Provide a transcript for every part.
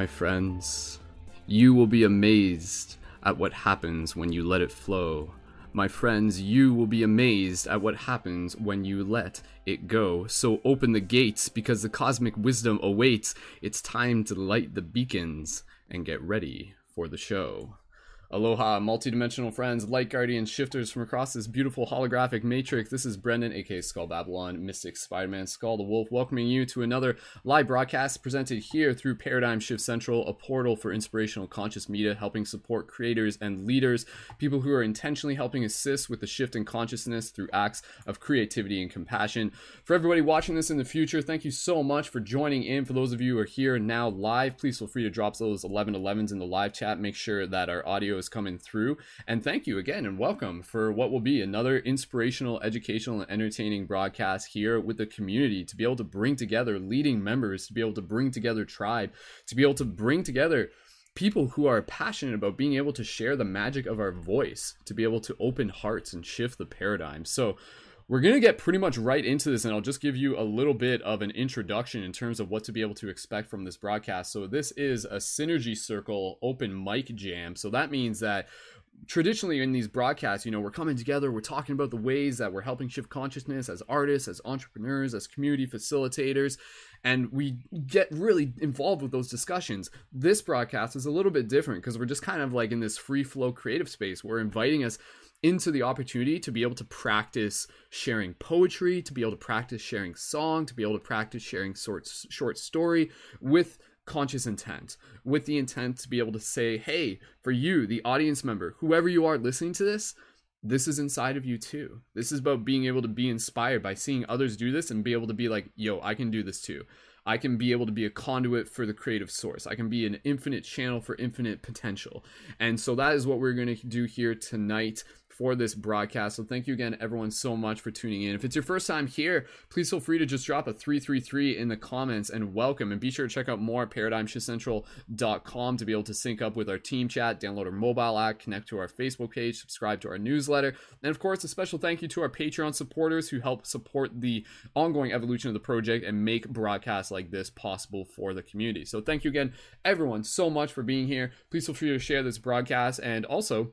My friends, you will be amazed at what happens when you let it flow. My friends, you will be amazed at what happens when you let it go. So open the gates because the cosmic wisdom awaits. It's time to light the beacons and get ready for the show. Aloha, multidimensional friends, light guardians, shifters from across this beautiful holographic matrix. This is Brendon, aka Skull Babylon, Mystic Spiderman, Skull the Wolf, welcoming you to another live broadcast presented here through Paradigm Shift Central, a portal for inspirational conscious media, helping support creators and leaders, people who are intentionally helping assist with the shift in consciousness through acts of creativity and compassion. For everybody watching this in the future, thank you so much for joining in. For those of you who are here now live, please feel free to drop those 1111s in the live chat. Make sure that our audio coming through. And thank you again and welcome for what will be another inspirational, educational, and entertaining broadcast here with the community to be able to bring together leading members, to be able to bring together tribe, to be able to bring together people who are passionate about being able to share the magic of our voice, to be able to open hearts and shift the paradigm. So, we're going to get pretty much right into this, and I'll just give you a little bit of an introduction in terms of what to be able to expect from this broadcast. So, this is a Synergy Circle open mic jam. So, that means that traditionally in these broadcasts, you know, we're coming together, we're talking about the ways that we're helping shift consciousness as artists, as entrepreneurs, as community facilitators, and we get really involved with those discussions. This broadcast is a little bit different because we're just kind of like in this free flow creative space. We're inviting us into the opportunity to be able to practice sharing poetry, to be able to practice sharing song, to be able to practice sharing short short story with conscious intent, with the intent to be able to say, hey, for you, the audience member, whoever you are listening to this, this is inside of you too. This is about being able to be inspired by seeing others do this and be able to be like, yo, I can do this too. I can be able to be a conduit for the creative source. I can be an infinite channel for infinite potential. And so that is what we're going to do here tonight for this broadcast. So thank you again, everyone, so much for tuning in. If it's your first time here, please feel free to just drop a 333 in the comments and welcome. And be sure to check out more at paradigmshiftcentral.com to be able to sync up with our team chat, download our mobile app, connect to our Facebook page, subscribe to our newsletter. And of course, a special thank you to our Patreon supporters who help support the ongoing evolution of the project and make broadcasts like this possible for the community. So thank you again, everyone, so much for being here. Please feel free to share this broadcast and also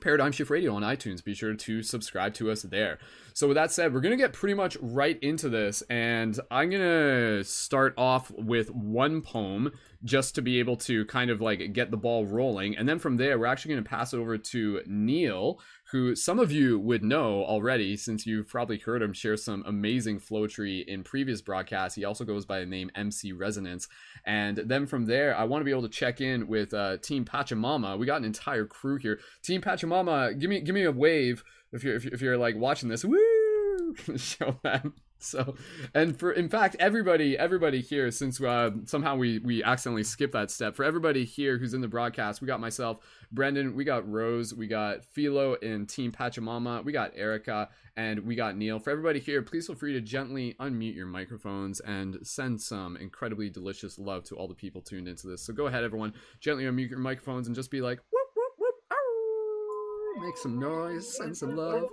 Paradigm Shift Radio on iTunes. Be sure to subscribe to us there. So, with that said, we're going to get pretty much right into this, and I'm going to start off with one poem just to be able to kind of like get the ball rolling. And then from there, we're actually going to pass it over to Neil, who some of you would know already since you've probably heard him share some amazing flowetry in previous broadcasts. He also goes by the name MC Resonance. And then from there, I want to be able to check in with uh, Team Pachamama. We got an entire crew here. Team Pachamama, give me give me a wave if you're if you're, if you're like watching this. Woo! Show them. So, and for in fact, everybody, everybody here, since uh, somehow we we accidentally skipped that step, for everybody here who's in the broadcast, we got myself, Brendon, we got Rose, we got Philo and Team Pachamama, we got Erica, and we got Neil. For everybody here, please feel free to gently unmute your microphones and send some incredibly delicious love to all the people tuned into this. So go ahead, everyone, gently unmute your microphones and just be like, whoop whoop whoop, ow! make some noise, send some love.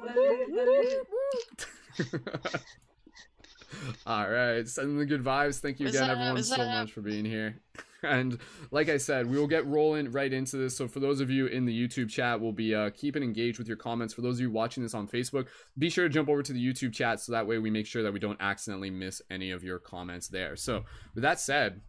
All right, sending the good vibes. Thank you What's again, up? everyone, What's so up? much for being here. And like I said, we will get rolling right into this. So for those of you in the YouTube chat, we'll be uh, keeping engaged with your comments. For those of you watching this on Facebook, be sure to jump over to the YouTube chat so that way we make sure that we don't accidentally miss any of your comments there. So with that said,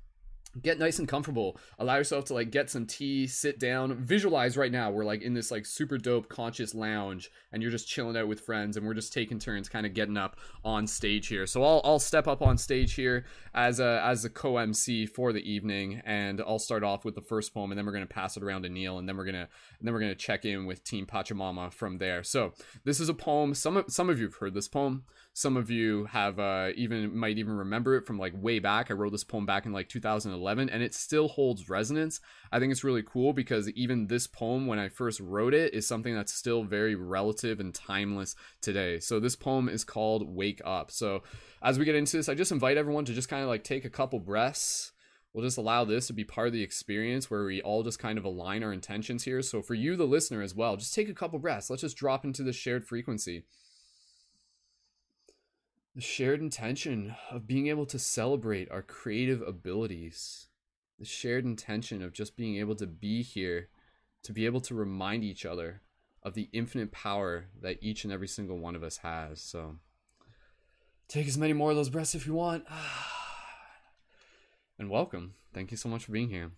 get nice and comfortable. Allow yourself to like get some tea sit down. Visualize right now we're like in this like super dope conscious lounge and you're just chilling out with friends and we're just taking turns kind of getting up on stage here. So i'll, I'll step up on stage here as a as a co-mc for the evening and i'll start off with the first poem and then we're going to pass it around to neil and then we're going to then we're going to check in with team pachamama from there. So this is a poem some some of you have heard this poem some of you have uh, even might even remember it from like way back. I wrote this poem back in like 2011, and it still holds resonance. I think it's really cool because even this poem, when I first wrote it, is something that's still very relative and timeless today. So this poem is called "Wake Up." So as we get into this, I just invite everyone to just kind of like take a couple breaths. We'll just allow this to be part of the experience where we all just kind of align our intentions here. So for you, the listener, as well, just take a couple breaths. Let's just drop into the shared frequency the shared intention of being able to celebrate our creative abilities, the shared intention of just being able to be here, to be able to remind each other of the infinite power that each and every single one of us has. So take as many more of those breaths if you want. and welcome. Thank you so much for being here.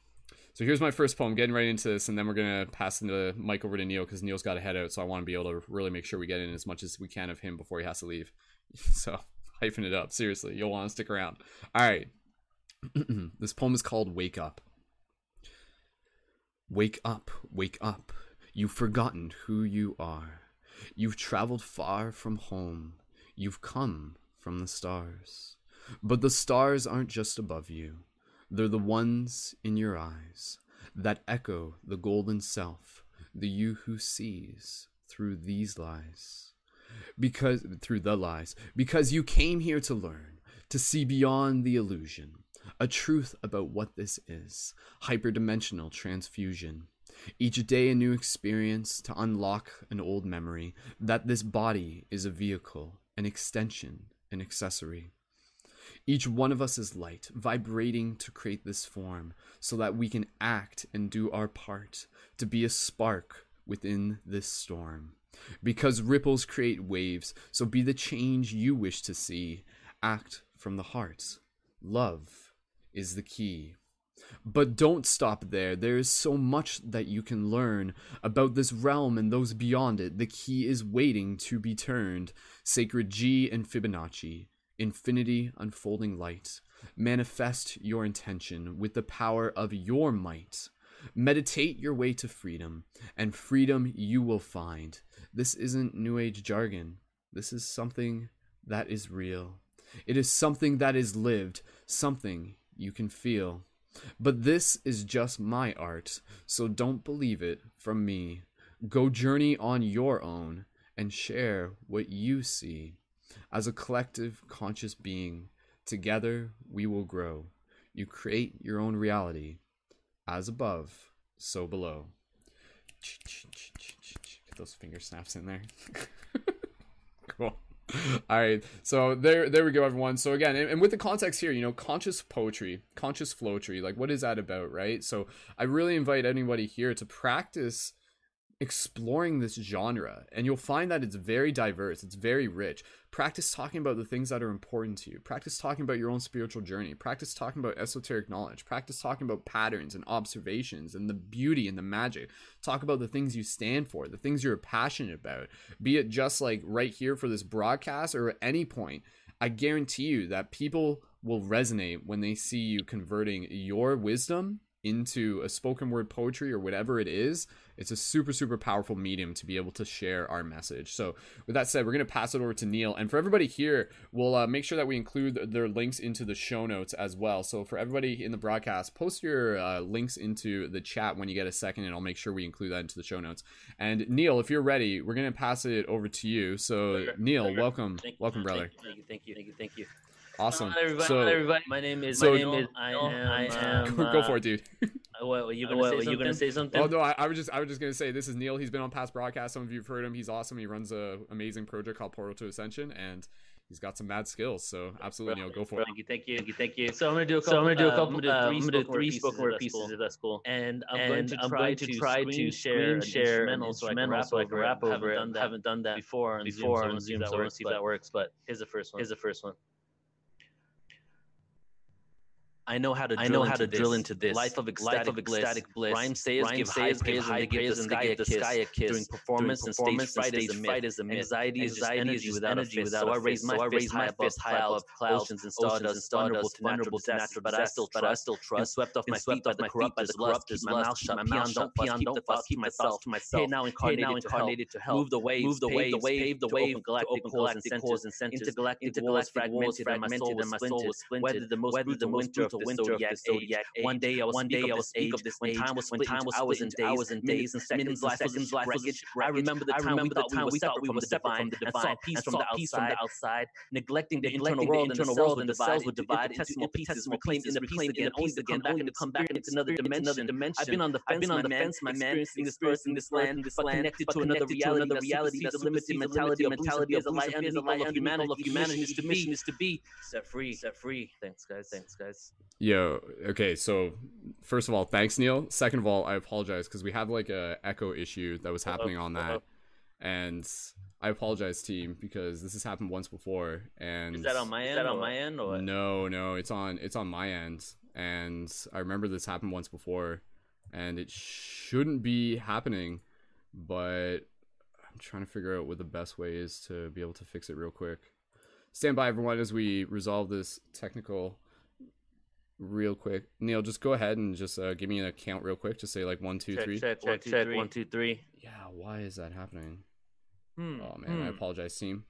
So here's my first poem, getting right into this, and then we're gonna pass the mic over to Neil because Neil's got to head out, so I want to be able to really make sure we get in as much as we can of him before he has to leave. So hyphen it up, seriously, you'll want to stick around. All right, this poem is called "Wake Up." Wake up, wake up. You've forgotten who you are. You've traveled far from home. You've come from the stars. But the stars aren't just above you. They're the ones in your eyes that echo the golden self, the you who sees through these lies. Because through the lies, because you came here to learn, to see beyond the illusion, a truth about what this is hyperdimensional transfusion. Each day, a new experience to unlock an old memory that this body is a vehicle, an extension, an accessory. Each one of us is light, vibrating to create this form so that we can act and do our part to be a spark within this storm. Because ripples create waves, so be the change you wish to see. Act from the heart. Love is the key. But don't stop there. There is so much that you can learn about this realm and those beyond it. The key is waiting to be turned. Sacred G and Fibonacci infinity unfolding light. Manifest your intention with the power of your might. Meditate your way to freedom, and freedom you will find. This isn't New Age jargon. This is something that is real. It is something that is lived, something you can feel. But this is just my art, so don't believe it from me. Go journey on your own and share what you see. As a collective conscious being, together we will grow. You create your own reality. As above, so below. Get those finger snaps in there. cool. All right, so there, there we go, everyone. So again, and, and, with the context here, you know, conscious poetry, conscious flowetry, like what is that about, right? So I really invite anybody here to practice exploring this genre and you'll find that it's very diverse it's very rich practice talking about the things that are important to you. Practice talking about your own spiritual journey. Practice talking about esoteric knowledge. Practice talking about patterns and observations and the beauty and the magic. Talk about the things you stand for the things you're passionate about. Be it just like right here for this broadcast or at any point i guarantee you that people will resonate when they see you converting your wisdom into a spoken word poetry or whatever it is it's a super super powerful medium to be able to share our message. So with that said we're going to pass it over to neil. And for everybody here we'll uh, make sure that we include their links into the show notes as well. So for everybody in the broadcast post your uh, links into the chat when you get a second and i'll make sure we include that into the show notes. And neil if you're ready we're going to pass it over to you. So neil welcome. Thank welcome you, brother. thank you. Thank you. Thank you. Thank you awesome Hello, everybody. so Hello, everybody. My name is. so- my name is. I am. I am. go uh, for it dude What were you gonna What, say? were you something? gonna say something? Oh no, I, I was just I was just gonna say this is Neil. He's been on past broadcasts. Some of you have heard him. He's awesome. He runs a amazing project called Portal to Ascension, and he's got some mad skills. So absolutely, Neil, go for it. Thank you, thank you. Thank you, thank you. So I'm gonna do a couple. So I'm gonna do a uh, couple. I'm gonna do uh, three I'm gonna do spoken word three pieces spoken word that's pieces cool. if that's cool. And I'm And going to I'm try going to to try screen to share screen share share an instrumental so I can rap so I over can it. rap over Haven't it. done that Haven't done that before on before Zoom, so Zoom, let's see if if that that works. works. But Here's the first one. here's the first one. I know how to. I know how to drill into this life of ecstatic, life of ecstatic bliss. Rhyme sayers Rhyme give sayers high praise and they give the sky a the sky a kiss. during performance During and stage performance and fright is a stage fright is a myth. Anxiety Anxiety is energy without a fist. without So a I raise my So I fist high my above high above clouds, oceans and stardust, and stardust, vulnerable to natural vulnerable to disasters, natural but I still, but I still trust. swept off my swept feet by off the my corrupt, by the the corrupt, corrupt, keep my mouth shut, my mouth don't peon, peon, keep the don't thoughts, keep keep my thoughts thoughts to myself. Hey, now incarnated to help. incarnated to help. Move the waves, Move the waves, pave the way galactic cores and centers. and. Intergalactic, walls fragmented and my soul was splintered. Weathered the most brutal most winter of the of zodiac age. One day I was One day I speak was speak of this when age. time was When time was hours split and into days, hours and days and seconds and seconds. life was I remember the I time we thought the we were we thought we from were the separate divine from the and divine and from saw the peace from the outside. Neglecting the internal the world and the cells and the cells would into divide into pieces, reclaimed inner peace reclaimed again, only to again, come back and come back into another dimension. I've been on the fence, my the man, my man, experiencing this earth and this this land, land, but but connected to another reality, another reality the limited mentality of mentality of the light and the all of humanity, humanity humanity is to be mission is to be set free, set free. Thanks, guys. Thanks, guys. Yo, okay, so first of all, thanks Neil. Second of all, I apologize because we have like a echo issue that was uh-huh, happening on that, uh-oh. and I apologize, team, because this has happened once before. And Is that on my end? Is that on my end or what? No, no, it's on it's on my end, and I remember this happened once before, and it shouldn't be happening, but I'm trying to figure out what the best way is to be able to fix it real quick. Stand by, everyone, as we resolve this technical real quick. Neil, just go ahead and just uh, give me an account real quick. Just say like one, two, Check, three. check, check, check. One, two, three. Yeah, why is that happening? Hmm. Oh man, I hmm. apologize, team.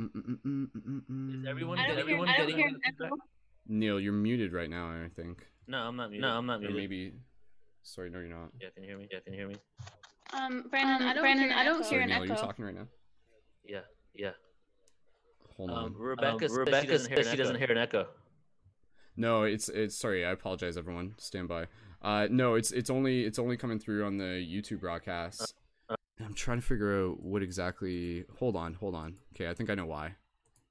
Mm-mm-mm-mm-mm-mm. Is everyone, is don't hear, everyone getting hear feedback? Neil, you're muted right now. I think. No, I'm not muted. No, I'm not muted. Or maybe. Sorry, no, you're not. Yeah, can you hear me? Yeah, can you hear me? Um, Brandon, I don't Brandon, hear, I don't echo. Hear an Neil, you're echo. talking right now. Yeah, yeah. Hold on. Um, Rebecca, Rebecca says she doesn't hear an echo. No, it's it's sorry. I apologize, everyone. Stand by. Uh, no, it's it's only it's only coming through on the YouTube broadcast. I'm trying to figure out what exactly. Hold on, hold on. Okay, I think I know why.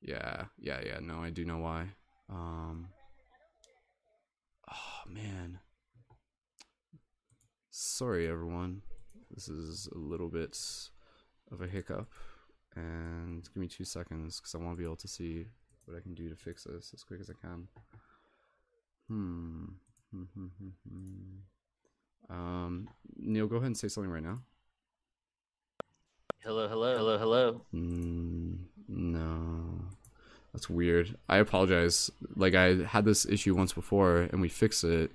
Yeah, yeah, yeah. No, I do know why. Um. Oh man. Sorry, everyone. This is a little bit of a hiccup, and give me two seconds because I want to be able to see what I can do to fix this as quick as I can. Hmm. Hmm, hmm, hmm. Um, Neil, go ahead and say something right now. Hello, hello, hello, hello. Mm, no, that's weird. I apologize. Like I had this issue once before, and we fixed it.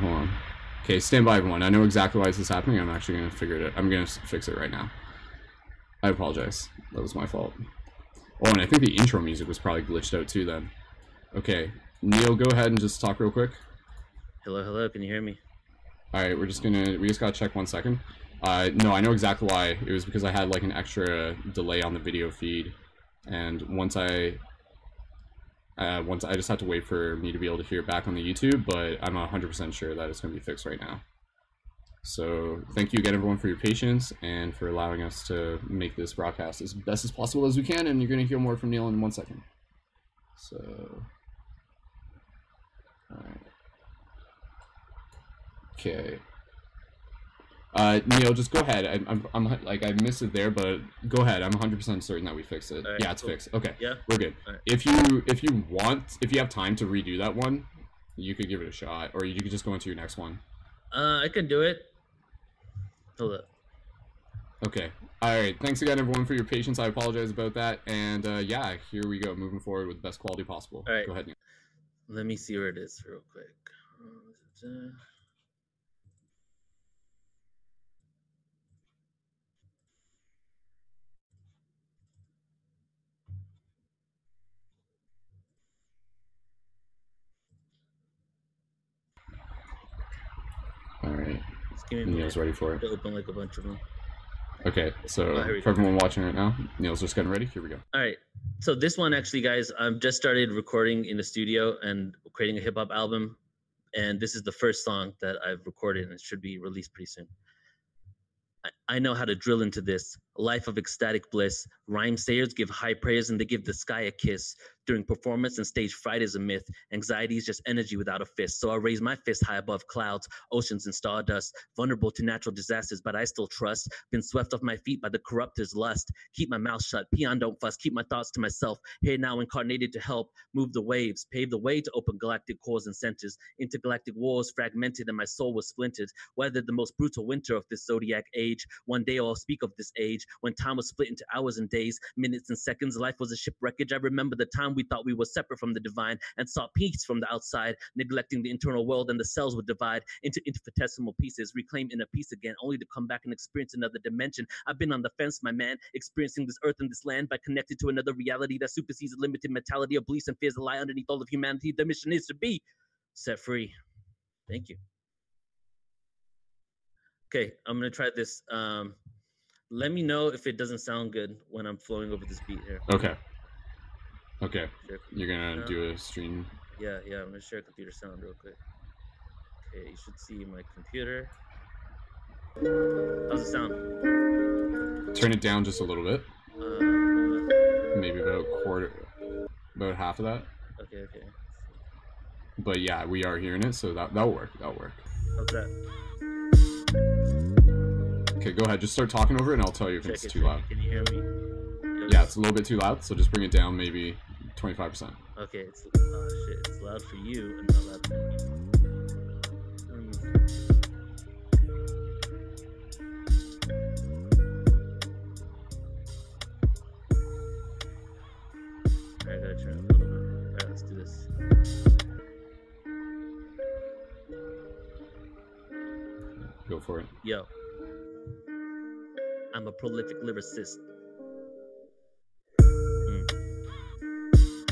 Hold on. Okay, stand by, everyone. I know exactly why this is happening. I'm actually gonna figure it. out. I'm gonna fix it right now. I apologize. That was my fault. Oh, and I think the intro music was probably glitched out too. Then. Okay, Neil, go ahead and just talk real quick. Hello, hello. Can you hear me? All right, we're just gonna. We just gotta check one second. Uh, no, I know exactly why. It was because I had like an extra delay on the video feed, and once I, uh, once I just have to wait for me to be able to hear back on the YouTube, but I'm hundred percent sure that it's gonna be fixed right now. So thank you again, everyone, for your patience and for allowing us to make this broadcast as best as possible as we can. And you're gonna hear more from Neil in one second. So, all right. Okay. Uh, Neil, just go ahead. I, I'm, I'm like I missed it there, but go ahead. I'm 100% certain that we fixed it. Alright, yeah, it's cool. fixed. Okay, Yeah. we're good. Alright. If you if you want, if you have time to redo that one, you could give it a shot, or you could just go into your next one. Uh, I can do it. Hold up. Okay. All right. Thanks again, everyone, for your patience. I apologize about that. And uh, yeah, here we go. Moving forward with the best quality possible. All right. Go ahead. Neil. Let me see where it is real quick. All right. Just give me Neil's ready for it. open like a bunch of them. Okay. So Oh, for everyone watching right now, Neil's just getting ready. Here we go. All right. So this one actually, guys, I've just started recording in the studio and creating a hip hop album, and this is the first song that I've recorded, and it should be released pretty soon. I, I know how to drill into this life of ecstatic bliss. Rhyme sayers give high praise and they give the sky a kiss. During performance and stage fright is a myth. Anxiety is just energy without a fist. So I raise my fist high above clouds, oceans, and stardust. Vulnerable to natural disasters, but I still trust. Been swept off my feet by the corruptor's lust. Keep my mouth shut. Peon don't fuss. Keep my thoughts to myself. Here now incarnated to help move the waves, pave the way to open galactic cores and centers. Intergalactic wars fragmented and my soul was splintered. Weathered the most brutal winter of this zodiac age. One day I'll speak of this age when time was split into hours and days, minutes and seconds. Life was a shipwreckage. I remember the time we thought we were separate from the divine and sought peace from the outside, neglecting the internal world, and the cells would divide into infinitesimal pieces, reclaim inner peace again, only to come back and experience another dimension. I've been on the fence, my man, experiencing this earth and this land, by connected to another reality that supersedes the limited mentality of beliefs and fears that lie underneath all of humanity. The mission is to be set free. Thank you. Okay, I'm gonna try this. Um, let me know if it doesn't sound good when I'm flowing over this beat here. Okay. Okay. You're gonna do a stream. Yeah, yeah. I'm gonna share computer sound real quick. Okay, you should see my computer. How's it sound? Turn it down just a little bit. Uh, Maybe about quarter, about half of that. okay, okay. But yeah, we are hearing it, so that that'll work. That'll work. How's that? Okay, go ahead. Just start talking over it, and I'll tell you if Check it's it. too loud. Can you hear me? Yeah, it's a little bit too loud, so just bring it down maybe 25%. Okay, it's oh shit, it's loud for you and not loud for me. Um, I gotta turn it a little bit. Alright, let's do this. Go for it. Yo. I'm a prolific lyricist.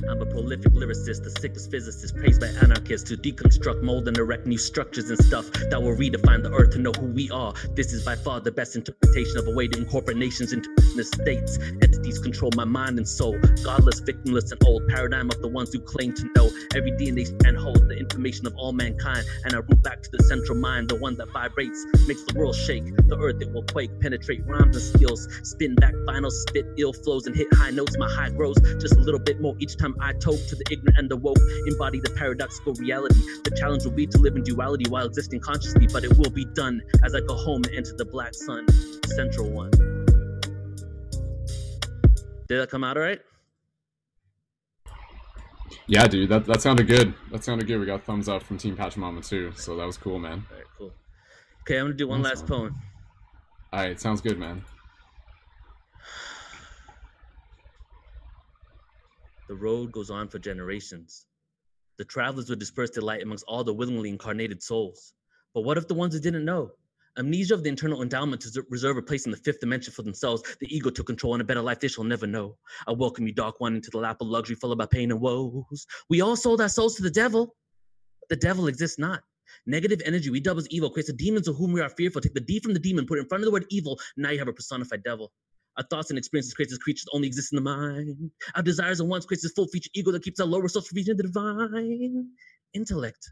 I'm a prolific lyricist, the sickest physicist, praised by anarchists to deconstruct, mold, and erect new structures and stuff that will redefine the earth to know who we are. This is by far the best interpretation of a way to incorporate nations into business states. Entities control my mind and soul, godless, victimless, and old paradigm of the ones who claim to know. Every DNA strand holds the information of all mankind, and I root back to the central mind, the one that vibrates, makes the world shake. The earth it will quake, penetrate rhymes and skills, spin back final spit, ill flows, and hit high notes. My high grows just a little bit more each time I toke to the ignorant and the woke. Embody the paradoxical reality. The challenge will be to live in duality while existing consciously, but it will be done as I go home and enter the black sun, central one. Did that come out all right? Yeah, dude, that, that sounded good. That sounded good. We got thumbs up from Team Pachamama too, so that was cool, man. All right, cool. Okay, I'm gonna do one last poem. All right, sounds good, man. The road goes on for generations. The travelers would disperse their light amongst all the willingly incarnated souls. But what if the ones who didn't know? Amnesia of the internal endowment to reserve a place in the fifth dimension for themselves, the ego took control and a better life they shall never know. I welcome you, dark one, into the lap of luxury followed by pain and woes. We all sold our souls to the devil. The devil exists not. Negative energy we dub as evil creates the demons of whom we are fearful. Take the D from the demon, put it in front of the word evil. Now you have a personified devil. Our thoughts and experiences create as creatures only exist in the mind. Our desires and wants creates this full feature ego that keeps our lower from reaching the divine intellect.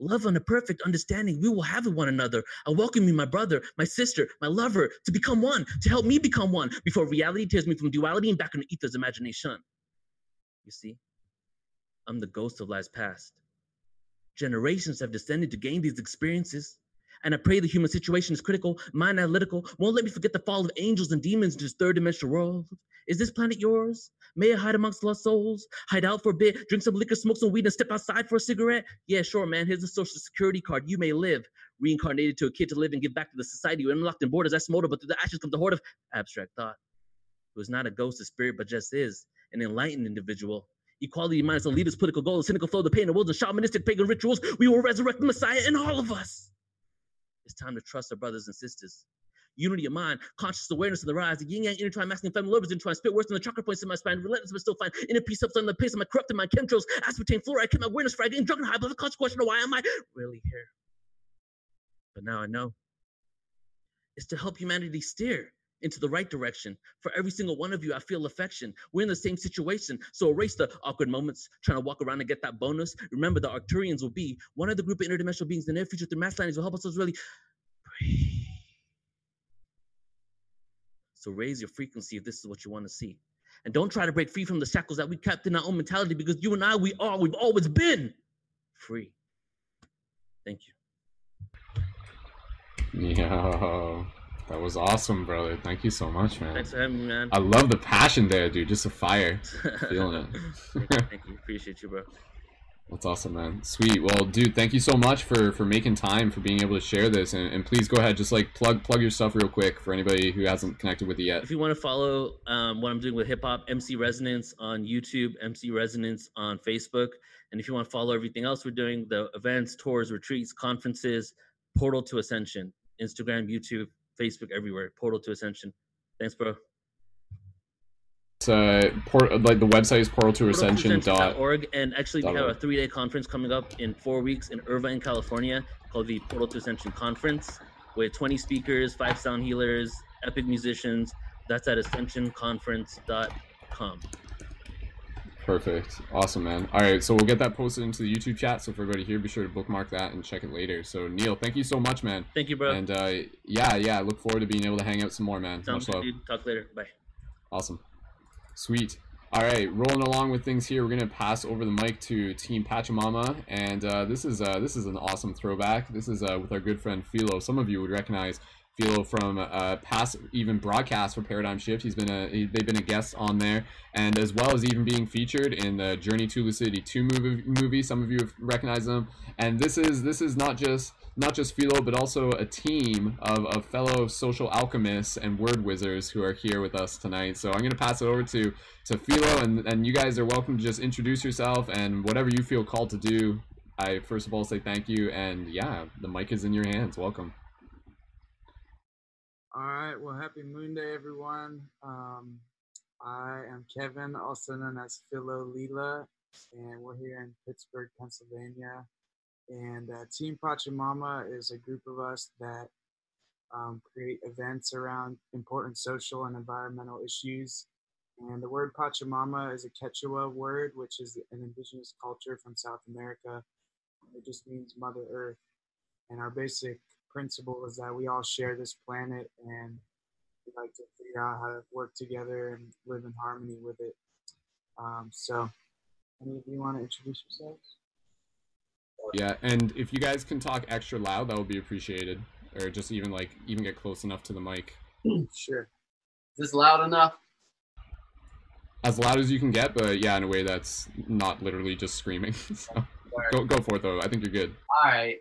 Love and a perfect understanding we will have with one another. I welcome you, my brother, my sister, my lover, to become one, to help me become one before reality tears me from duality and back into ether's imagination. You see, I'm the ghost of lives past. Generations have descended to gain these experiences. And I pray the human situation is critical, mind analytical, won't let me forget the fall of angels and demons into this third dimensional world. Is this planet yours? May I hide amongst lost souls? Hide out for a bit, drink some liquor, smoke some weed, and step outside for a cigarette? Yeah, sure, man. Here's a social security card. You may live. Reincarnated to a kid to live and give back to the society. We're unlocked in borders. That's motor, but through the ashes comes the horde of abstract thought. It was not a ghost of spirit, but just is an enlightened individual. Equality minus the leaders' political goal, goals, cynical flow, the pain, the wills, and shamanistic pagan rituals. We will resurrect the Messiah in all of us. It's time to trust our brothers and sisters. Unity of mind, conscious awareness of the rise, the yin yang intertwine, masculine feminine lovers intertwine, spit worse than the chakra points in my spine, relentless but still fine. Inner peace ups on the pace of my corrupted mind, chemtrails, aspartame, fluoride, keep my awareness fried, getting drunk and high, but the question of why am I really here? But now I know. It's to help humanity steer into the right direction. For every single one of you, I feel affection. We're in the same situation. So erase the awkward moments, trying to walk around and get that bonus. Remember, the Arcturians will be one of the group of interdimensional beings in the near future through mass landings will help us really breathe. So raise your frequency if this is what you want to see. And don't try to break free from the shackles that we kept in our own mentality because you and I, we are, we've always been free. Thank you. Yo, that was awesome, brother. Thank you so much, man. Thanks for having me, man. I love the passion there, dude. Just a fire. Feeling it. thank, you. Appreciate you, bro. That's awesome, man. Sweet. Well, dude, thank you so much for for making time for being able to share this, and, and please go ahead, just like plug plug your stuff real quick for anybody who hasn't connected with you yet. If you want to follow um, what I'm doing with hip hop, MC Resonance on YouTube, MC Resonance on Facebook, and if you want to follow everything else we're doing, the events, tours, retreats, conferences, Portal to Ascension, Instagram, YouTube, Facebook, everywhere. Portal to Ascension. Thanks, bro. It's, uh, port, like the website is portal to ascension dot. Portal2ascension.org. And actually, we have a three day conference coming up in four weeks in Irvine, California, called the Portal to Ascension Conference, with 20 speakers, five sound healers, Epic Musicians. That's at ascensionconference.com. Perfect. Awesome, man. All right, so we'll get that posted into the YouTube chat. So for everybody here, be sure to bookmark that and check it later. So Neil, thank you so much, man. Thank you, bro. And uh, yeah, yeah, look forward to being able to hang out some more, man. Sounds much good, love. dude. Talk later. Bye. Awesome. Sweet. All right, rolling along with things here, we're gonna pass over the mic to Team Pachamama, and uh, this is uh, this is an awesome throwback. This is uh, with our good friend Philo. Some of you would recognize Philo from uh, past even broadcasts for Paradigm Shift. He's been a he, they've been a guest on there, and as well as even being featured in the Journey to Lucidity two movie movie. Some of you have recognized them, and this is this is not just not just Philo, but also a team of, of fellow social alchemists and word wizards who are here with us tonight. So I'm going to pass it over to to Philo, and, and you guys are welcome to just introduce yourself and whatever you feel called to do. I first of all say thank you, and yeah, the mic is in your hands. Welcome. All right. Well, happy Moon Day, everyone. Um, I am Kevin, also known as Philo Lila, and we're here in Pittsburgh, Pennsylvania. And uh, Team Pachamama is a group of us that um, create events around important social and environmental issues. And the word Pachamama is a Quechua word, which is an indigenous culture from South America. It just means Mother Earth. And our basic principle is that we all share this planet and we like to figure out how to work together and live in harmony with it. Um, so, any of you want to introduce yourselves? Yeah, and if you guys can talk extra loud, that would be appreciated, or just even like even get close enough to the mic, Sure. Is this loud enough? as loud as you can get, but yeah, in a way that's not literally just screaming. so go go for it though. I think you're good. All right.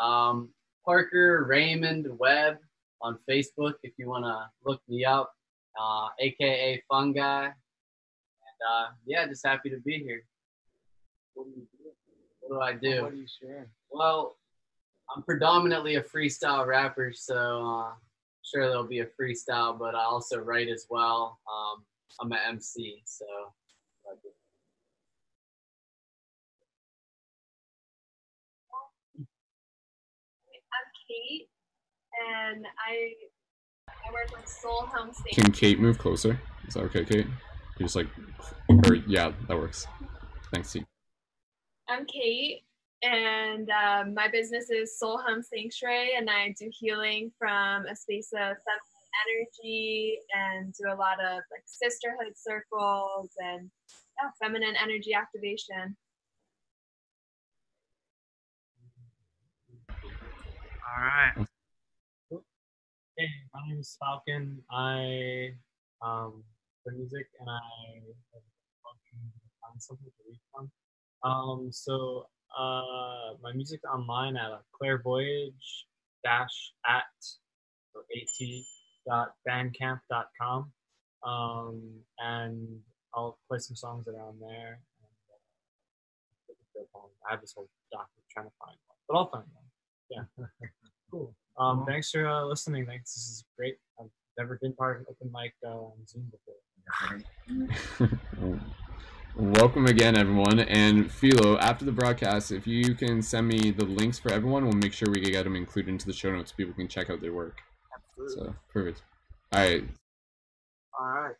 Um, Parker Raymond Webb on Facebook if you want to look me up, uh, aka Fun Guy. And uh, yeah, just happy to be here. What do you do? What do I do? What do you share? Well, I'm predominantly a freestyle rapper, so uh, sure there'll be a freestyle, but I also write as well. Um, I'm an MC, so. Kate, and I I work with Soul Home Station. Can Kate move closer? Is that okay, Kate? You just like, or yeah, that works. Thanks, T. I'm Kate, and um, my business is Soul Home Sanctuary, and I do healing from a space of feminine energy and do a lot of like sisterhood circles and yeah, feminine energy activation. All right. Hey, my name is Falcon. I um play music and I have to find something to read from. Um, so uh, my music online at uh, clairvoyage dash at or at dot bandcamp.com. Um, and I'll play some songs that are on there. And, uh, I have this whole document trying to find one, but I'll find one. Yeah. cool. Um, thanks for uh, listening. Thanks. This is great. I've never been part of an open mic uh, on Zoom before. Welcome again, everyone. And Philo, after the broadcast, if you can send me the links for everyone, we'll make sure we get them included into the show notes so people can check out their work. Absolutely. So, perfect. All right. All right.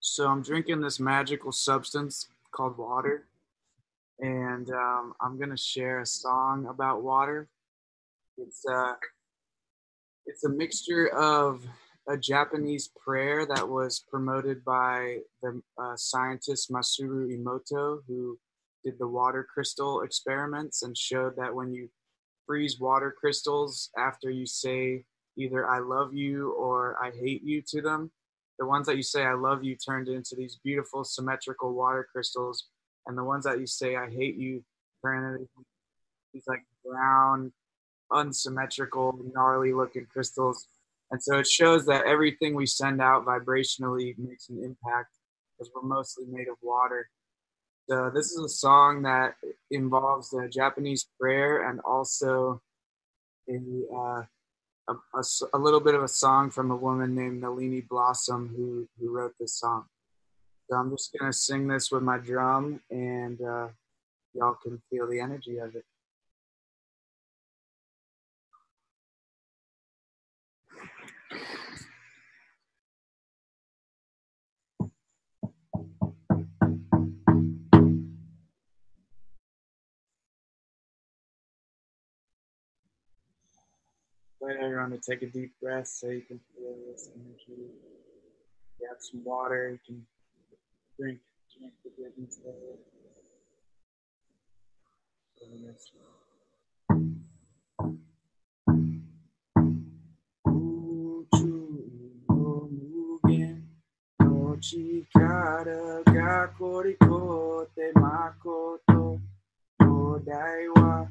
So I'm drinking this magical substance called water, and um, I'm gonna share a song about water. It's uh, it's a mixture of a Japanese prayer that was promoted by the uh, scientist Masaru Emoto, who did the water crystal experiments and showed that when you freeze water crystals after you say either I love you or I hate you to them, the ones that you say I love you turned into these beautiful symmetrical water crystals, and the ones that you say I hate you into these like brown, unsymmetrical, gnarly looking crystals. And so it shows that everything we send out vibrationally makes an impact because we're mostly made of water. So this is a song that involves a Japanese prayer and also a, uh, a, a a little bit of a song from a woman named Nalini Blossom who, who wrote this song. So I'm just gonna sing this with my drum and uh, y'all can feel the energy of it. invite everyone to take a deep breath so you can feel this energy. Have some water, you can drink, drink. Uchu no mugen no chikara ga koriko te makoto no daiwa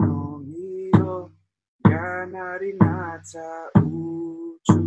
no miro ga uchu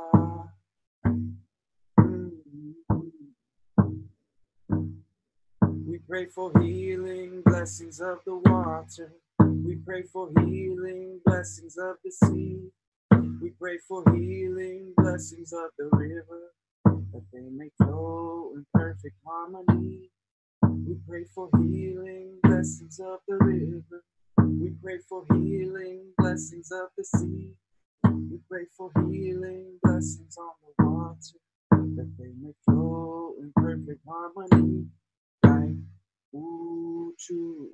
pray for healing, blessings of the water. We pray for healing, blessings of the sea. We pray for healing, blessings of the river, that they may flow in perfect harmony. We pray for healing, blessings of the river. We pray for healing, blessings of the sea. We pray for healing, blessings on the water, that they may flow in perfect harmony. Like Uchu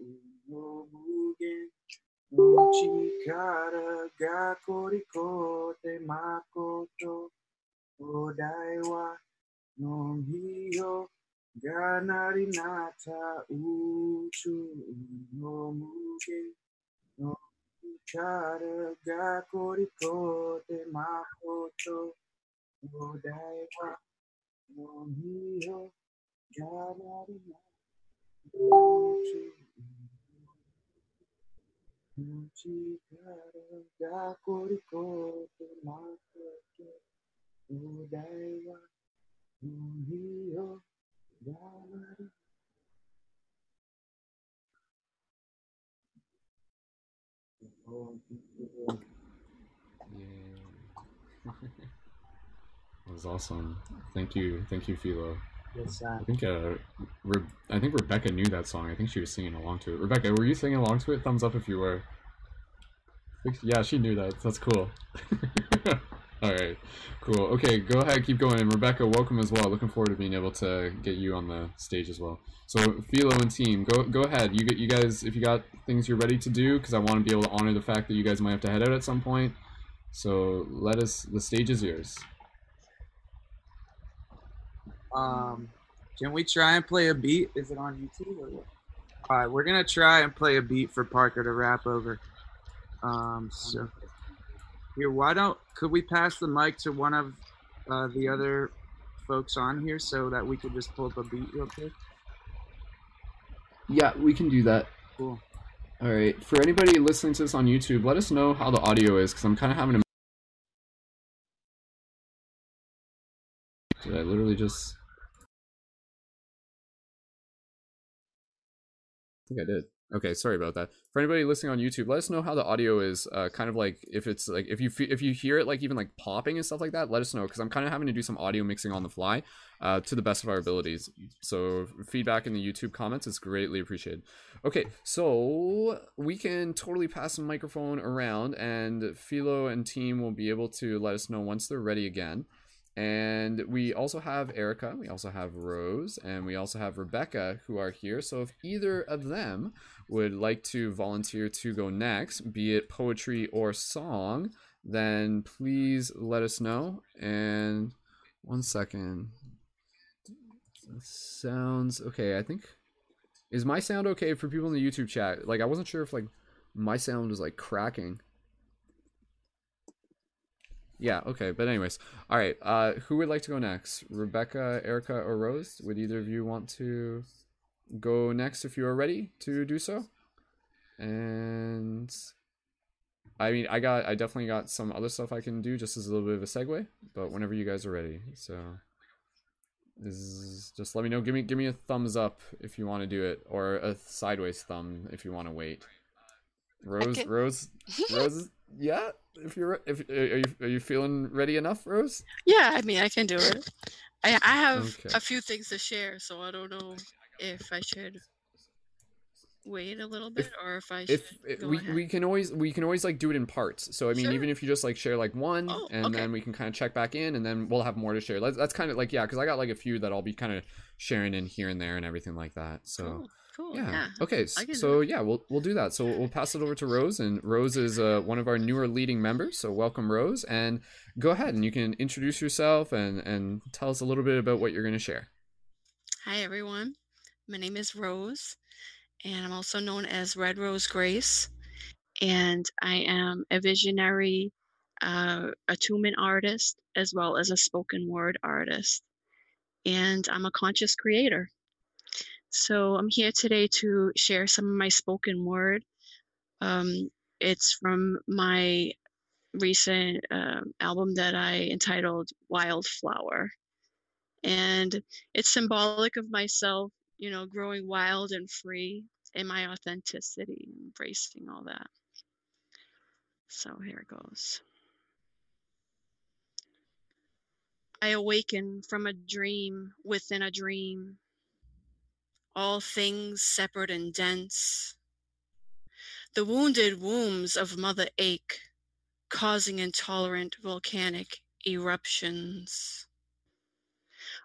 no mugen no chikara ga koriko te makoto no daiwa no hiyo ga narinata uchu no mugen no chikara ga koriko makoto no daiwa no hiyo ga narinata uchu no chikara ga koriko te makoto no daiwa no hiyo ga narinata Oh, thank you, Lord. Yeah. That was awesome. Thank you, thank you, Philo. I think uh, Re- I think Rebecca knew that song. I think she was singing along to it. Rebecca, were you singing along to it? Thumbs up if you were. Yeah, she knew that. That's cool. All right, cool. Okay, go ahead, keep going. And Rebecca, welcome as well. Looking forward to being able to get you on the stage as well. So Philo and team, go go ahead. You get you guys if you got things you're ready to do, because I want to be able to honor the fact that you guys might have to head out at some point. So let us. The stage is yours. Um, can we try and play a beat? Is it on YouTube or what? All right, we're gonna try and play a beat for Parker to rap over. Um, so here, why don't could we pass the mic to one of uh, the other folks on here so that we could just pull up a beat real quick? Yeah, we can do that. Cool. All right. For anybody listening to this on YouTube, let us know how the audio is because I'm kind of having a. Did I literally just? I think I did. Okay, sorry about that. For anybody listening on YouTube, let us know how the audio is. Uh, kind of like if it's like if you if you hear it like even like popping and stuff like that, let us know because I'm kind of having to do some audio mixing on the fly, uh, to the best of our abilities. So feedback in the YouTube comments is greatly appreciated. Okay, so we can totally pass the microphone around, and Philo and team will be able to let us know once they're ready again. And we also have Erica, we also have Rose, and we also have Rebecca who are here. So if either of them would like to volunteer to go next, be it poetry or song, then please let us know. And one second. Sounds okay, I think is my sound okay for people in the YouTube chat? Like I wasn't sure if like my sound was like cracking. Yeah, okay, but anyways. All right, uh who would like to go next? Rebecca, Erica, or Rose? Would either of you want to go next if you are ready to do so? And I mean, I got, I definitely got some other stuff I can do just as a little bit of a segue. But whenever you guys are ready, so is just let me know. Give me, give me a thumbs up if you want to do it, or a sideways thumb if you want to wait. Rose, Rose, Rose. Yeah, if you're, if are you, are you feeling ready enough, Rose? Yeah, I mean, I can do it. I I have Okay. a few things to share, so I don't know if I should wait a little bit or if I should if we, ahead. we can always we can always like do it in parts so i mean Sure. even if you just like share like one Oh, and okay. then we can kind of check back in and then we'll have more to share that's, that's kind of like yeah because i got like a few that i'll be kind of sharing in here and there and everything like that so Cool, cool. yeah. Yeah. Okay. I s- can do So yeah, we'll we'll do that. So we'll pass it over to Rose, and Rose is uh, one of our newer leading members. So welcome, Rose, and go ahead and you can introduce yourself and and tell us a little bit about what you're going to share. Hi, everyone. My name is Rose, and I'm also known as Red Rose Grace. And I am a visionary uh, attunement artist as well as a spoken word artist. And I'm a conscious creator. So I'm here today to share some of my spoken word. Um, it's from my recent uh, album that I entitled Wildflower. And it's symbolic of myself, you know, growing wild and free in my authenticity, embracing all that. So here it goes. I awaken from a dream within a dream, all things separate and dense. The wounded wombs of mother ache, causing intolerant volcanic eruptions.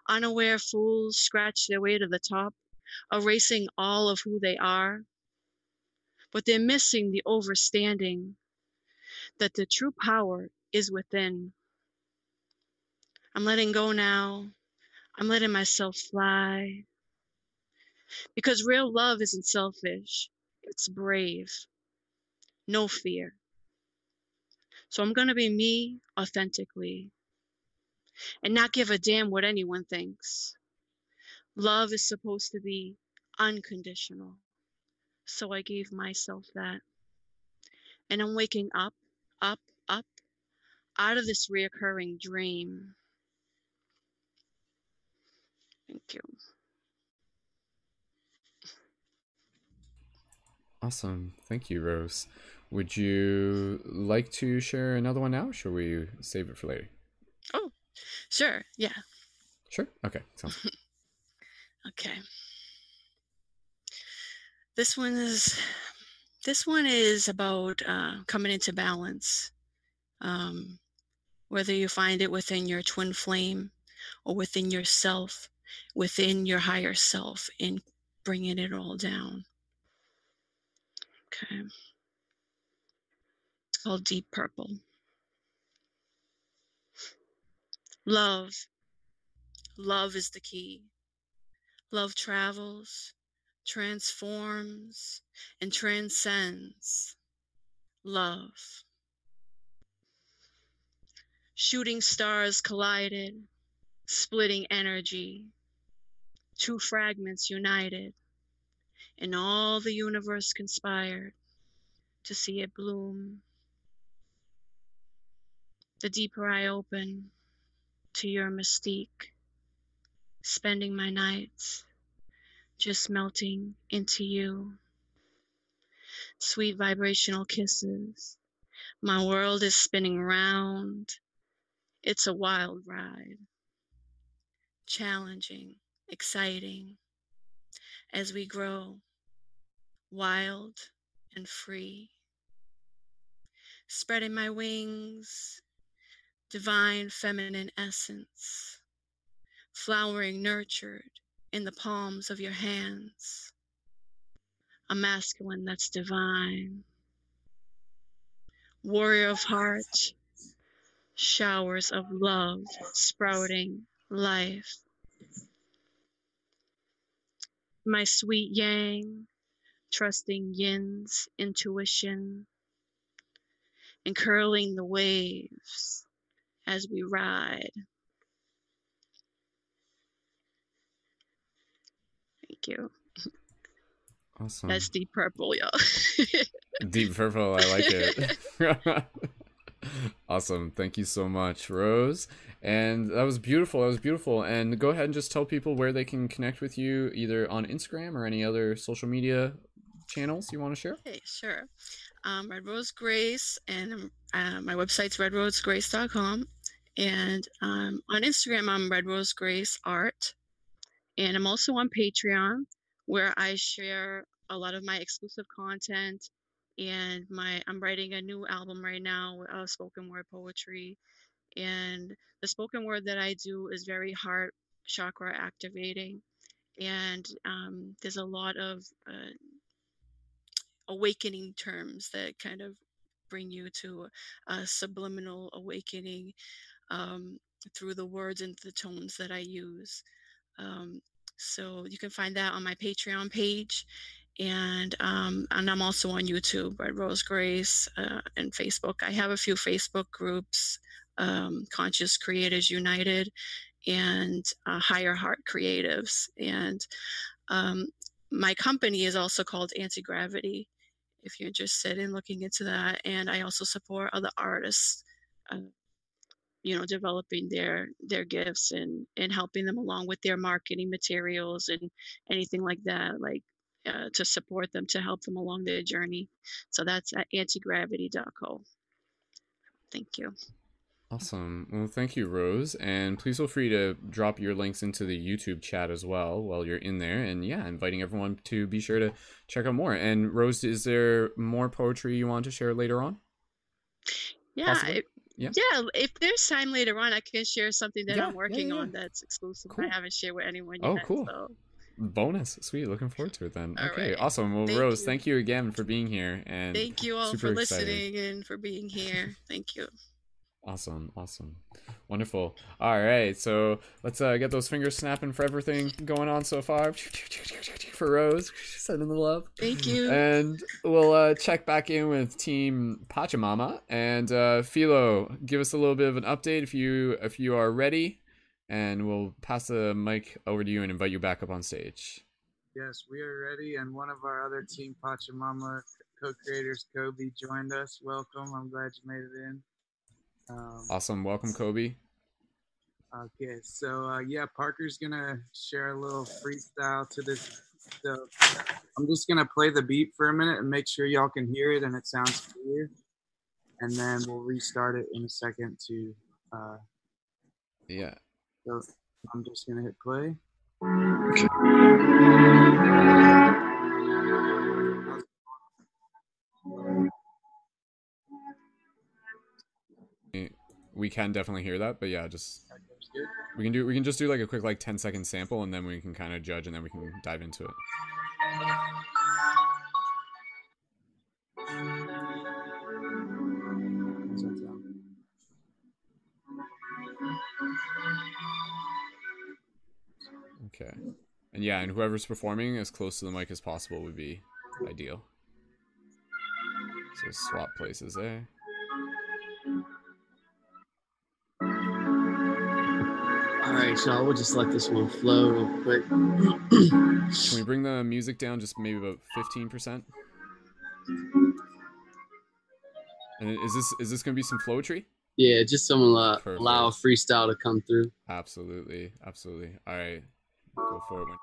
Unaware fools scratch their way to the top, erasing all of who they are. But they're missing the overstanding that the true power is within. I'm letting go now. I'm letting myself fly. Because real love isn't selfish, it's brave. No fear. So I'm going to be me authentically and not give a damn what anyone thinks. Love is supposed to be unconditional. So I gave myself that. And I'm waking up, up, up out of this reoccurring dream. Thank you. Awesome. Thank you, Rose. Would you like to share another one now? Or should we save it for later? Oh, sure. Yeah. Sure. Okay. Sounds good. Okay. This one is this one is about uh, coming into balance. Um, whether you find it within your twin flame or within yourself, within your higher self, in bringing it all down. Okay. It's called Deep Purple. Love. Love is the key. Love travels, transforms, and transcends. Love. Shooting stars collided, splitting energy. Two fragments united, and all the universe conspired to see it bloom. The deeper I open to your mystique, spending my nights just melting into you. Sweet vibrational kisses. My world is spinning round. It's a wild ride. Challenging, exciting as we grow wild and free. Spreading my wings, divine feminine essence, flowering nurtured in the palms of your hands. A masculine that's divine. Warrior of heart, showers of love sprouting life. My sweet yang, trusting yin's intuition, and curling the waves as we ride. Thank you. Awesome. That's deep purple, y'all. Deep purple, I like it. awesome. Thank you so much, Rose. And that was beautiful. That was beautiful. And go ahead and just tell people where they can connect with you, either on Instagram or any other social media channels you want to share. Okay, sure. Um, Red Rose Grace, and um, uh, my website's redrosegrace.com. And um, on Instagram, I'm Red Rose Grace Art. And I'm also on Patreon, where I share a lot of my exclusive content. And my I'm writing a new album right now, uh, spoken word poetry. And the spoken word that I do is very heart chakra activating. And um, there's a lot of uh, awakening terms that kind of bring you to a subliminal awakening um, through the words and the tones that I use. Um, so you can find that on my Patreon page, and um, and I'm also on YouTube, Red Rose Grace, uh, and Facebook. I have a few Facebook groups, um, Conscious Creators United, and uh, Higher Heart Creatives, and um, my company is also called Anti Gravity. If you're interested in looking into that, and I also support other artists. Uh, you know developing their their gifts and and helping them along with their marketing materials and anything like that like uh, to support them to help them along their journey so that's at antigravity.co thank you Awesome. Well, thank you, Rose. And please feel free to drop your links into the YouTube chat as well while you're in there. And yeah, inviting everyone to be sure to check out more. And Rose, is there more poetry you want to share later on? yeah? Yeah. yeah if there's time later on i can share something that Yeah, i'm working yeah. on that's exclusive Cool. i haven't shared with anyone yet. Oh, cool. so Bonus. Sweet. Looking forward to it then. All okay. right. Awesome. Well, Thank Rose, you. thank you again for being here. And thank you all for excited. listening and for being here thank you Awesome, awesome, wonderful. All right, so let's uh, get those fingers snapping for everything going on so far. For Rose, sending the love, thank you and we'll uh, check back in with Team Pachamama and uh, Philo. Give us a little bit of an update if you if you are ready, and we'll pass the mic over to you and invite you back up on stage. Yes, we are ready, and one of our other Team Pachamama co-creators, Kobe, joined us. Welcome. I'm glad you made it in. Um, Awesome, welcome, Kobe. Okay, so uh, yeah, Parker's gonna share a little freestyle to this. So I'm just gonna play the beat for a minute and make sure y'all can hear it and it sounds clear, and then we'll restart it in a second. To uh, Yeah. So I'm just gonna hit play. We can definitely hear that, but yeah, just That goes good. We can do. We can just do like a quick like 10 second sample, and then we can kind of judge, and then we can dive into it. And yeah, and whoever's performing as close to the mic as possible would be ideal. So swap places there. All right, y'all. We'll just let this one flow real quick. Can we bring the music down just maybe about 15%? And is this is this gonna be some flowetry? yeah, just someone uh, allow freestyle to come through. Absolutely, absolutely. All right, go for it.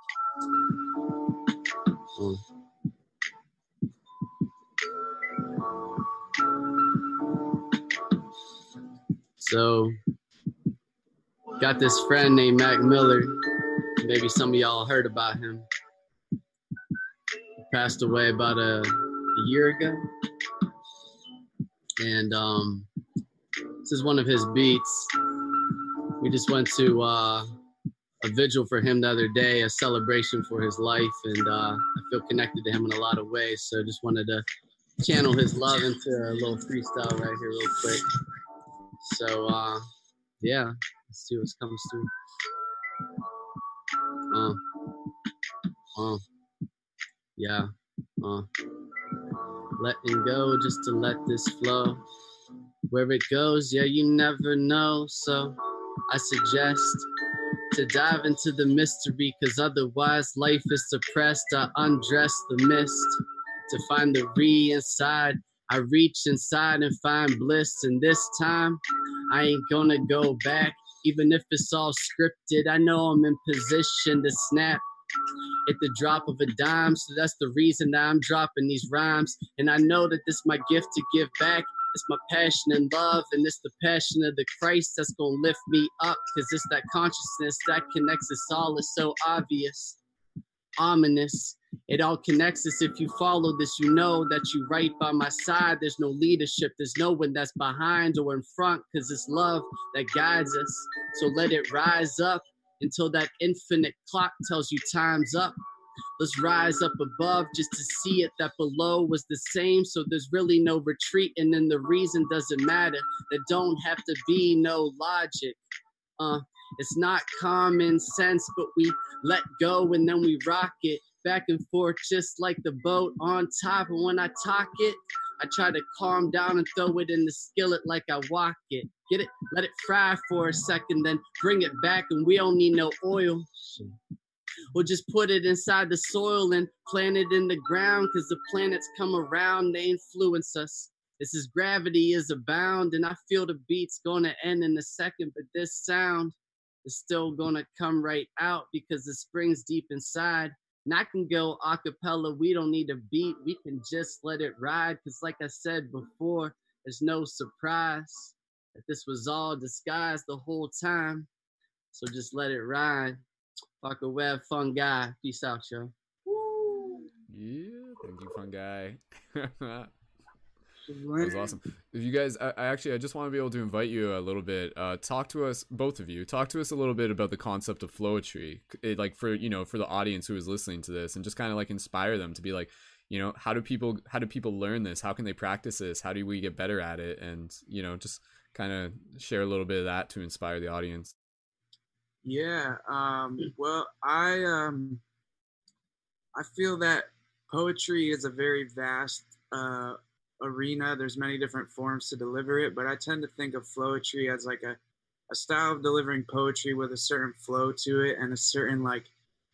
When- Um, So, got this friend named Mac Miller. Maybe some of y'all heard about him. He passed away about a, a year ago. And um, this is one of his beats. We just went to uh, a vigil for him the other day, a celebration for his life, and uh, I feel connected to him in a lot of ways. So just wanted to channel his love into a little freestyle right here, real quick. So uh, yeah, let's see what comes through. Uh, uh, yeah, uh, letting go just to let this flow. Where it goes, yeah, you never know. So I suggest to dive into the mystery, cause otherwise life is suppressed. I undress the mist to find the re inside. I reach inside and find bliss, and this time I ain't gonna go back. Even if it's all scripted, I know I'm in position to snap at the drop of a dime. So that's the reason I'm dropping these rhymes. And I know that this is my gift to give back. It's my passion and love, and it's the passion of the Christ that's gonna lift me up. Cause it's that consciousness that connects us all. It's so obvious, ominous. It all connects us. If you follow this, you know that you're right by my side. There's no leadership, there's no one that's behind or in front, cause it's love that guides us. So let it rise up until that infinite clock tells you time's up. Let's rise up above just to see it that below was the same. So there's really no retreat, and then the reason doesn't matter. There don't have to be no logic. Uh, it's not common sense, but we let go and then we rock it back and forth just like the boat on top. And when I talk it, I try to calm down and throw it in the skillet like I walk it. Get it, let it fry for a second, then bring it back, and we don't need no oil. We'll just put it inside the soil and plant it in the ground because the planets come around, they influence us. This is gravity is abound, and I feel the beat's gonna end in a second, but this sound is still gonna come right out because the spring's deep inside. And I can go a cappella, we don't need a beat, we can just let it ride. Because, like I said before, there's no surprise that this was all disguised the whole time. So just let it ride. Fuck a web, fun guy. Peace out, yo. Yeah, thank you, fun guy. that was awesome. If you guys, I, I, actually, I just want to be able to invite you a little bit. Uh, talk to us, both of you. Talk to us a little bit about the concept of flowetry, it, like for you know, for the audience who is listening to this, and just kind of like inspire them to be like, you know, how do people, how do people learn this? How can they practice this? How do we get better at it? And you know, just kind of share a little bit of that to inspire the audience. Yeah. Um, well, I um, I feel that poetry is a very vast uh, arena. There's many different forms to deliver it, but I tend to think of flowetry as like a, a style of delivering poetry with a certain flow to it and a certain like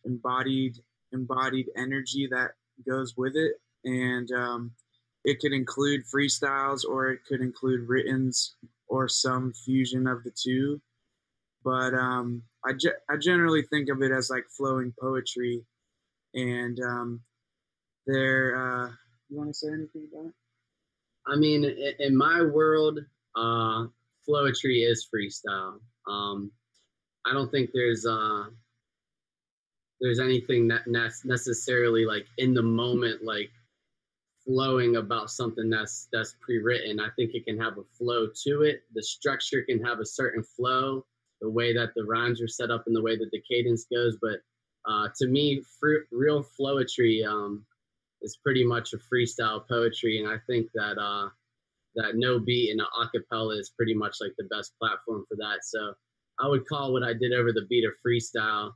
embodied embodied energy that goes with it. And um, it could include freestyles or it could include writtens or some fusion of the two. But um, I, ge- I generally think of it as like flowing poetry. And um, there, uh, you want to say anything about it? I mean, in my world, uh, flowetry is freestyle. Um, I don't think there's uh, there's anything that necessarily like in the moment, like flowing about something that's that's pre-written. I think it can have a flow to it. The structure can have a certain flow, the way that the rhymes are set up and the way that the cadence goes. But uh, to me, fr- real flowetry um, is pretty much a freestyle poetry, and I think that uh, that no beat and an acapella is pretty much like the best platform for that. So I would call what I did over the beat a freestyle,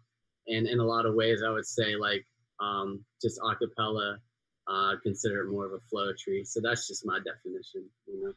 and in a lot of ways, I would say like um, just acapella uh, consider it more of a flow tree. So that's just my definition, you know.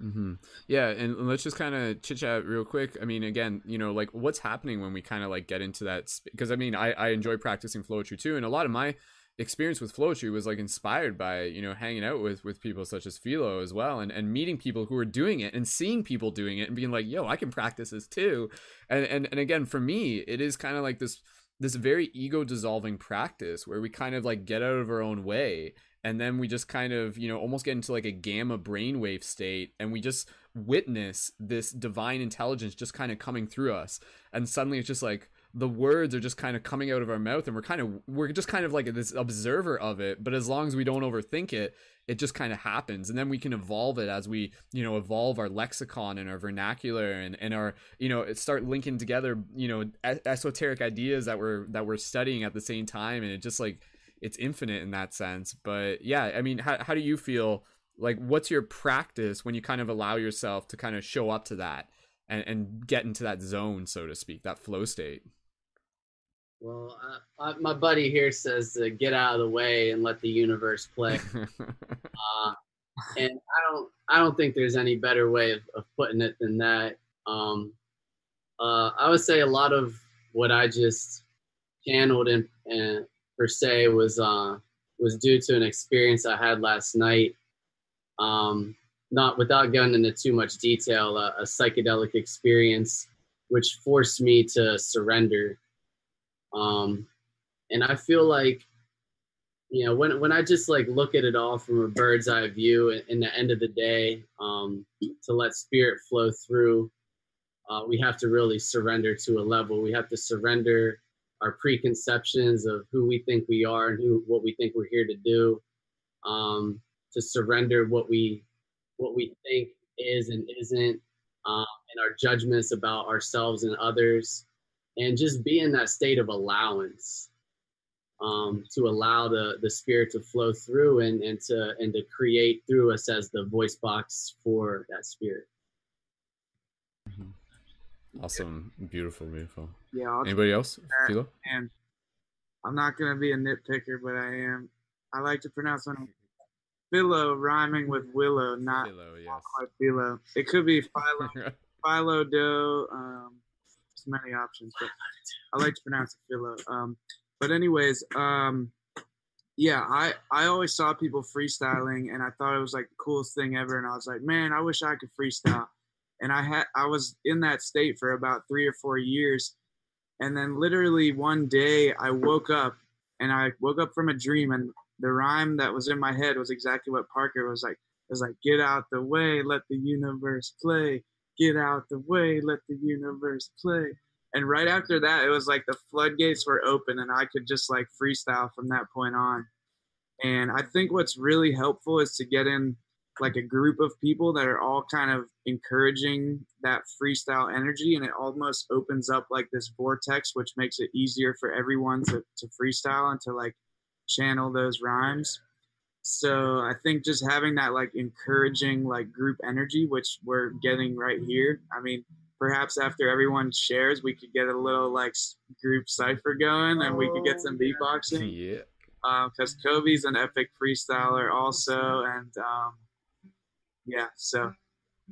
Mm-hmm. Yeah, and let's just kind of chit chat real quick. I mean, again, you know, like what's happening when we kind of like get into that? Because sp- I mean, I, I enjoy practicing flowetry too, and a lot of my experience with flowetry was like inspired by you know hanging out with with people such as Philo as well, and and meeting people who are doing it and seeing people doing it and being like, yo, I can practice this too. And and and again, for me, it is kind of like this this very ego dissolving practice where we kind of like get out of our own way and then we just kind of you know almost get into like a gamma brainwave state and we just witness this divine intelligence just kind of coming through us. And suddenly it's just like the words are just kind of coming out of our mouth and we're kind of we're just kind of like this observer of it but as long as we don't overthink it it just kind of happens. And then we can evolve it as we you know evolve our lexicon and our vernacular and, and our you know start linking together you know esoteric ideas that we're that we're studying at the same time. And it just like it's infinite in that sense but yeah i mean how, how do you feel like what's your practice when you kind of allow yourself to kind of show up to that and, and get into that zone so to speak that flow state well, uh, my buddy here says to get out of the way and let the universe play. uh, and I don't, I don't think there's any better way of, of putting it than that. Um, uh, I would say a lot of what I just channeled and, and per se was uh, was due to an experience I had last night. Um, not without going into too much detail, a, a psychedelic experience which forced me to surrender. Um, and I feel like, you know, when when I just like look at it all from a bird's eye view, in the end of the day, um, to let spirit flow through, uh, we have to really surrender to a level. We have to surrender our preconceptions of who we think we are and who what we think we're here to do. Um, to surrender what we what we think is and isn't, um, and our judgments about ourselves and others, and just be in that state of allowance um, to allow the the spirit to flow through and and to and to create through us as the voice box for that spirit. Awesome, beautiful, beautiful. Yeah. I'll Anybody else? Philo? And I'm not gonna be a nitpicker, but I am. I like to pronounce my name Philo, rhyming with willow, not Philo, yes. quite Philo. It could be Philo, Philo Doe. Um, there's many options, but I like to pronounce it Philo. Um, but anyways, um, yeah, I I always saw people freestyling, and I thought it was like the coolest thing ever. And I was like, man, I wish I could freestyle. And I had I was in that state for about three or four years, and then literally one day I woke up, and I woke up from a dream, and the rhyme that was in my head was exactly what Parker was like. It was like, get out the way, let the universe play. Get out the way, let the universe play. And right after that, it was like the floodgates were open and I could just like freestyle from that point on. And I think what's really helpful is to get in like a group of people that are all kind of encouraging that freestyle energy and it almost opens up like this vortex which makes it easier for everyone to, to freestyle and to like channel those rhymes. So i think just having that like encouraging like group energy which we're getting right here i mean perhaps after everyone shares we could get a little like group cipher going and we could get some beatboxing. Yeah. because kobe's an epic freestyler also and um, yeah so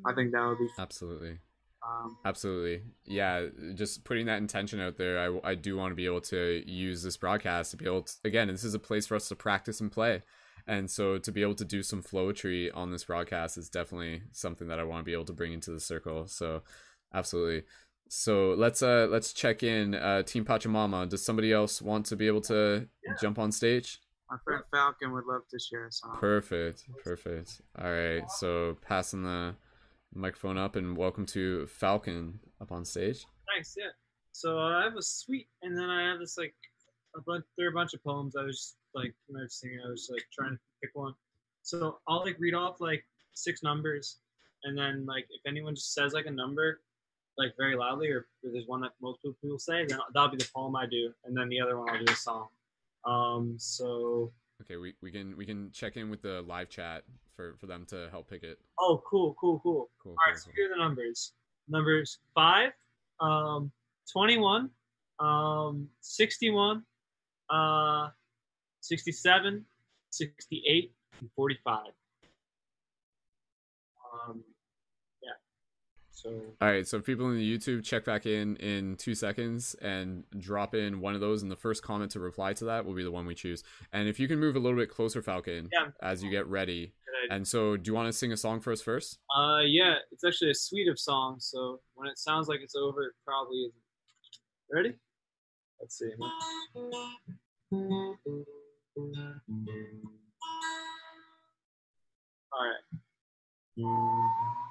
i think that would be Absolutely. um, Absolutely. Yeah, just putting that intention out there. I, I do want to be able to use this broadcast to be able to, again, this is a place for us to practice and play. And so to be able to do some flowetry on this broadcast is definitely something that I want to be able to bring into the circle. So absolutely. So let's uh let's check in uh Team Pachamama. Does somebody else want to be able to jump on stage? My friend falcon would love to share a song Perfect. Perfect. All right. So passing the microphone up and welcome to Falcon up on stage. Nice, yeah. So uh, I have a suite, and then I have this like a bunch. There are a bunch of poems. I was like when I was singing, I was like trying to pick one. So I'll like read off like six numbers, and then like if anyone just says like a number, like very loudly, or if there's one that most people say, then that'll be the poem I do, and then the other one I'll do a song. Um. So Okay, we, we can we can check in with the live chat for for them to help pick it. oh, cool, cool, cool. Cool. All cool, right, so cool. here are the numbers. Numbers 5, um, 21, um, 61, uh, 67, 68, and 45. Um. So, All right, so people in the YouTube check back in in two seconds and drop in one of those, and the first comment to reply to that will be the one we choose. And if you can move a little bit closer, Falcon, Yeah. as you get ready. And so, do you want to sing a song for us first? Uh, yeah, it's actually a suite of songs. So when it sounds like it's over, it probably isn't. Ready? Let's see. All right.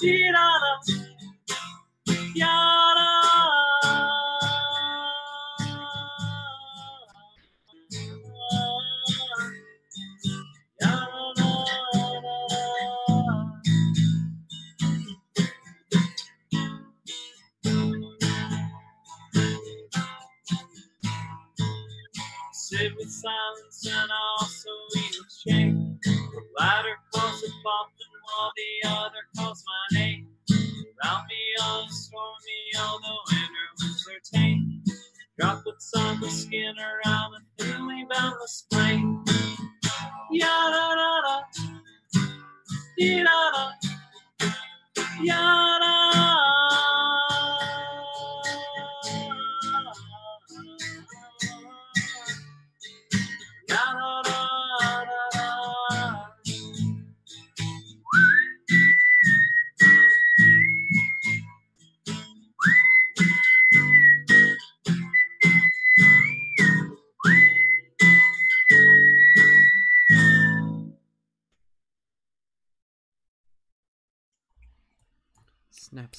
Dee da da. Ya da. Ya da da da. Sit with silence and also with shame. The latter calls it while the other calls my name. Around me all stormy, although winter winds are tame. Droplets on the skin around the thinly boundless plain. Ya da da da, dee da da, ya da.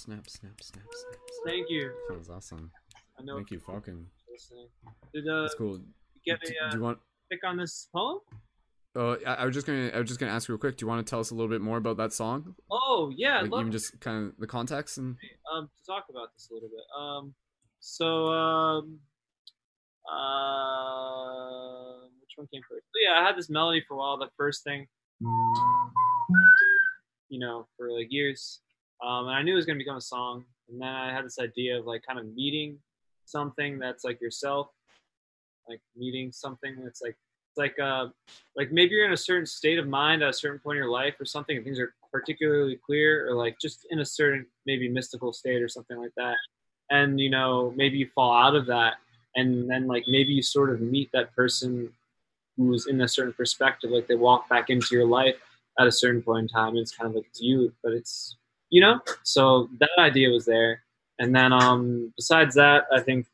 Snap, snap, snap, snap, snap. Thank you. That was awesome. I know Thank you, Falcon. listening. Did uh That's cool. get Do, a do you uh, want? pick on this poem? Uh, I, I was just gonna. I was just gonna ask real quick. Do you want to tell us a little bit more about that song? Oh yeah, like love even just kind of the context and. um to talk about this a little bit. Um, so um, uh, which one came first? So, yeah, I had this melody for a while. The first thing, you know, for like years, um, and I knew it was gonna become a song. And then I had this idea of like kind of meeting something that's like yourself, like meeting something that's like it's like uh like maybe you're in a certain state of mind at a certain point in your life or something and things are particularly clear or like just in a certain maybe mystical state or something like that and you know maybe you fall out of that and then like maybe you sort of meet that person who's in a certain perspective like they walk back into your life at a certain point in time and it's kind of like it's you but it's you know so that idea was there and then um besides that i think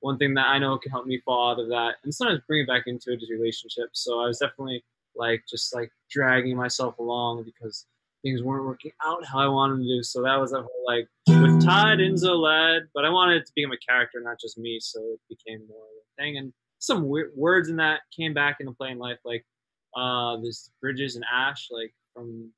one thing that I know can help me fall out of that and sometimes bring it back into a relationship. So I was definitely like just like dragging myself along because things weren't working out how I wanted to do. So that was a whole like with Todd Enzo led, but I wanted it to become a character, not just me. So it became more of a thing. And some weird words in that came back into play in life, like uh this Bridges and Ash, like from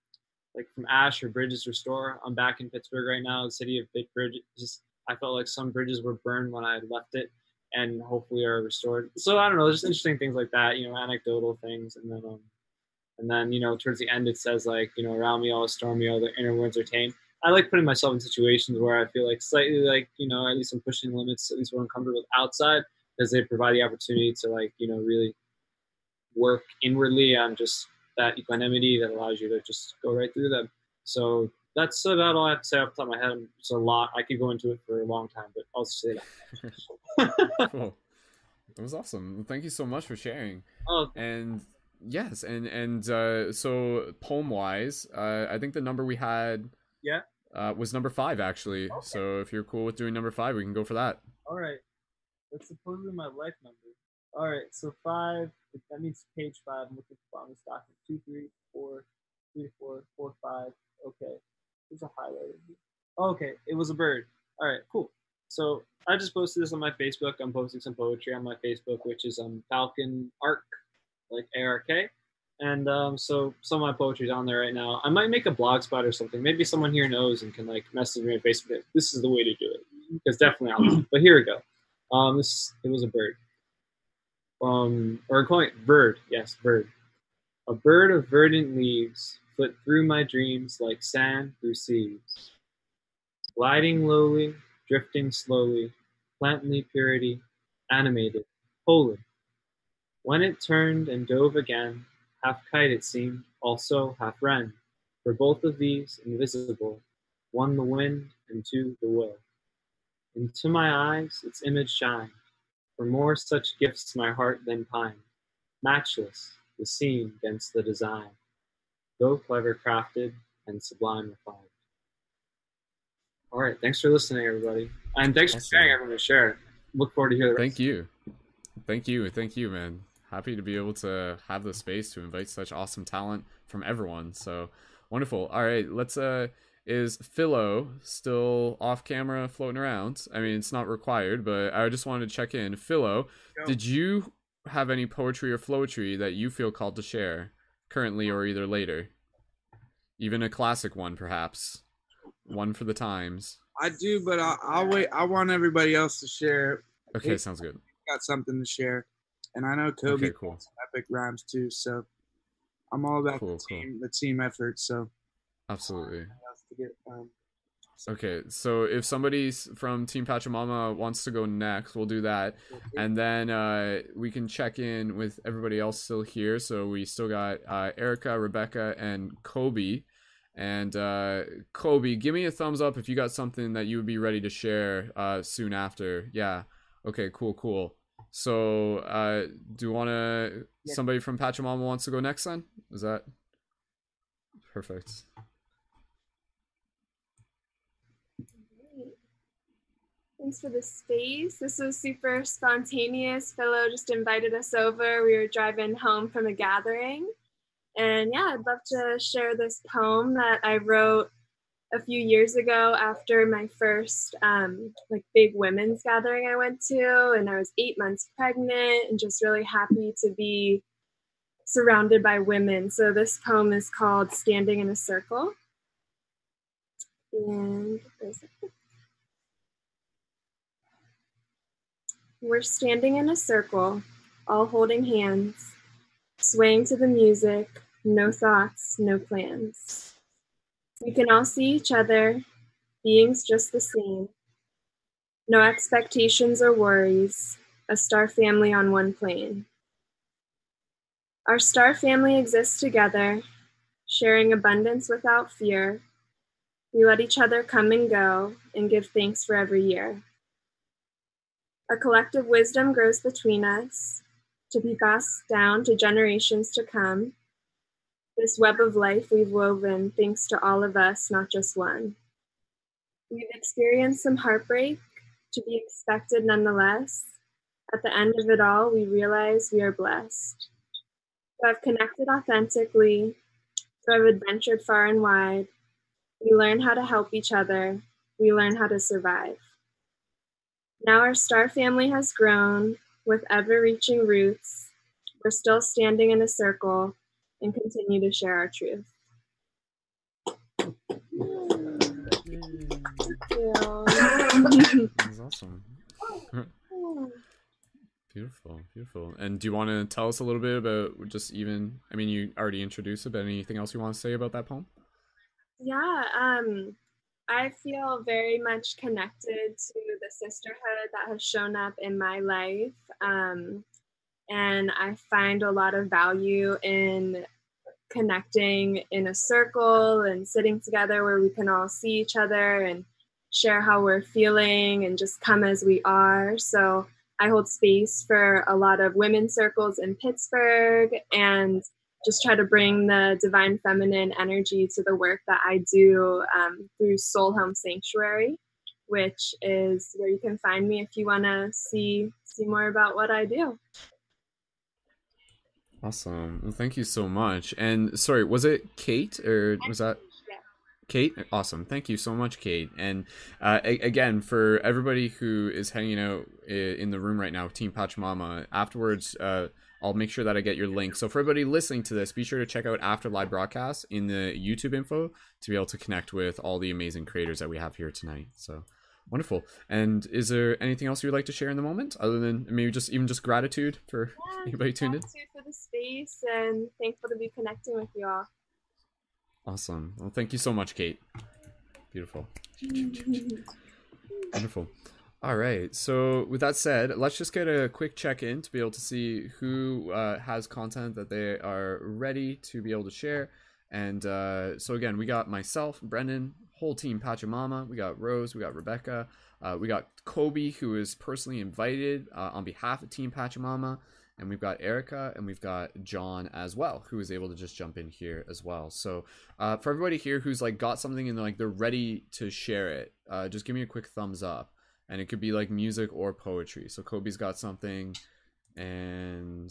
like from Ash or Bridges Restore. I'm back in Pittsburgh right now, the city of Bridges. Just I felt like some bridges were burned when I left it and hopefully are restored. So I don't know, just interesting things like that, you know, anecdotal things. And then, um, and then, you know, towards the end, it says like, you know, around me all is stormy, all the inner winds are tame. I like putting myself in situations where I feel like slightly like, you know, at least I'm pushing limits, at least what I'm comfortable with outside because they provide the opportunity to like, you know, really work inwardly on just that equanimity that allows you to just go right through them. So that's about all I have to say off the top of my head. It's a lot. I could go into it for a long time, but I'll say that. cool. That was awesome. Thank you so much for sharing. Oh, And yes, and and uh, so poem wise, uh, I think the number we had Yeah. uh, was number five actually. Okay. So if you're cool with doing number five, we can go for that. all right. That's supposedly my life number. All right, so five. That means page five. I'm looking for on this document. Two, three, four, three, four, four, five. Okay. There's a highlighter. here. Okay, it was a bird. All right, cool. So I just posted this on my Facebook. I'm posting some poetry on my Facebook, which is um Falcon Arc, like A R K. And um, so some of my poetry's on there right now. I might make a blog spot or something. Maybe someone here knows and can like message me on Facebook. This is the way to do it. Because definitely I'll. But here we go. Um, this it was a bird. Um, or calling it bird. Yes, bird. A bird of verdant leaves flit through my dreams like sand through seas. Gliding lowly, drifting slowly, plantly purity, animated, holy. When it turned and dove again, half kite it seemed, also half wren, for both of these invisible, one the wind and two the will. Into my eyes its image shined, for more such gifts my heart than pine, matchless the scene against the design, though clever crafted and sublime refined. All right. Thanks for listening, everybody, and thanks for sharing. Everyone to share. Look forward to hearing. Thank you. Thank you. Thank you, man. Happy to be able to have the space to invite such awesome talent from everyone. So wonderful. All right, let's uh is Philo still off camera floating around? I mean, it's not required, but I just wanted to check in. Philo, Go. did you have any poetry or flowetry that you feel called to share currently or either later? Even a classic one, perhaps. One for the times. I do, but I, I'll wait. I want everybody else to share. Okay, sounds good. Got something to share, and I know Cobe Okay, cool. some epic rhymes too. So I'm all about Cool, the cool. team, the team effort. So Absolutely. Get um, Okay, so if somebody from Team Pachamama wants to go next, we'll do that, and then uh, we can check in with everybody else still here. So we still got uh, Erica, Rebecca, and Cobe. And uh, Cobe, give me a thumbs up if you got something that you would be ready to share uh, soon after. Yeah. Okay. Cool. Cool. So, uh, do you want to? Somebody from Pachamama wants to go next. Then is that perfect? Thanks for the space. This was super spontaneous. Philo just invited us over. We were driving home from a gathering. And yeah, I'd love to share this poem that I wrote a few years ago after my first um, like big women's gathering I went to, and I was eight months pregnant and just really happy to be surrounded by women. So this poem is called "Standing in a Circle," and We're standing in a circle, all holding hands, swaying to the music, no thoughts, no plans. We can all see each other, beings just the same. No expectations or worries, a star family on one plane. Our star family exists together, sharing abundance without fear. We let each other come and go and give thanks for every year. A collective wisdom grows between us to be passed down to generations to come. This web of life we've woven thanks to all of us, not just one. We've experienced some heartbreak to be expected nonetheless. At the end of it all, we realize we are blessed. To have connected authentically, to have adventured far and wide, we learn how to help each other, we learn how to survive. Now our star family has grown with ever reaching roots. We're still standing in a circle and continue to share our truth. Thank you. That's awesome. Beautiful, beautiful. And do you want to tell us a little bit about just even? I mean, you already introduced it, but anything else you want to say about that poem? Yeah, um, I feel very much connected to the sisterhood that has shown up in my life. Um, and I find a lot of value in connecting in a circle and sitting together where we can all see each other and share how we're feeling and just come as we are. So I hold space for a lot of women's circles in Pittsburgh and just try to bring the divine feminine energy to the work that I do um, through Soul Home Sanctuary, which is where you can find me if you want to see see more about what I do. Awesome. Well, thank you so much. And sorry, was it Kate or was that Kate? Awesome. Thank you so much, Kate. And uh, a- again, for everybody who is hanging out in the room right now, Team Pachamama, afterwards, uh, I'll make sure that I get your link. So for everybody listening to this, be sure to check out After Live Broadcast in the YouTube info to be able to connect with all the amazing creators that we have here tonight. So wonderful. And is there anything else you'd like to share in the moment, other than maybe just even just gratitude for anybody tuned in? Gratitude for the space and thankful to be connecting with you all. Awesome. Well, thank you so much, Kate. Beautiful. Wonderful. All right. So, with that said, let's just get a quick check in to be able to see who uh, has content that they are ready to be able to share. And uh, so, again, we got myself, Brendon, whole team Pachamama. We got Rose. We got Rebecca. Uh, we got Cobe, who is personally invited uh, on behalf of Team Pachamama. and we've got Erica, and we've got John as well, who is able to just jump in here as well. So, uh, for everybody here who's like got something and like they're ready to share it, uh, just give me a quick thumbs up, and it could be like music or poetry. So Cobe's got something, and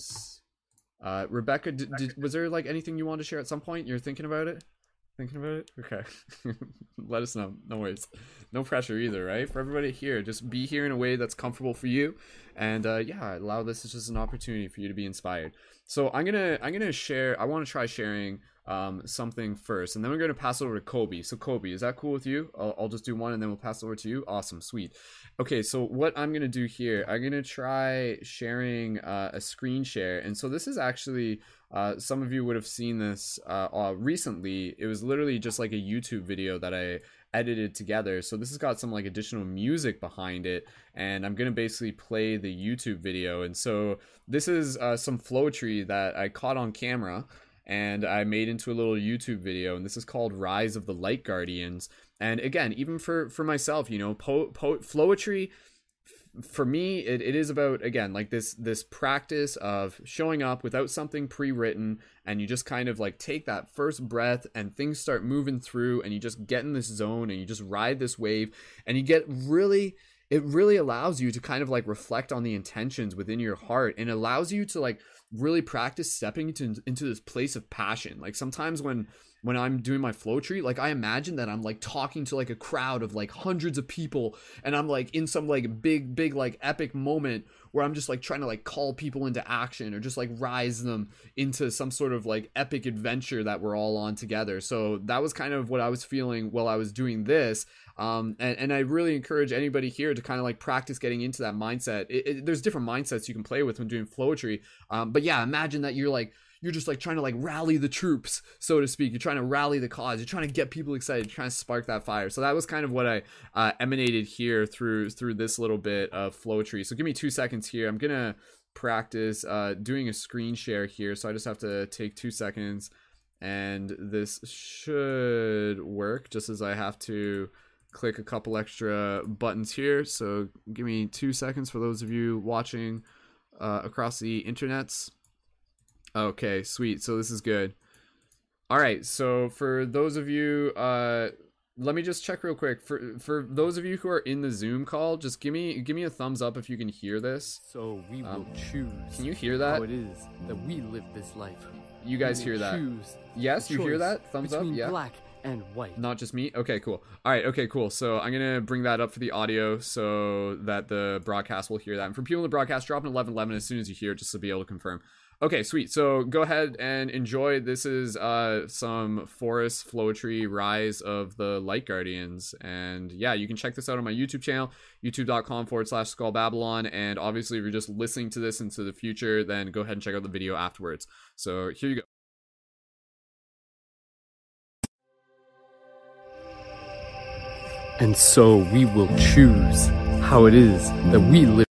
uh, Rebecca, did, did, was there like anything you wanted to share at some point? You're thinking about it? Thinking about it? Okay. Let us know. No worries. No pressure either, right? For everybody here, just be here in a way that's comfortable for you, and uh, yeah, allow this as just an opportunity for you to be inspired. So I'm gonna I'm gonna share. I want to try sharing um, something first, and then we're gonna pass over to Cobe. So Cobe, is that cool with you? I'll, I'll just do one, and then we'll pass over to you. Awesome, sweet. Okay, so what I'm gonna do here, I'm gonna try sharing uh, a screen share, and so this is actually uh, some of you would have seen this uh, uh, recently. It was literally just like a YouTube video that I edited together. So this has got some like additional music behind it, and I'm gonna basically play the YouTube video. And so this is uh, some flowetry that I caught on camera and I made into a little YouTube video, and this is called Rise of the Light Guardians. And again, even for for myself, you know, po- po- flowetry for me it, it is about again like this this practice of showing up without something pre-written and you just kind of like take that first breath and things start moving through and you just get in this zone and you just ride this wave and you get really it really allows you to kind of like reflect on the intentions within your heart and allows you to like really practice stepping into into this place of passion. Like sometimes when when I'm doing my flowetry, like I imagine that I'm like talking to like a crowd of like hundreds of people and I'm like in some like big, big, like epic moment where I'm just like trying to like call people into action or just like rise them into some sort of like epic adventure that we're all on together. So that was kind of what I was feeling while I was doing this. Um, and, and I really encourage anybody here to kind of like practice getting into that mindset. It, it, there's different mindsets you can play with when doing flowetry. Um, but yeah, imagine that you're like, you're just like trying to like rally the troops, so to speak. You're trying to rally the cause. You're trying to get people excited. You're trying to spark that fire. So that was kind of what I uh, emanated here through through this little bit of flowetry. So give me two seconds here. I'm gonna practice uh, doing a screen share here. So I just have to take two seconds, and this should work. Just as I have to click a couple extra buttons here. So give me two seconds for those of you watching uh, across the internets. Okay, sweet. So this is good. All right. So for those of you, uh, let me just check real quick. For for those of you who are in the Zoom call, just give me give me a thumbs up if you can hear this. So we will Um, choose. Can you hear that? How it is that we live this life. You guys hear that? Yes, you hear that? Thumbs up. Yeah. black and white. Not just me. Okay, cool. All right. Okay, cool. So I'm gonna bring that up for the audio so that the broadcast will hear that. And for people in the broadcast, drop an 1111 as soon as you hear it, just to be able to confirm. Okay, sweet. So go ahead and enjoy. This is uh some forest flowetry rise of the light guardians, and yeah, you can check this out on my YouTube channel, youtube.com forward slash skull babylon. And obviously, if you're just listening to this into the future, then go ahead and check out the video afterwards. So here you go. And so we will choose how it is that we live.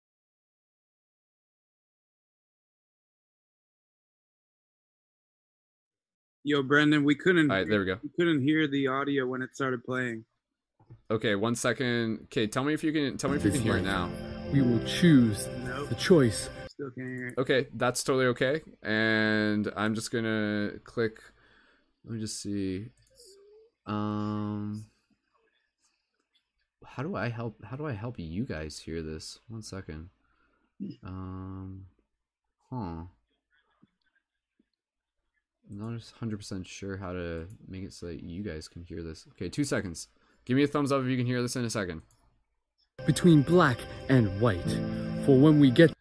Yo, Brendon, we couldn't. All right, there we go. We couldn't hear the audio when it started playing. Okay, one second. Okay, tell me if you can tell me if you can hear it now. We will choose Nope. the choice. Still can't hear it. Okay, that's totally okay. And I'm just gonna click. Let me just see. Um, how do I help? How do I help you guys hear this? One second. Um, huh. I'm not just hundred percent sure how to make it so that you guys can hear this. Okay, two seconds. Give me a thumbs up if you can hear this in a second. between black and white. For when we get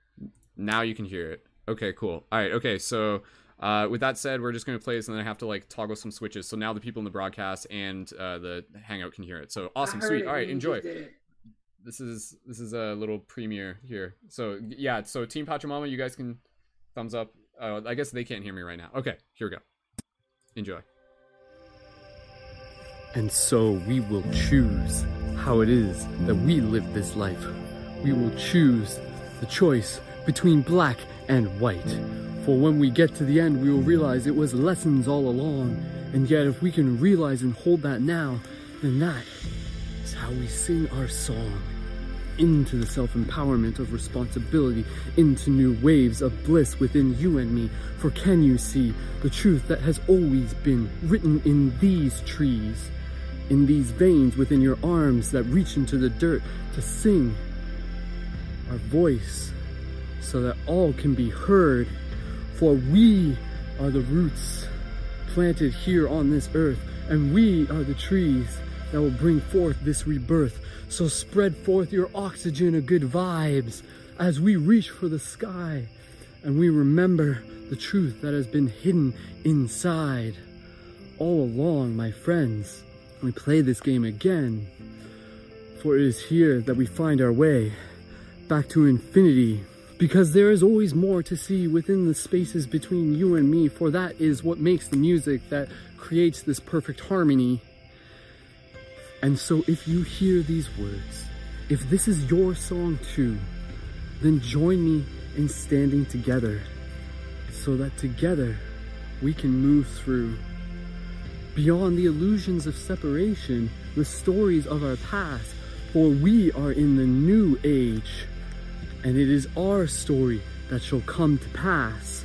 Now you can hear it. Okay, cool. All right. Okay, so uh, with that said, we're just gonna play this, and then I have to like toggle some switches. So now the people in the broadcast and uh, the Hangout can hear it. So awesome, sweet. All right, enjoy. This is this is a little premiere here. So yeah, so Team Pachamama, you guys can thumbs up. Uh, I guess they can't hear me right now. Okay, here we go. Enjoy. And so we will choose how it is that we live this life. We will choose the choice between black and white. For when we get to the end, we will realize it was lessons all along. And yet, if we can realize and hold that now, then that is how we sing our song. Into the self empowerment of responsibility, into new waves of bliss within you and me. For can you see the truth that has always been written in these trees, in these veins within your arms that reach into the dirt to sing our voice so that all can be heard? For we are the roots planted here on this earth, and we are the trees that will bring forth this rebirth. So spread forth your oxygen of good vibes as we reach for the sky and we remember the truth that has been hidden inside. All along, my friends, we play this game again, for it is here that we find our way back to infinity. Because there is always more to see within the spaces between you and me, for that is what makes the music that creates this perfect harmony. And so if you hear these words, if this is your song too, then join me in standing together so that together we can move through beyond the illusions of separation, the stories of our past, for we are in the new age, and it is our story that shall come to pass.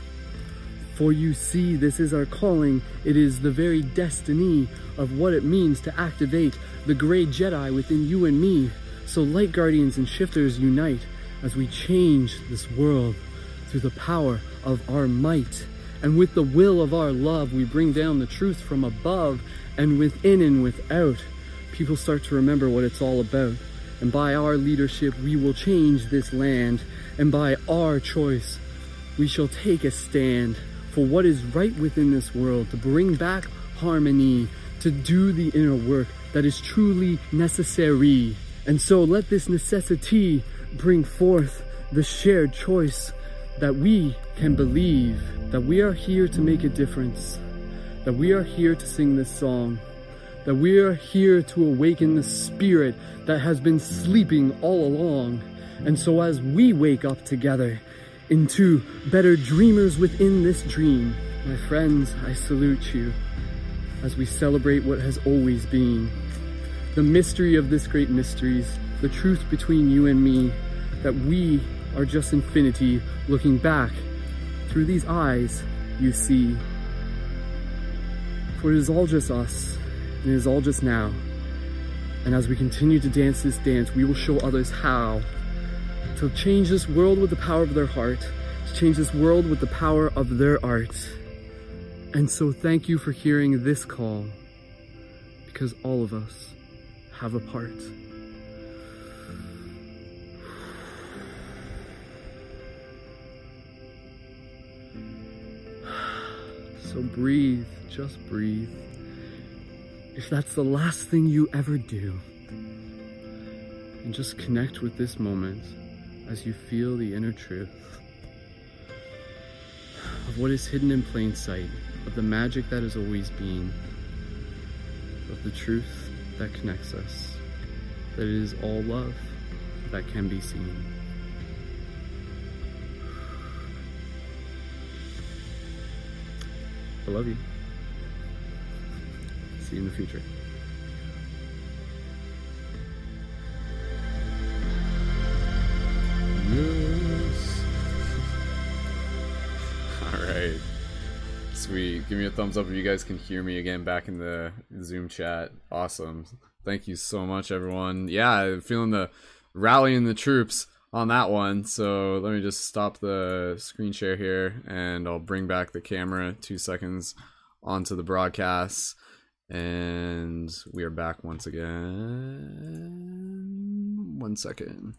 For you see, this is our calling. It is the very destiny of what it means to activate the gray Jedi within you and me. So light guardians and shifters unite as we change this world through the power of our might. And with the will of our love, we bring down the truth from above and within and without. People start to remember what it's all about. And by our leadership, we will change this land. And by our choice, we shall take a stand for what is right within this world, to bring back harmony, to do the inner work that is truly necessary. And so let this necessity bring forth the shared choice that we can believe that we are here to make a difference, that we are here to sing this song, that we are here to awaken the spirit that has been sleeping all along. And so as we wake up together into better dreamers within this dream, my friends, I salute you as we celebrate what has always been. The mystery of this great mysteries, the truth between you and me, that we are just infinity looking back through these eyes you see. For it is all just us, and it is all just now. And as we continue to dance this dance, we will show others how to change this world with the power of their heart, to change this world with the power of their art. And so thank you for hearing this call, because all of us have a part. So breathe, just breathe. If that's the last thing you ever do, and just connect with this moment as you feel the inner truth of what is hidden in plain sight, of the magic that has always been, of the truth that connects us, that it is all love that can be seen. I love you. See you in the future. Yes. All right. Sweet. Give me a thumbs up if you guys can hear me again back in the Zoom chat. Awesome. Thank you so much, everyone. Yeah, feeling the rallying the troops on that one. So let me just stop the screen share here and I'll bring back the camera two seconds onto the broadcast. And we are back once again. One second.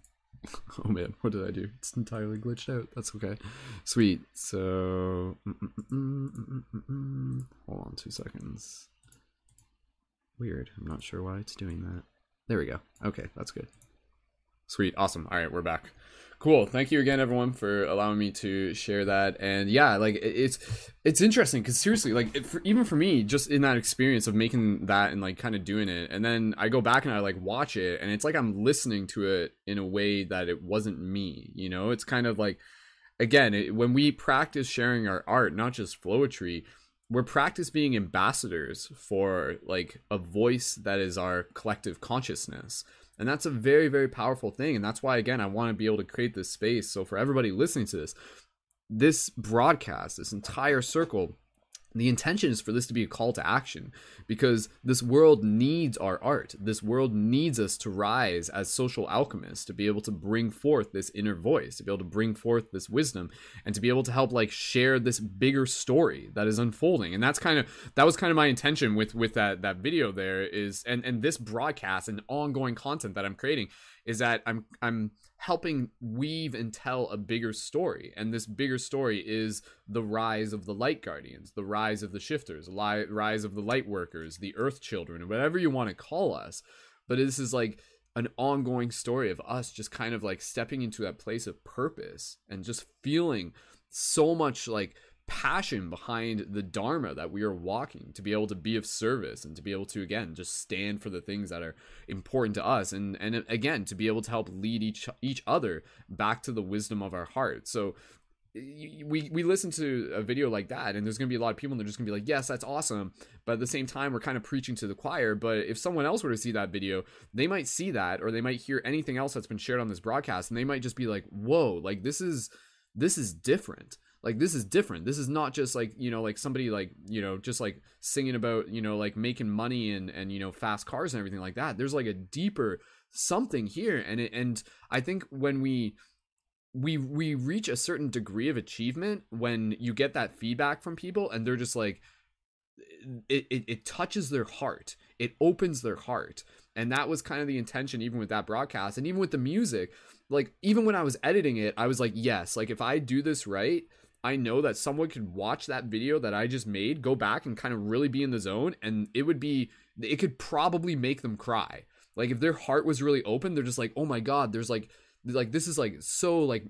Oh man, what did I do? It's entirely glitched out. That's okay. Sweet. So, mm, mm, mm, hold on two seconds. Weird. I'm not sure why it's doing that. There we go. Okay, that's good. Sweet. Awesome. All right, we're back. Cool. Thank you again, everyone, for allowing me to share that. And yeah, like it's it's interesting because seriously, like it, for, even for me, just in that experience of making that and like kind of doing it, and then I go back and I like watch it, and it's like I'm listening to it in a way that it wasn't me. You know, it's kind of like again it, when we practice sharing our art, not just flowetry we're practice being ambassadors for like a voice that is our collective consciousness And that's a very, very powerful thing. And that's why, again, I want to be able to create this space. So, for everybody listening to this, this broadcast, this entire circle, the intention is for this to be a call to action because this world needs our art. This world needs us to rise as social alchemists, to be able to bring forth this inner voice, to be able to bring forth this wisdom, and to be able to help like share this bigger story that is unfolding. And that's kind of that was kind of my intention with with that that video there is and and this broadcast and ongoing content that I'm creating is that I'm I'm helping weave and tell a bigger story. And this bigger story is the rise of the light guardians, the rise of the shifters, the rise of the light workers, the earth children, whatever you want to call us. But this is like an ongoing story of us just kind of like stepping into that place of purpose and just feeling so much like passion behind the dharma that we are walking to be able to be of service and to be able to again just stand for the things that are important to us and and again to be able to help lead each each other back to the wisdom of our heart. So we we listen to a video like that and there's going to be a lot of people that are just going to be like yes that's awesome. But at the same time we're kind of preaching to the choir. But if someone else were to see that video they might see that or they might hear anything else that's been shared on this broadcast and they might just be like whoa like this is this is different like this is different. This is not just like you know like somebody like you know just like singing about you know like making money and and you know fast cars and everything like that. There's like a deeper something here. And it, and i think when we we we reach a certain degree of achievement when you get that feedback from people and they're just like it, it, it touches their heart. It opens their heart. And that was kind of the intention even with that broadcast and even with the music. Like even when i was editing it i was like yes like if i do this right I know that someone could watch that video that I just made, go back and kind of really be in the zone, and it would be, it could probably make them cry. Like if their heart was really open, they're just like, oh my god, there's like, like this is like so like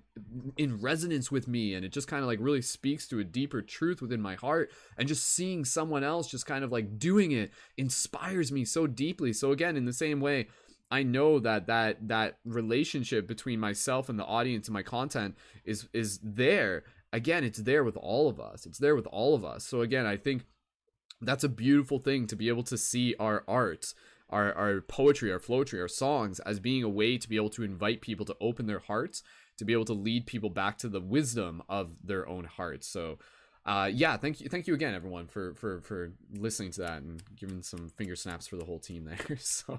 in resonance with me, and it just kind of like really speaks to a deeper truth within my heart, and just seeing someone else just kind of like doing it inspires me so deeply. So again, in the same way. I know that that that relationship between myself and the audience and my content is is there again, it's there with all of us. It's there with all of us. So again, I think that's a beautiful thing to be able to see our art, our our poetry, our flowetry, our songs as being a way to be able to invite people to open their hearts, to be able to lead people back to the wisdom of their own hearts. So uh, yeah, thank you, thank you again, everyone, for for for listening to that and giving some finger snaps for the whole team there. So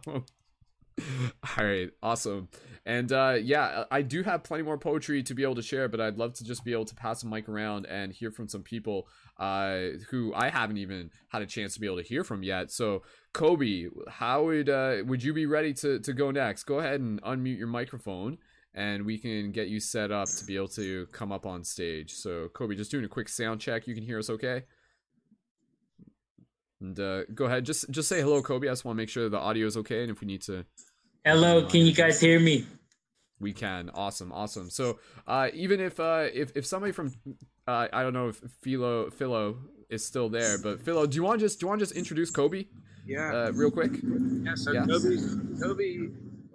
all right, awesome. And uh, yeah, I do have plenty more poetry to be able to share, but I'd love to just be able to pass the mic around and hear from some people uh, who I haven't even had a chance to be able to hear from yet. So, Cobe, how would uh, would you be ready to to go next? Go ahead and unmute your microphone, and we can get you set up to be able to come up on stage. So, Cobe, just doing a quick sound check. You can hear us, okay? And uh, go ahead, just just say hello, Cobe. I just want to make sure the audio is okay, and if we need to Hello, can you guys hear me? We can. Awesome, awesome. So, uh, even if uh, if if somebody from uh, I don't know if Philo Philo is still there, but Philo, do you want just do you want to just introduce Cobe? Yeah. Uh, real quick. Yeah. So yeah. Cobe Cobe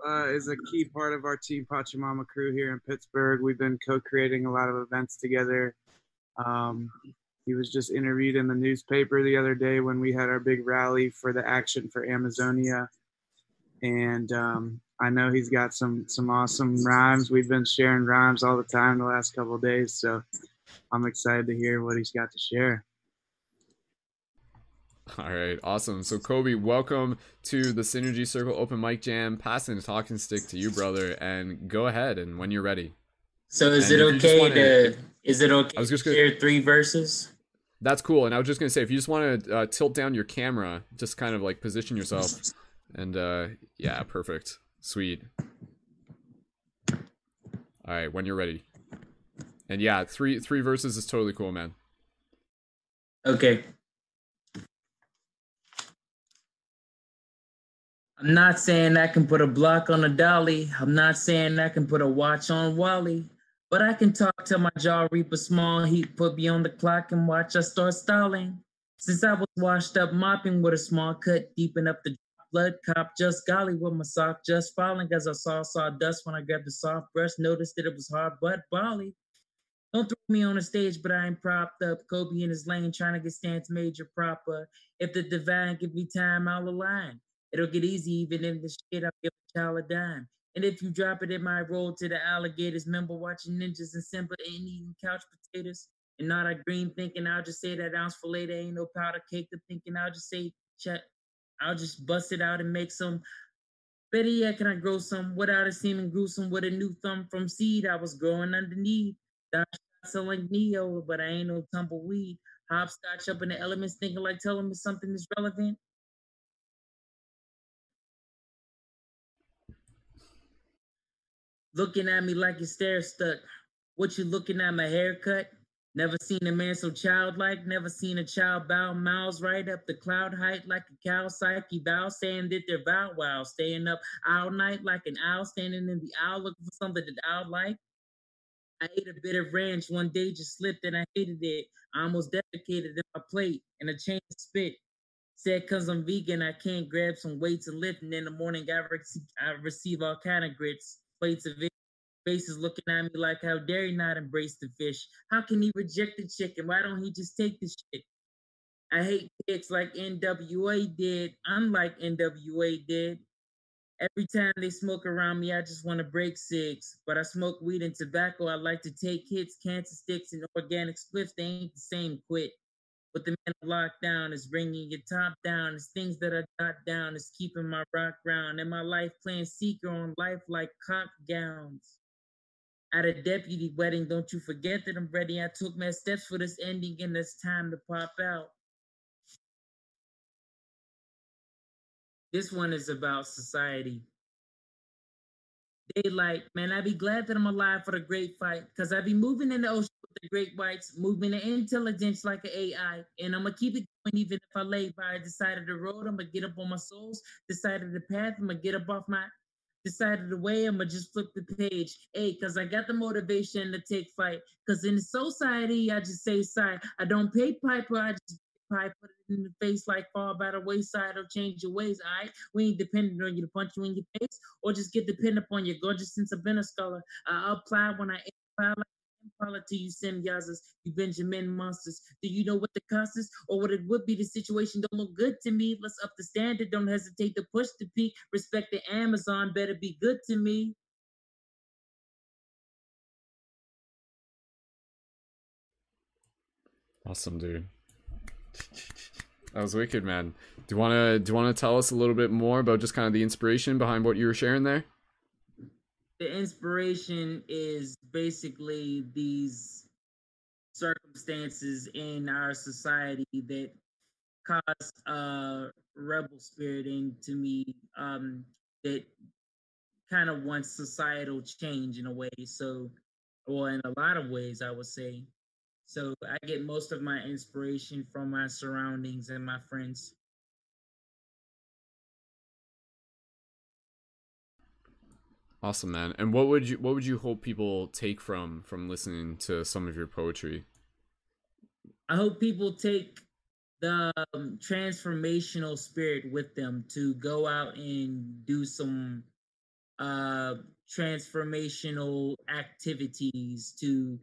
uh, is a key part of our Team Pachamama crew here in Pittsburgh. We've been co-creating a lot of events together. Um, he was just interviewed in the newspaper the other day when we had our big rally for the Action for Amazonia and um, I know he's got some some awesome rhymes. We've been sharing rhymes all the time the last couple of days, so I'm excited to hear what he's got to share. All right, awesome. So Cobe, welcome to the Synergy Circle Open Mic Jam. Passing the talking stick to you, brother, and go ahead and when you're ready. So is and it okay wanna, to? Is it okay? I was just gonna, share three verses. That's cool. And I was just gonna say, if you just want to uh, tilt down your camera, just kind of like position yourself and uh yeah, perfect. Sweet. All right, when you're ready. And yeah, three three verses is totally cool, man. Okay. I'm not saying I can put a block on a dolly. I'm not saying I can put a watch on Wally. But I can talk till my jaw reap a small heat, put me on the clock and watch I start stalling. Since I was washed up mopping with a small cut, deeping up the blood cop, just golly with my sock just falling as I saw sawdust when I grabbed the soft brush, noticed that it was hard but Bali. Don't throw me on the stage, but I ain't propped up. Cobe in his lane trying to get stance major proper. If the divine give me time, I'll align. It'll get easy even in the shit. I'll give a child a dime. And if you drop it, it might roll to the alligators. Remember watching ninjas and Simba and eating couch potatoes and not a green thinking I'll just say that ounce fillet there ain't no powder cake to thinking I'll just say check I'll just bust it out and make some better yet can I grow some without it seeming gruesome with a new thumb from seed? I was growing underneath. So like Neo oh, but I ain't no tumbleweed. Hopscotch up in the elements thinking like telling me something is relevant. Looking at me like you stare stuck. What you looking at my haircut Never seen a man so childlike, never seen a child bow miles right up the cloud height like a cow psyche bow, saying that they're bow wow, staying up all night like an owl, standing in the owl looking for something that I'll like. I ate a bit of ranch one day, just slipped and I hated it. I almost defecated in my plate and a chain spit. Said cause I'm vegan, I can't grab some weights and lift, and in the morning I, rec- I receive all kind of grits, plates of it faces looking at me like, how dare he not embrace the fish? How can he reject the chicken? Why don't he just take the shit? I hate pigs like NWA did, unlike NWA did. Every time they smoke around me, I just want to break six. But I smoke weed and tobacco. I like to take hits, cancer sticks, and organic spliffs. They ain't the same. Quit. But the man of lockdown is bringing your top down. It's things that I got down. It's keeping my rock ground. And my life playing seeker on life like cock gowns at a deputy wedding. Don't you forget that I'm ready. I took my steps for this ending and it's time to pop out. This one is about society. Daylight, man, I'd be glad that I'm alive for the great fight, cause I'd be moving in the ocean with the great whites, moving the intelligence like an AI, and I'ma keep it going even if I lay by side of the road. I'ma get up on my souls, of the path. I'ma get up off my decided the way I'ma just flip the page. Hey, cause I got the motivation to take fight. Cause in society, I just say sorry. I don't pay piper, I just pipe, put it in the face like fall by the wayside or change your ways. All right, we ain't dependent on you to punch you in your face or just get dependent upon your gorgeous since I've been a scholar. I apply when I apply like To you Semyazas, you Benjamin monsters. Do you know what the cost is or what it would be? The situation don't look good to me. Let's up the standard. Don't hesitate to push the peak. Respect the Amazon. Better be good to me. Awesome, dude. That was wicked, man. Do you wanna do you wanna tell us a little bit more about just kind of the inspiration behind what you were sharing there? The inspiration is basically these circumstances in our society that cause a rebel spirit into me um, that kind of wants societal change in a way. So, or in a lot of ways, I would say. So I get most of my inspiration from my surroundings and my friends. Awesome, man. And what would you what would you hope people take from from listening to some of your poetry? I hope people take the um, transformational spirit with them to go out and do some uh transformational activities to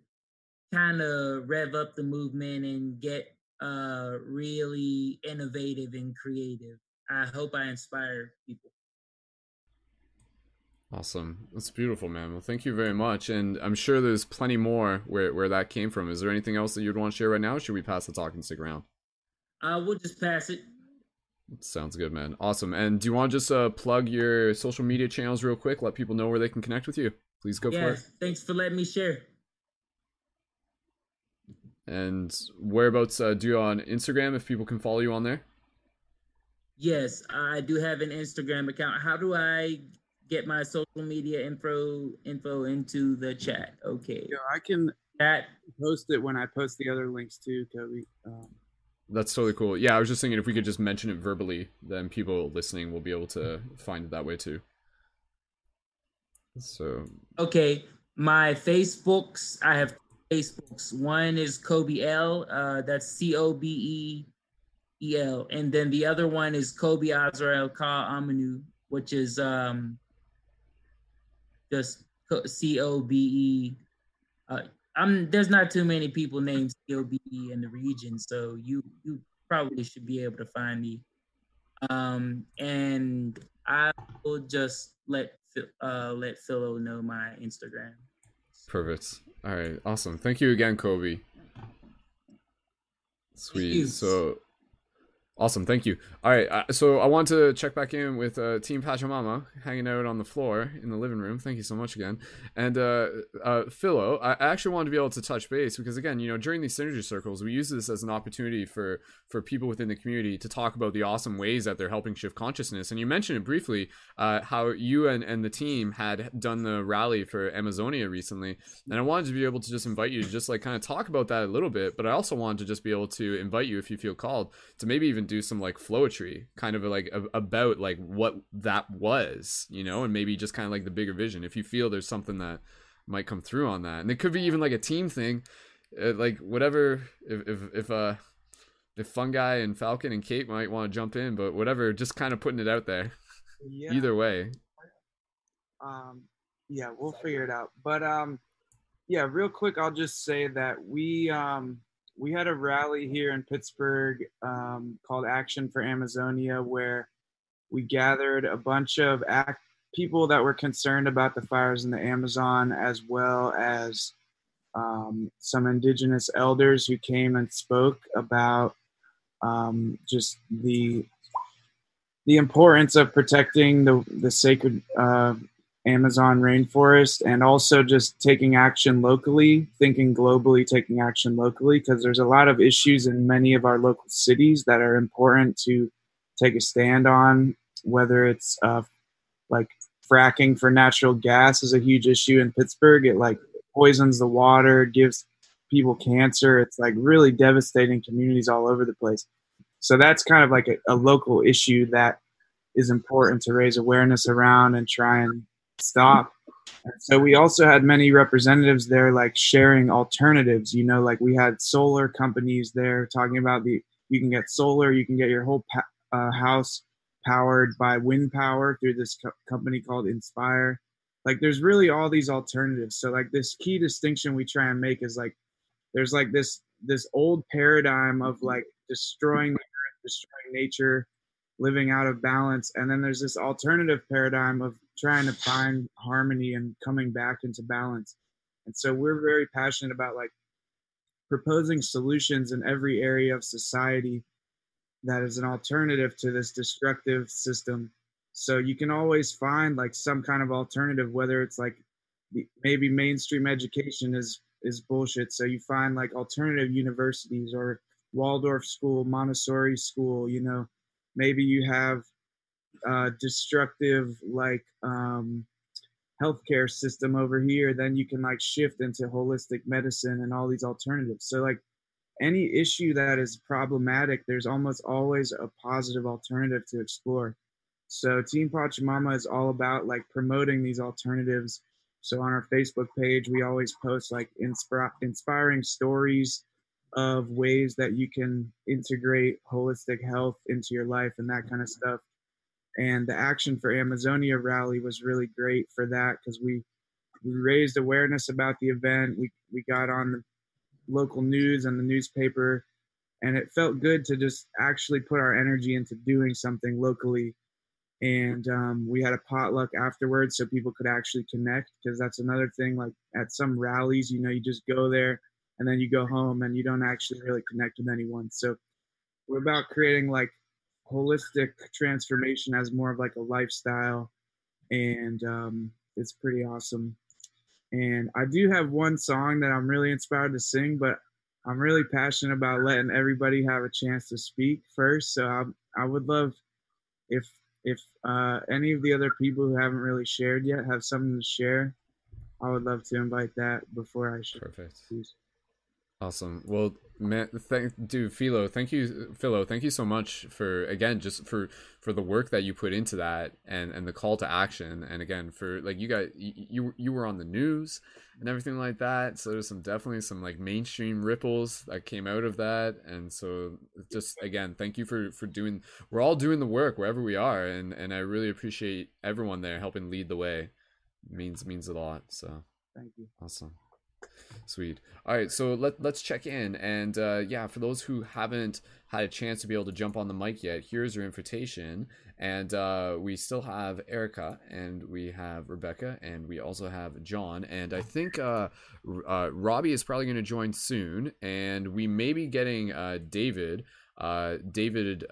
kind of rev up the movement and get uh really innovative and creative. I hope I inspire people. Awesome. That's beautiful, man. Well, thank you very much. And I'm sure there's plenty more where, where that came from. Is there anything else that you'd want to share right now? should we pass the talk and stick around? Uh, we'll just pass it. Sounds good, man. Awesome. And do you want to just uh, plug your social media channels real quick? Let people know where they can connect with you. Please go for it. Thanks for letting me share. And whereabouts uh, do you on Instagram if people can follow you on there? Yes, I do have an Instagram account. How do I get my social media info info into the chat. Okay. Yeah, I can that post it when I post the other links too, Toby. Um, That's totally cool. Yeah, I was just thinking if we could just mention it verbally, then people listening will be able to find it that way too. So okay, my Facebooks. I have Facebooks. One is Cobe L. Uh, that's C O B E E L, and then the other one is Cobe Azrael Ka Amanu, which is um just C O B E. Uh, I'm there's not too many people named C O B E in the region, so you you probably should be able to find me. Um, and I will just let uh let Philo know my Instagram. Perfect. All right, awesome. Thank you again, Cobe. Sweet. So Awesome, thank you. All right, uh, so I want to check back in with uh, Team Pachamama hanging out on the floor in the living room. Thank you so much again. And uh, uh, Philo, I actually wanted to be able to touch base because again, you know, during these synergy circles, we use this as an opportunity for for people within the community to talk about the awesome ways that they're helping shift consciousness. And you mentioned it briefly uh, how you and, and the team had done the rally for Amazonia recently, and I wanted to be able to just invite you to just like kind of talk about that a little bit. But I also wanted to just be able to invite you if you feel called to maybe even do some like flowetry kind of like a, about like what that was you know and maybe just kind of like the bigger vision. If you feel there's something that might come through on that and it could be even like a team thing uh, like whatever if if if uh if fungi and falcon and kate might want to jump in but whatever just kind of putting it out there. Yeah. either way. Um yeah we'll figure it out. But um yeah real quick i'll just say that we um we had a rally here in Pittsburgh um, called Action for Amazonia, where we gathered a bunch of act- people that were concerned about the fires in the Amazon, as well as um, some indigenous elders who came and spoke about um, just the the importance of protecting the the sacred uh, Amazon rainforest and also just taking action locally, thinking globally, taking action locally, because there's a lot of issues in many of our local cities that are important to take a stand on, whether it's uh, like fracking for natural gas is a huge issue in Pittsburgh. It like poisons the water, gives people cancer. It's like really devastating communities all over the place. So that's kind of like a, a local issue that is important to raise awareness around and try and stop. And so we also had many representatives there, like sharing alternatives. You know, like we had solar companies there talking about the you can get solar, you can get your whole uh, house powered by wind power through this co- company called Inspire. Like, there's really all these alternatives. So, like, this key distinction we try and make is like, there's like this this old paradigm of like destroying the earth, destroying nature, living out of balance, and then there's this alternative paradigm of trying to find harmony and coming back into balance. And so we're very passionate about like proposing solutions in every area of society that is an alternative to this destructive system. So you can always find like some kind of alternative, whether it's like maybe mainstream education is is bullshit. So you find like alternative universities or Waldorf school, Montessori school. You know, maybe you have uh, destructive like um, healthcare system over here, then you can like shift into holistic medicine and all these alternatives. So like any issue that is problematic, there's almost always a positive alternative to explore. So Team Pachamama is all about like promoting these alternatives. So on our Facebook page, we always post like inspiring stories of ways that you can integrate holistic health into your life and that kind of stuff. And the action for amazonia rally was really great for that because we we raised awareness about the event. We we got on the local news and the newspaper and it felt good to just actually put our energy into doing something locally. And um, we had a potluck afterwards so people could actually connect because that's another thing like at some rallies you know you just go there and then you go home and you don't actually really connect with anyone. So we're about creating like holistic transformation as more of like a lifestyle and um, it's pretty awesome. And i do have one song that i'm really inspired to sing but i'm really passionate about letting everybody have a chance to speak first. So i, I would love if if uh, any of the other people who haven't really shared yet have something to share i would love to invite that before i share perfect. please. Awesome. Well, man, thank, dude, Philo, thank you, Philo, thank you so much for again, just for for the work that you put into that and and the call to action, and again for like you got you you were on the news and everything like that. So there's some definitely some like mainstream ripples that came out of that, and so just again, thank you for for doing. We're all doing the work wherever we are, and and I really appreciate everyone there helping lead the way. It means means a lot. So thank you. Awesome. Sweet. All right, so let let's check in, and uh, yeah, for those who haven't had a chance to be able to jump on the mic yet, here's your invitation. And uh, we still have Erica, and we have Rebecca, and we also have John. And I think uh, uh, Robbie is probably going to join soon, and we may be getting uh, David uh, David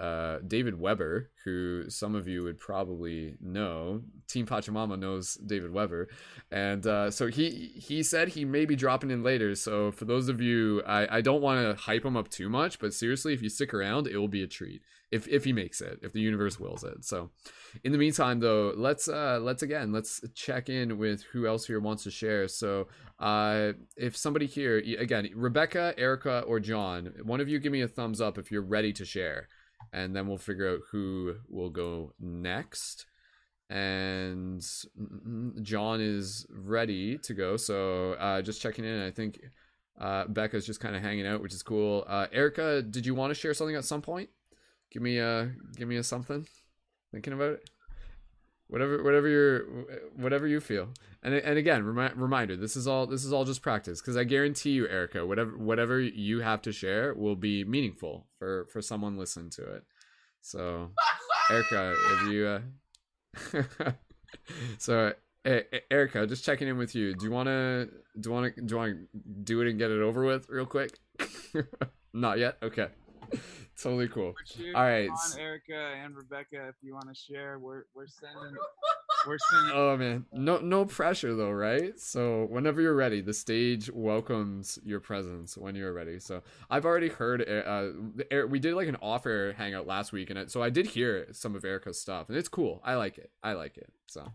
David Weber, who some of you would probably know. Team Pachamama knows David Weber, and uh, so he he said he may be dropping in later. So for those of you, I, I don't want to hype him up too much, but seriously, if you stick around, it will be a treat if if he makes it, if the universe wills it. So in the meantime, though, let's uh let's again let's check in with who else here wants to share. So uh, if somebody here again, Rebecca, Erica, or John, one of you give me a thumbs up if you're ready to share, and then we'll figure out who will go next. And John is ready to go, so uh, just checking in. I think uh, Becca's just kind of hanging out, which is cool. Uh, Erica, did you want to share something at some point? Give me a give me a something. Thinking about it whatever whatever you're whatever you feel. And and again remi- reminder this is all this is all just practice because i guarantee you erica whatever whatever you have to share will be meaningful for for someone listening to it. So erica if you uh so erica just checking in with you. Do you want to do you want to do you want to do it and get it over with real quick? Not yet? Okay totally cool. All right, on Erica and Rebecca, if you want to share, we're we're sending. We're sending. Oh man, no no pressure though, right? So whenever you're ready, the stage welcomes your presence when you're ready. So I've already heard. Uh, we did like an offer hangout last week, and so I did hear some of Erica's stuff, and it's cool. I like it. I like it. So.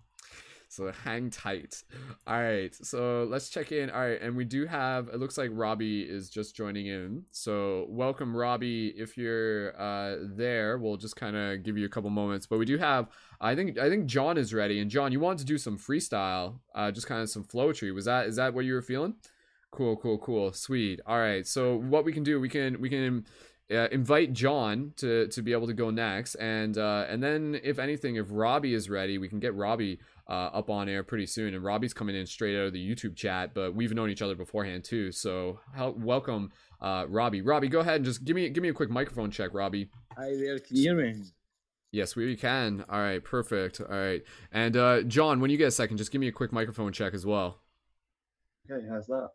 So hang tight. All right, so let's check in. All right, and we do have. It looks like Robbie is just joining in. So welcome, Robbie. If you're uh, there, we'll just kind of give you a couple moments. But we do have. I think I think John is ready. And John, you wanted to do some freestyle, uh, just kind of some flowetry. Was that is that what you were feeling? Cool, cool, cool. Sweet. All right. So what we can do, we can we can uh, invite John to to be able to go next, and uh, and then if anything, if Robbie is ready, we can get Robbie uh, up on air pretty soon. And Robbie's coming in straight out of the YouTube chat, but we've known each other beforehand too. So help, welcome, uh, Robbie. Robbie, go ahead and just give me give me a quick microphone check, Robbie. Hi there, can you hear me? Yes, we can. All right, perfect. All right, and uh, John, when you get a second, just give me a quick microphone check as well. Okay, how's that?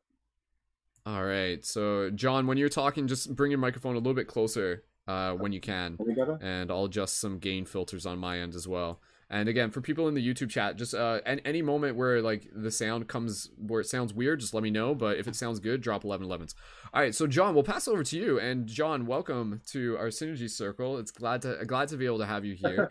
All right, so John, when you're talking, just bring your microphone a little bit closer uh, when you can, and I'll adjust some gain filters on my end as well. And again, for people in the YouTube chat, just uh, and any moment where like the sound comes where it sounds weird, just let me know. But if it sounds good, drop 11 11s. All right, so John, we'll pass over to you. And John, welcome to our synergy circle. It's glad to glad to be able to have you here.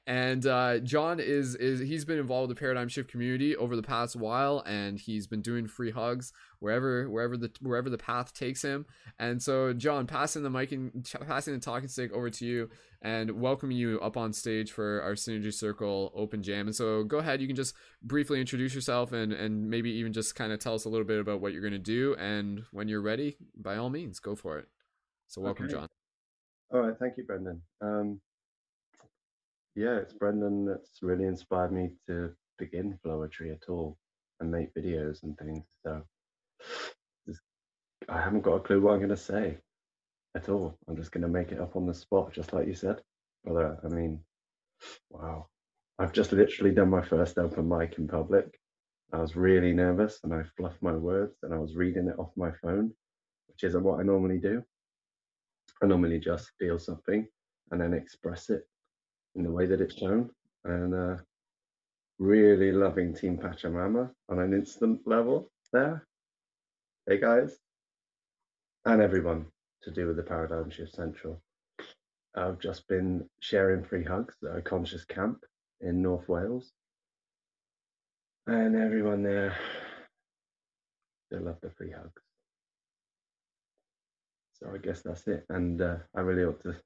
and uh, John is is he's been involved with the Paradigm Shift community over the past while, and he's been doing free hugs wherever wherever the wherever the path takes him. And so, John, passing the mic and passing the talking stick over to you and welcoming you up on stage for our Synergy Circle Open Jam. And so go ahead, you can just briefly introduce yourself and, and maybe even just kind of tell us a little bit about what you're going to do. And when you're ready, by all means, go for it. So welcome, okay. John. All right. Thank you, Brendon. Um, yeah, it's Brendon that's really inspired me to begin flowetry at all and make videos and things. So I haven't got a clue what I'm going to say at all. I'm just going to make it up on the spot, just like you said. But I mean, wow. I've just literally done my first open mic in public. I was really nervous and I fluffed my words and I was reading it off my phone, which isn't what I normally do. I normally just feel something and then express it in the way that it's shown. And uh, really loving Team Pachamama on an instant level there. Hey guys, and everyone to do with the Paradigm Shift Central. I've just been sharing free hugs at a conscious camp in North Wales. And everyone there, they love the free hugs. So I guess that's it. And uh, I really ought to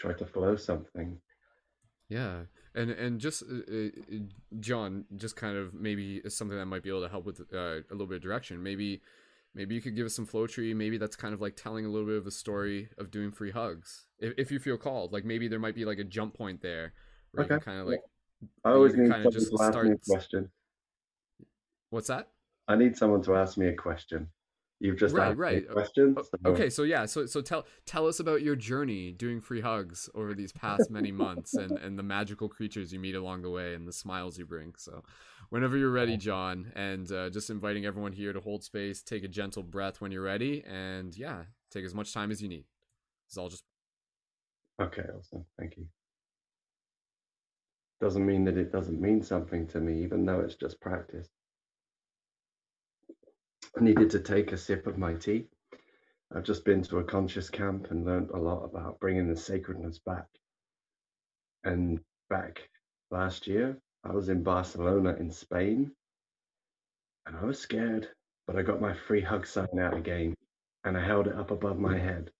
try to flow something. Yeah, and and just uh, uh John, just kind of maybe something that might be able to help with uh, a little bit of direction. Maybe maybe you could give us some flowetry. Maybe that's kind of like telling a little bit of a story of doing free hugs, if, if you feel called. Like maybe there might be like a jump point there, where okay. kind of like. I always need kind of just start. Question. What's that? I need someone to ask me a question. You've just right, right. question. O- so- Okay, so yeah, so so tell tell us about your journey doing free hugs over these past many months and and the magical creatures you meet along the way and the smiles you bring. So, whenever you're ready, John, and uh, just inviting everyone here to hold space, take a gentle breath when you're ready, and yeah, take as much time as you need. It's all just Okay, awesome. Thank you. Doesn't mean that it doesn't mean something to me, even though it's just practice. I needed to take a sip of my tea. I've just been to a conscious camp and learned a lot about bringing the sacredness back. And back last year, I was in Barcelona in Spain, and I was scared, but I got my free hug sign out again, and I held it up above my head.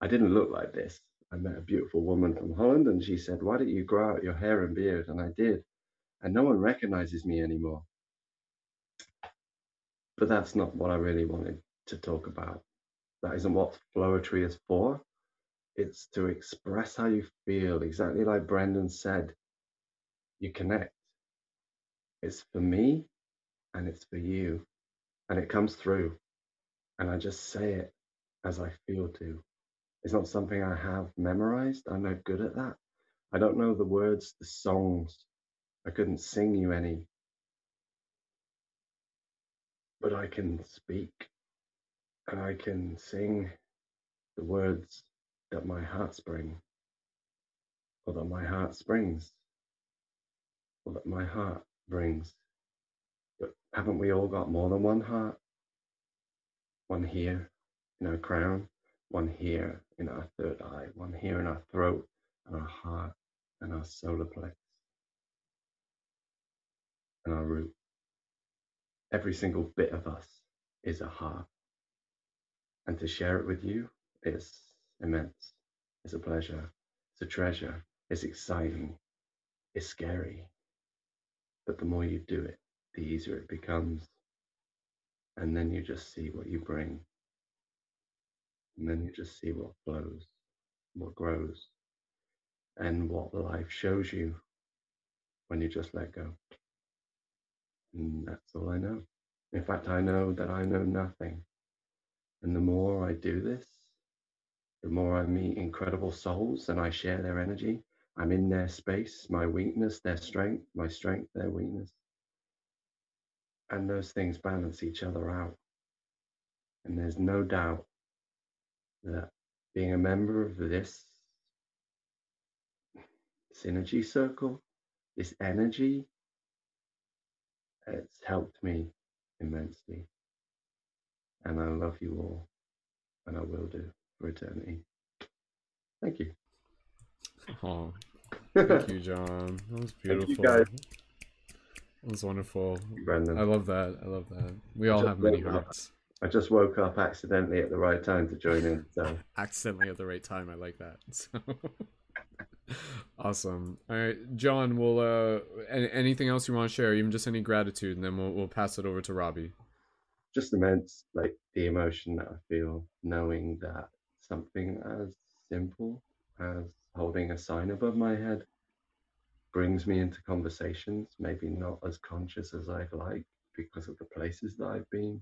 I didn't look like this. I met a beautiful woman from Holland, and she said, Why don't you grow out your hair and beard? And I did. And no one recognizes me anymore. But that's not what I really wanted to talk about. That isn't what Flowetry is for. It's to express how you feel, exactly like Brendon said. You connect. It's for me and it's for you. And it comes through. And I just say it as I feel to. It's not something I have memorized. I'm no good at that. I don't know the words, the songs. I couldn't sing you any. But I can speak and I can sing the words that my heart spring, or that my heart springs, or that my heart brings. But haven't we all got more than one heart? One here in our crown, one here in our third eye, one here in our throat, and our heart, and our solar plex, and our root. Every single bit of us is a heart. And to share it with you is immense. It's a pleasure. It's a treasure. It's exciting. It's scary. But the more you do it, the easier it becomes. And then you just see what you bring. And then you just see what flows, what grows, and what life shows you when you just let go. And that's all I know. In fact, I know that I know nothing. And the more I do this, the more I meet incredible souls and I share their energy. I'm in their space, my weakness, their strength, my strength, their weakness. And those things balance each other out. And there's no doubt that being a member of this synergy circle, this energy, it's helped me immensely. And I love you all, and I will do for eternity. Thank you. Oh, thank you, John. That was Thank beautiful. you, guys. That was wonderful. Brendon. I love that. I love that. We all have many woke up. hearts. I just woke up accidentally at the right time to join in. So Accidentally at the right time. I like that. So awesome. All right, John. We'll uh, any, anything else you want to share? Even just any gratitude, and then we'll we'll pass it over to Robbie. just immense, like the emotion that I feel knowing that something as simple as holding a sign above my head brings me into conversations, maybe not as conscious as I'd like because of the places that I've been.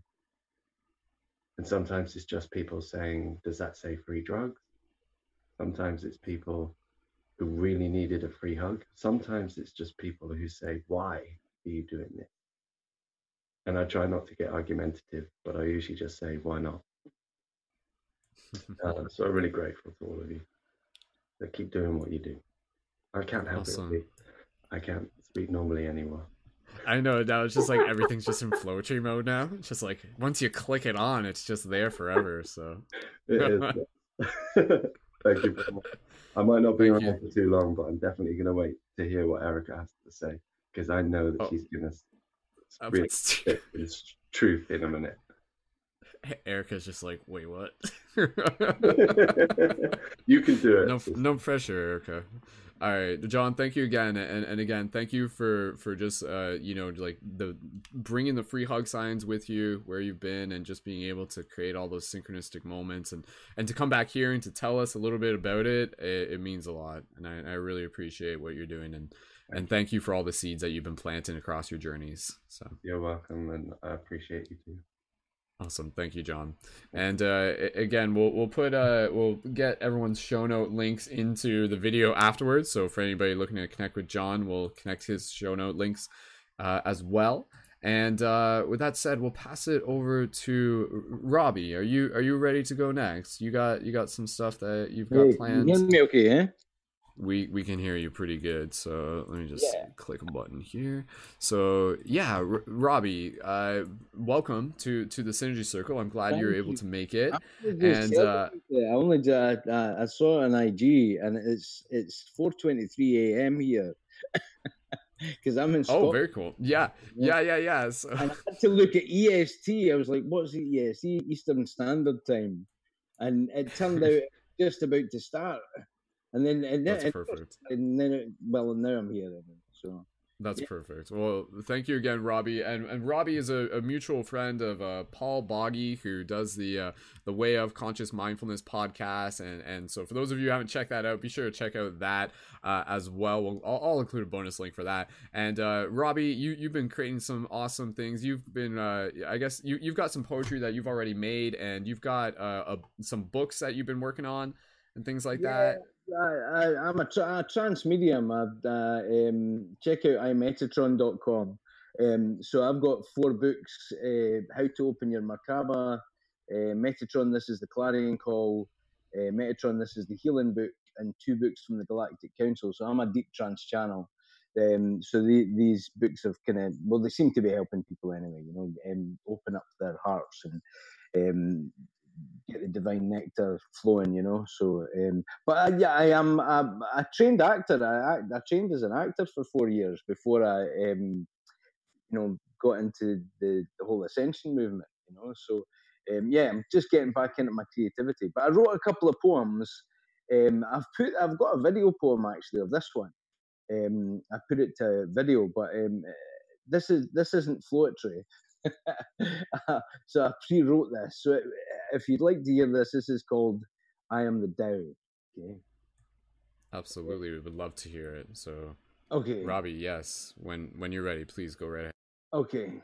And sometimes it's just people saying, Does that say free drugs? Sometimes it's people who really needed a free hug. Sometimes it's just people who say, Why are you doing this? And I try not to get argumentative, but I usually just say, Why not? uh, so I'm really grateful to all of you. So keep doing what you do. I can't help Awesome. it. I can't speak normally anymore. I know now it's just like everything's just in flowetry mode now. It's just like once you click it on, it's just there forever. So It is. Thank you. I might not be around for too long, but I'm definitely going to wait to hear what Erica has to say because I know that Oh. she's going to oh, really spit this truth in a minute. Erica's just like, wait, what? You can do it. No, no pressure, Erica. All right, John. Thank you again, and, and again, thank you for for just uh you know like the bringing the free hug signs with you where you've been, and just being able to create all those synchronistic moments, and and to come back here and to tell us a little bit about it. It, it means a lot, and I, I really appreciate what you're doing, and and thank you for all the seeds that you've been planting across your journeys. So you're welcome, and I appreciate you too. Awesome, thank you, John. And uh, again, we'll we'll put uh we'll get everyone's show note links into the video afterwards. So for anybody looking to connect with John, we'll connect his show note links uh, as well. And uh, with that said, we'll pass it over to Robbie. Are you are you ready to go next? You got you got some stuff that you've got Hey, planned. you hear me okay, eh? We we can hear you pretty good. So let me just Yeah. click a button here. So yeah, R- Robbie, uh, welcome to to the Synergy Circle. I'm glad you were Thank able to make it. I only just And uh. I only just, uh, I saw an IG and it's it's 4:23 a.m. here because I'm in oh, very cool. Yeah, yeah, yeah, yeah. So And I had to look at EST. I was like, "What's the EST? Eastern Standard Time?" And it turned out just about to start. And then and then That's and, perfect. and then well now I'm here. So That's Yeah. perfect. Well, thank you again, Robbie. And and Robbie is a, a mutual friend of uh, Paul Boggy, who does the uh, the Way of Conscious Mindfulness podcast. And and so for those of you who haven't checked that out, be sure to check out that uh, as well. We'll I'll, I'll include a bonus link for that. And uh, Robbie, you you've been creating some awesome things. You've been uh, I guess you you've got some poetry that you've already made, and you've got uh, a, some books that you've been working on and things like that. I, I, I'm a, tra- a trance medium. I've, uh, um, check out imetatron.com. Um, so I've got four books: uh, How to Open Your Merkaba, uh, Metatron. This is the Clarion Call. Uh, Metatron. This is the Healing Book, and two books from the Galactic Council. So I'm a deep trance channel. Um, so the, these books have kind of well, they seem to be helping people anyway. You know, um, open up their hearts and um, get the divine nectar flowing, you know. So, um, but I, yeah, I am a, trained actor. I, I trained as an actor for four years before I, um, you know, got into the, the whole ascension movement, you know. So, um, yeah, I'm just getting back into my creativity. But I wrote a couple of poems. Um, I've put, I've got a video poem actually of this one. Um, I put it to video, but um, this is this isn't poetry. so I pre-wrote this. So if you'd like to hear this, this is called "I Am the Tao." Okay. Absolutely, we would love to hear it. So, Okay. Robbie, yes, when when you're ready, please go right ahead. Okay.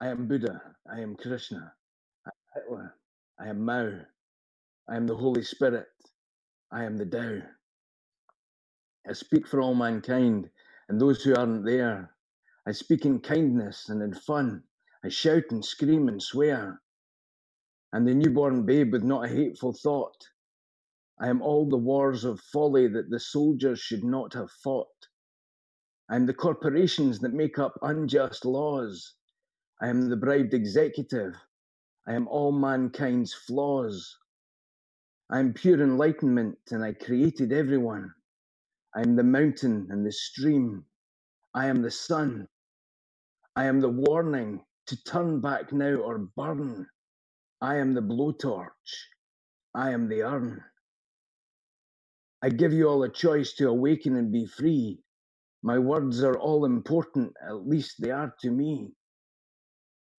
I am Buddha. I am Krishna. I am Hitler. I am Mao. I am the Holy Spirit. I am the Tao. I speak for all mankind and those who aren't there. I speak in kindness and in fun. I shout and scream and swear. I'm the newborn babe with not a hateful thought. I am all the wars of folly that the soldiers should not have fought. I am the corporations that make up unjust laws. I am the bribed executive. I am all mankind's flaws. I am pure enlightenment and I created everyone. I am the mountain and the stream. I am the sun. I am the warning to turn back now or burn. I am the blowtorch. I am the urn. I give you all a choice to awaken and be free. My words are all important, at least they are to me.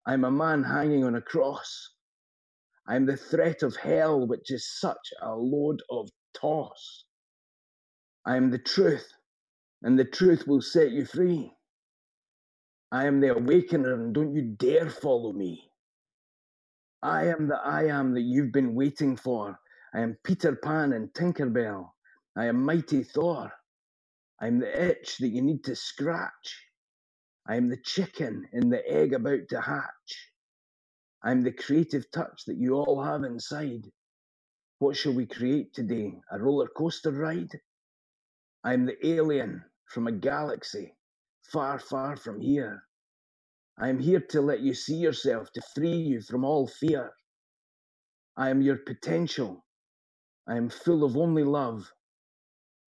I'm a man hanging on a cross. I'm the threat of hell, which is such a load of toss. I am the truth, and the truth will set you free. I am the awakener, and don't you dare follow me. I am the I am that you've been waiting for. I am Peter Pan and Tinkerbell. I am mighty Thor. I am the itch that you need to scratch. I am the chicken in the egg about to hatch. I am the creative touch that you all have inside. What shall we create today? A roller coaster ride? I am the alien from a galaxy far, far from here. I am here to let you see yourself, to free you from all fear. I am your potential. I am full of only love.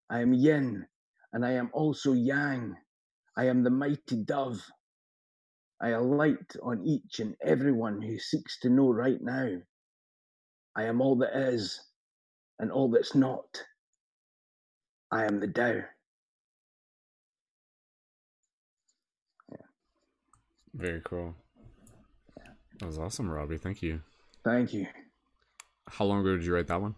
I am yin, and I am also yang. I am the mighty dove. I alight on each and everyone who seeks to know right now. I am all that is and all that's not. I am the Tao. Very cool. That was awesome, Robbie. Thank you. Thank you. How long ago did you write that one?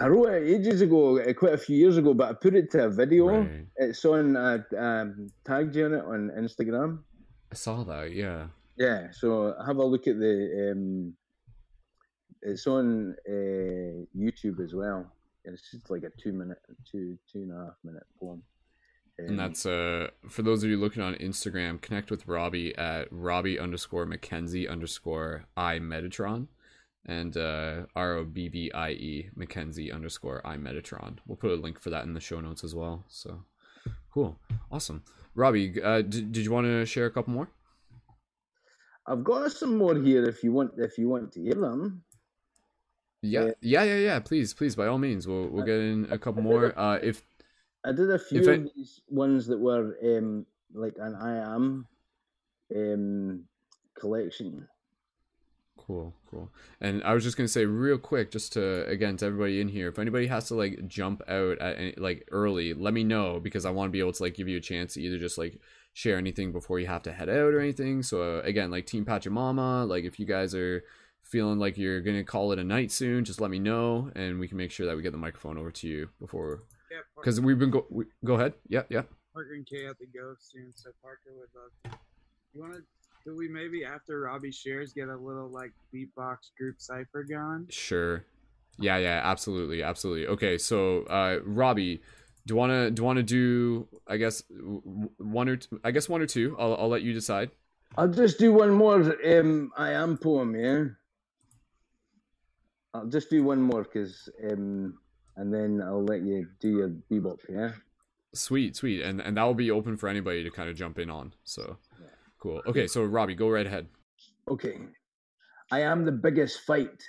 I wrote it ages ago, uh, quite a few years ago, but I put it to a video. Right. It's on, uh, um, tagged you in it on Instagram. I saw that. Yeah. Yeah, so have a look at the. Um, it's on uh, YouTube as well. It's just like a two minute, two two and a half minute poem. And that's uh for those of you looking on Instagram, connect with Robbie at Robbie underscore Mackenzie underscore I Metatron and uh R O B B I E Mackenzie underscore I Metatron. We'll put a link for that in the show notes as well. So cool. Awesome. Robbie, uh d- did you want to share a couple more? I've got some more here if you want if you want to hear them. Yeah, yeah, yeah, yeah. Please, please, by all means, we'll we'll get in a couple more. Uh, if I did a few If of these ones that were um like an I am um collection. Cool, cool. And I was just gonna say real quick, just to again to everybody in here, if anybody has to like jump out at any, like early, let me know because I want to be able to like give you a chance to either just like share anything before you have to head out or anything. So uh, again, like Team Pachamama, like if you guys are feeling like you're gonna call it a night soon, just let me know and we can make sure that we get the microphone over to you before. Yeah, Because we've been go we, go ahead. Yeah, yeah. Parker and Kay have to go soon, so Parker would love. To. You want to? Could we maybe after Robbie shares get a little like beatbox group cipher going? Sure. Yeah, yeah, absolutely, absolutely. Okay, so uh Robbie, do you want to do you want to do I guess w- w- one or two, I guess one or two. I'll I'll let you decide. I'll just do one more um I am poem, yeah. I'll just do one more because um and then I'll let you do your bebop, yeah. Sweet, sweet. And and that will be open for anybody to kind of jump in on. So cool. Okay, so Robbie, go right ahead. Okay. I am the biggest fight,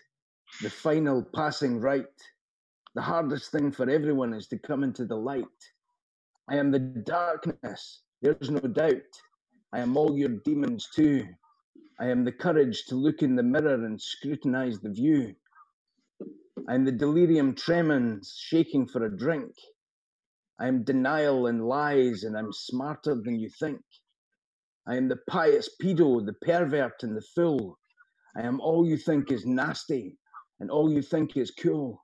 the final passing right. The hardest thing for everyone is to come into the light. I am the darkness, there's no doubt. I am all your demons too. I am the courage to look in the mirror and scrutinize the view. I am the delirium tremens shaking for a drink. I am denial and lies, and I'm smarter than you think. I am the pious pedo, the pervert, and the fool. I am all you think is nasty, and all you think is cool.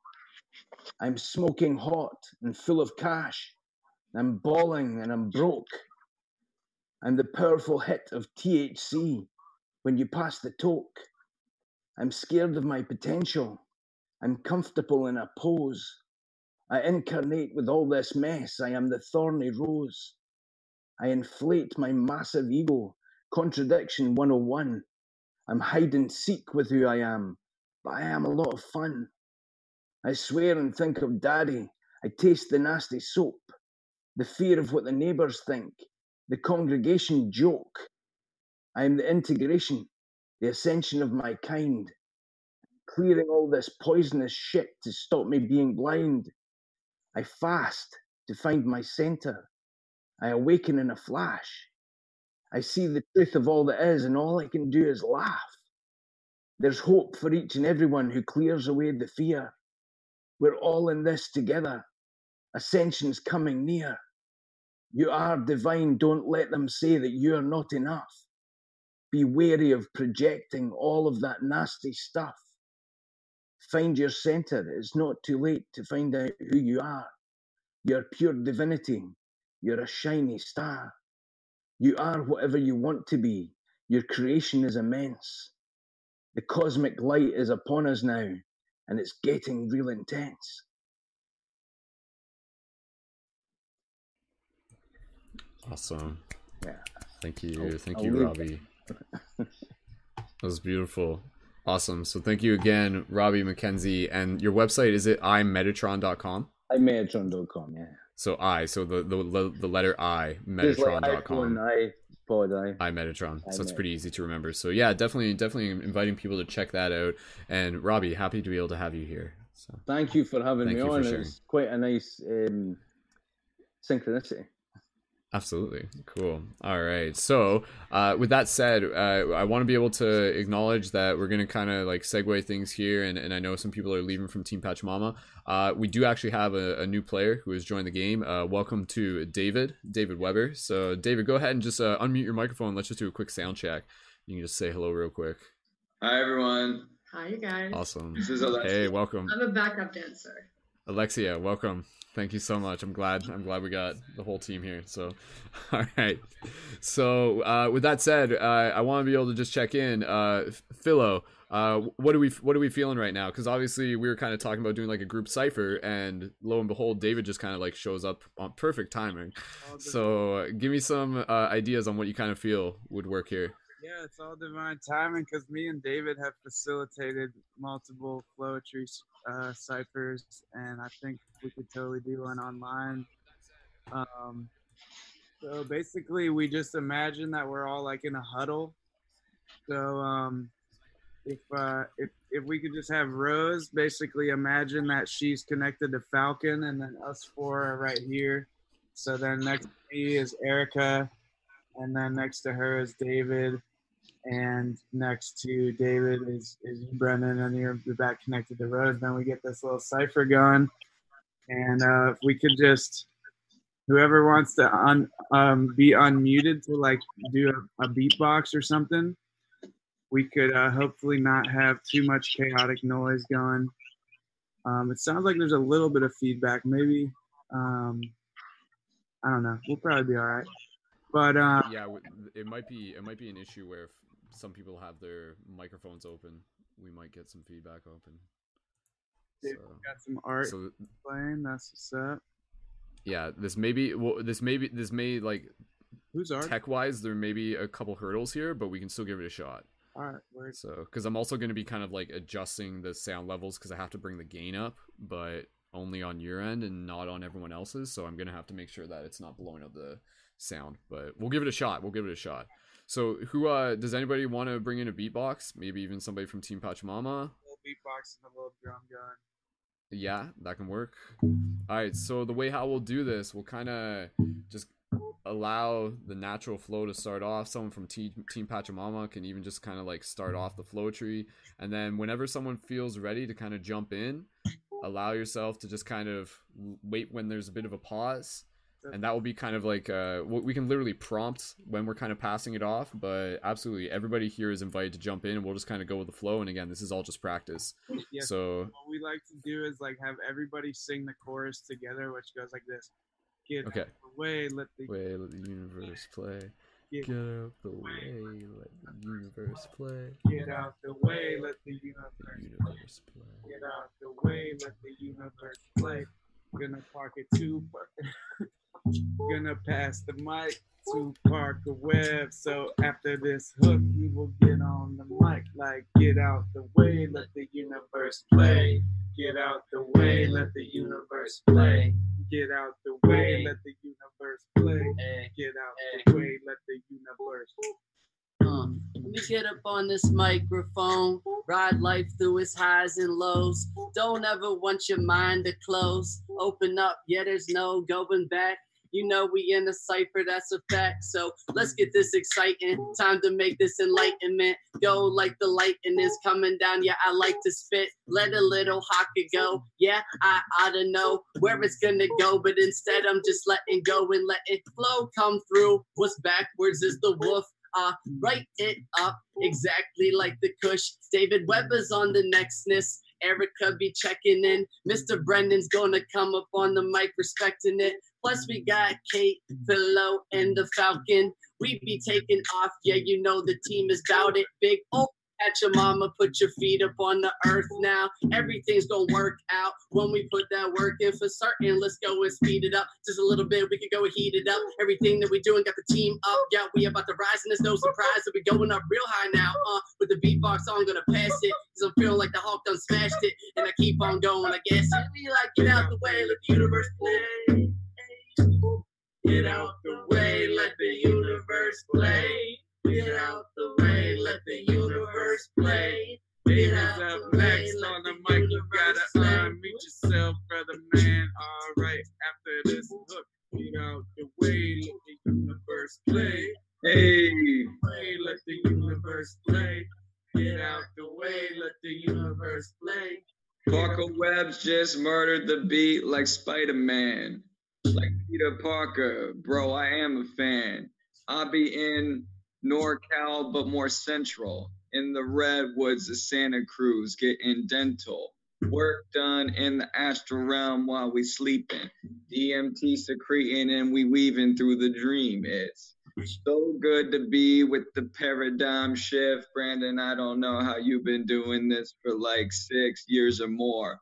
I'm smoking hot and full of cash. I'm bawling and I'm broke. I'm the powerful hit of THC when you pass the toke. I'm scared of my potential. I'm comfortable in a pose. I incarnate with all this mess. I am the thorny rose. I inflate my massive ego. Contradiction 101. I'm hide and seek with who I am, but I am a lot of fun. I swear and think of daddy. I taste the nasty soap, the fear of what the neighbours think, the congregation joke. I am the integration, the ascension of my kind, clearing all this poisonous shit to stop me being blind. I fast to find my center. I awaken in a flash. I see the truth of all that is, and all I can do is laugh. There's hope for each and everyone who clears away the fear. We're all in this together. Ascension's coming near. You are divine. Don't let them say that you are not enough. Be wary of projecting all of that nasty stuff. Find your center. It's not too late to find out who you are. You're pure divinity. You're a shiny star. You are whatever you want to be. Your creation is immense. The cosmic light is upon us now, and it's getting real intense. Awesome. Yeah. Thank you. I'll- thank I'll you. Robbie. that was beautiful. Awesome. So thank you again, Robbie McKenzie. And your website is it imetatron.com? iMetatron.com, yeah. So I, so the the, the letter I, like metatron.com. iPhone, iPod, i. iMetatron. So it's pretty easy to remember. So yeah, definitely, definitely inviting people to check that out. And Robbie, happy to be able to have you here. So Thank you for having Thank me on. It's quite a nice um, synchronicity. Absolutely. Cool. All right. So, uh, with that said, uh, I want to be able to acknowledge that we're going to kind of like segue things here. And, and I know some people are leaving from Team Pachamama. Uh, we do actually have a, a new player who has joined the game. Uh, welcome to David, David Weber. So, David, go ahead and just uh, unmute your microphone. Let's just do a quick sound check. You can just say hello real quick. Hi everyone. Hi, you guys. Awesome. This is Alexis. Hey, welcome. I'm a backup dancer. Alexia, welcome. Thank you so much. I'm glad. I'm glad we got the whole team here. So, all right. So, uh, with that said, uh, I want to be able to just check in. Uh, Philo, uh, what are we what are we feeling right now? Because obviously we were kind of talking about doing like a group cipher, and lo and behold, David just kind of like shows up on perfect timing. So, uh, give me some uh, ideas on what you kind of feel would work here. Yeah, it's all divine timing because me and David have facilitated multiple Flowetry uh, ciphers, and I think we could totally do one online. Um, so basically, we just imagine that we're all like in a huddle. So um, if uh, if if we could just have Rose, basically imagine that she's connected to Falcon, and then us four are right here. So then next to me is Erica, and then next to her is David, and next to David is is Brendon, and you're the back connected to Rose. Then we get this little cipher going, and uh, if we could just whoever wants to un, um, be unmuted to like do a, a beatbox or something, we could uh, hopefully not have too much chaotic noise going. Um, it sounds like there's a little bit of feedback. Maybe um, I don't know. We'll probably be all right. But uh, yeah, it might be it might be an issue where if some people have their microphones open, we might get some feedback open. Dude, we got some art so- playing. That's what's up. Yeah, this may be well, this may be this may like Who's art? tech wise there may be a couple hurdles here, but we can still give it a shot. All right, word. So, because I'm also going to be kind of like adjusting the sound levels because I have to bring the gain up, but only on your end and not on everyone else's. So I'm going to have to make sure that it's not blowing up the sound. But we'll give it a shot. We'll give it a shot. So, who uh does anybody want to bring in a beatbox? Maybe even somebody from Team Pachamama. little beatbox and a little drum going. Yeah, that can work. All right, so the way how we'll do this, we'll kind of just allow the natural flow to start off. Someone from Team Team Pachamama can even just kind of like start off the flowetry, and then whenever someone feels ready to kind of jump in, allow yourself to just kind of wait when there's a bit of a pause. And that will be kind of like uh, we can literally prompt when we're kind of passing it off. But absolutely, everybody here is invited to jump in, and we'll just kind of go with the flow. And again, this is all just practice. Yeah, So what we like to do is like have everybody sing the chorus together, which goes like this: Get Okay. out the way, let the Way, let the universe play. Get Get out the way, let the universe play. get out the way, let the universe Universe play. Get out the way, let the universe play. Gonna park it to Gonna pass the mic to Parker Webb. So after this hook, we will get on the mic. Like, get out the way, let the universe play. Get out the way, let the universe play. Get out the way, let the universe play. Get out the way, let the universe Uh, let me get up on this microphone, ride life through its highs and lows. Don't ever want your mind to close. Open up, yeah, there's no going back. You know we in a cipher, that's a fact. So let's get this exciting. Time to make this enlightenment go like the lightning is coming down. Yeah, I like to spit. Let a little hockey go. Yeah, I ought to know where it's gonna go, but instead I'm just letting go and letting flow come through. What's backwards is the wolf uh, write it up exactly like the Kush. David Weber's on the nextness. Erica be checking in. Mr. Brendon's gonna come up on the mic, respecting it. Plus, we got Kate, Philo, and the Falcon. We be taking off. Yeah, you know the team is bout it. Big oh. At your mama, put your feet up on the earth now. Everything's gonna work out when we put that work in for certain. Let's go and speed it up just a little bit. We could go and heat it up. Everything that we doing got the team up. Yeah, we about to rise, and there's no surprise that we going up real high now. Uh, with the beatbox, I'm gonna pass it. Cause I'm feeling like the Hawk done smashed it. And I keep on going, I guess. Be like, get out the way, let the universe play. Get out the way, let the universe play. Get out the way, let the universe play. Get out up the next on the the mic. You gotta play. unmute yourself, brother man. All right, after this hook, get out the way, let the universe play. Hey. Way, let the universe play. Get out the way, let the universe play. Parker Webb's just murdered the beat like Spider Man. Like Peter Parker, bro, I am a fan. I'll be in NorCal, but more central. In the redwoods of Santa Cruz, getting dental. Work done in the astral realm while we sleeping. DMT secreting and we weaving through the dream. It's so good to be with the paradigm shift. Brandon, I don't know how you've been doing this for like six years or more,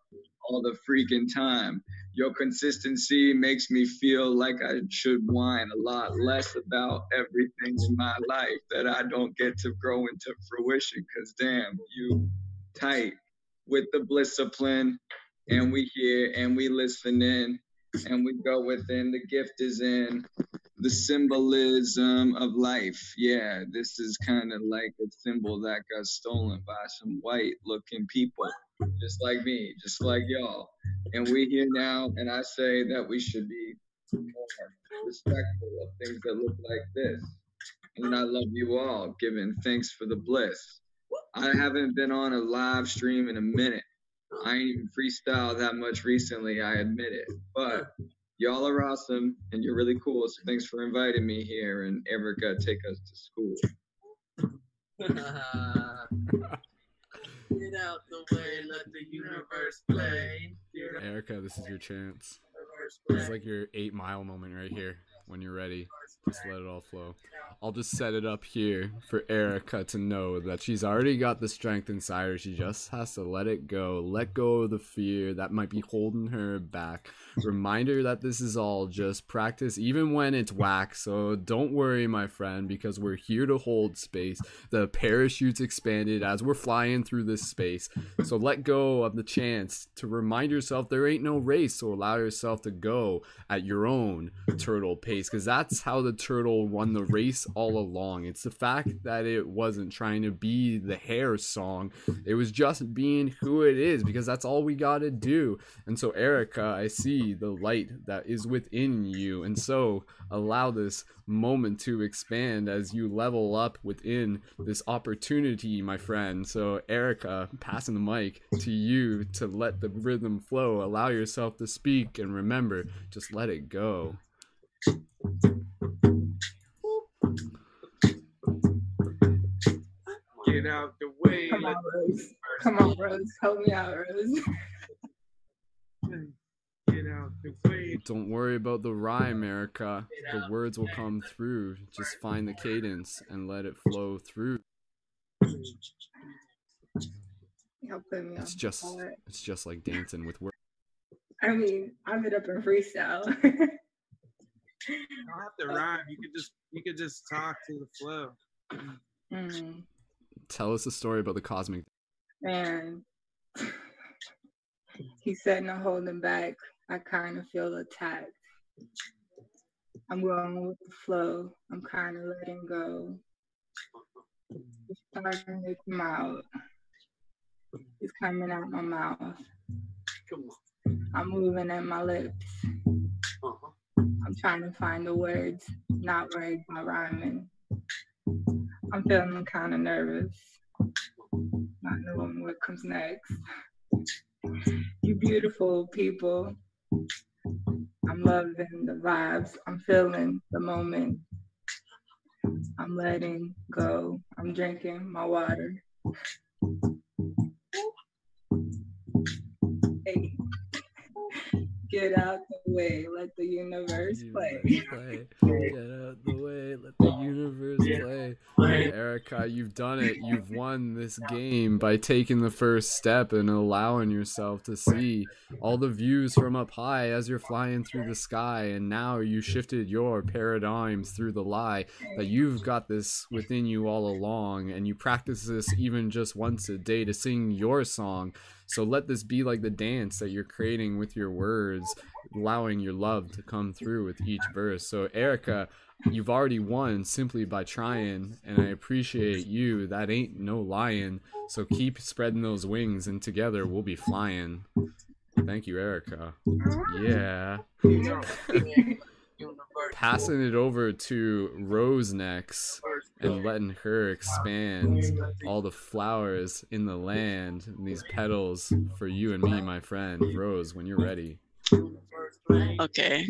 all the freaking time. Your consistency makes me feel like I should whine a lot less about everything in my life that I don't get to grow into fruition. Cause damn, you tight with the discipline, and we hear and we listen in, and we go within. The gift is in the symbolism of life. Yeah, this is kind of like a symbol that got stolen by some white looking people, just like me, just like y'all. And we here now, and I say that we should be more respectful of things that look like this. And I love you all, giving thanks for the bliss. I haven't been on a live stream in a minute. I ain't even freestyled that much recently, I admit it. But y'all are awesome and you're really cool. So thanks for inviting me here. And Erica, take us to school. Get out the way, let the universe play. Erica, this is your chance. It's like your eight mile moment right here. When you're ready, just let it all flow. I'll just set it up here for Erica to know that she's already got the strength inside her. She just has to let it go, let go of the fear that might be holding her back. Remind her that this is all just practice, even when it's whack. So don't worry, my friend, because we're here to hold space. The parachute's expanded as we're flying through this space. So let go of the chance to remind yourself there ain't no race. So allow yourself to go at your own turtle pace because that's how the turtle won the race all along. It's the fact that it wasn't trying to be the hare song, it was just being who it is because that's all we got to do. And so, Erica, I see the light that is within you, and so allow this moment to expand as you level up within this opportunity, my friend. So, Erica, passing the mic to you to let the rhythm flow, allow yourself to speak, and remember, just let it go. Get out the way. Come on, Rose. Come on, Rose. Help me out, Rose. Get out the way. Don't worry about the rhyme, Erica. The words will come through. Just find the cadence and let it flow through. Y'all put It's just it's just like dancing with words. I mean, I'm it up in freestyle. You don't have to rhyme. You could just you could just talk to the flow. mm, Tell us a story about the cosmic. man, he said no holding back. I kind of feel attacked. I'm going with the flow. I'm kind of letting go. It's starting to come out. It's coming out my mouth. I'm moving at my lips. I'm trying to find the words, not words, about rhyming. I'm feeling kind of nervous, not knowing what comes next. You beautiful people. I'm loving the vibes. I'm feeling the moment. I'm letting go. I'm drinking my water. Get out the way. Let the universe play. Play. Get out the way. Let the universe play. Erica, you've done it. You've won this game by taking the first step and allowing yourself to see all the views from up high as you're flying through the sky. And now you shifted your paradigms through the lie that you've got this within you all along. And you practice this even just once a day to sing your song. So let this be like the dance that you're creating with your words, allowing your love to come through with each verse. So, Erica, you've already won simply by trying, and I appreciate you. That ain't no lying. So, keep spreading those wings, and together we'll be flying. Thank you, Erica. Yeah. Passing it over to Rose next and letting her expand all the flowers in the land and these petals for you and me, my friend. Rose, when you're ready. Okay.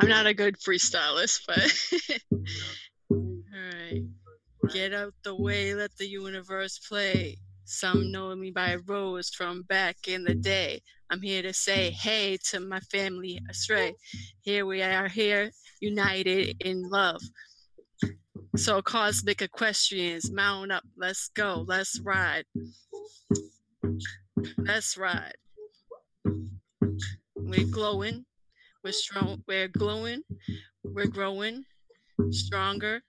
I'm not a good freestylist, but all right. Get out the way, let the universe play. Some know me by Rose from back in the day. I'm here to say hey to my family astray. Here we are here, united in love. So cosmic equestrians, mount up, let's go, let's ride. Let's ride. We're glowing, we're strong, we're glowing, we're growing stronger.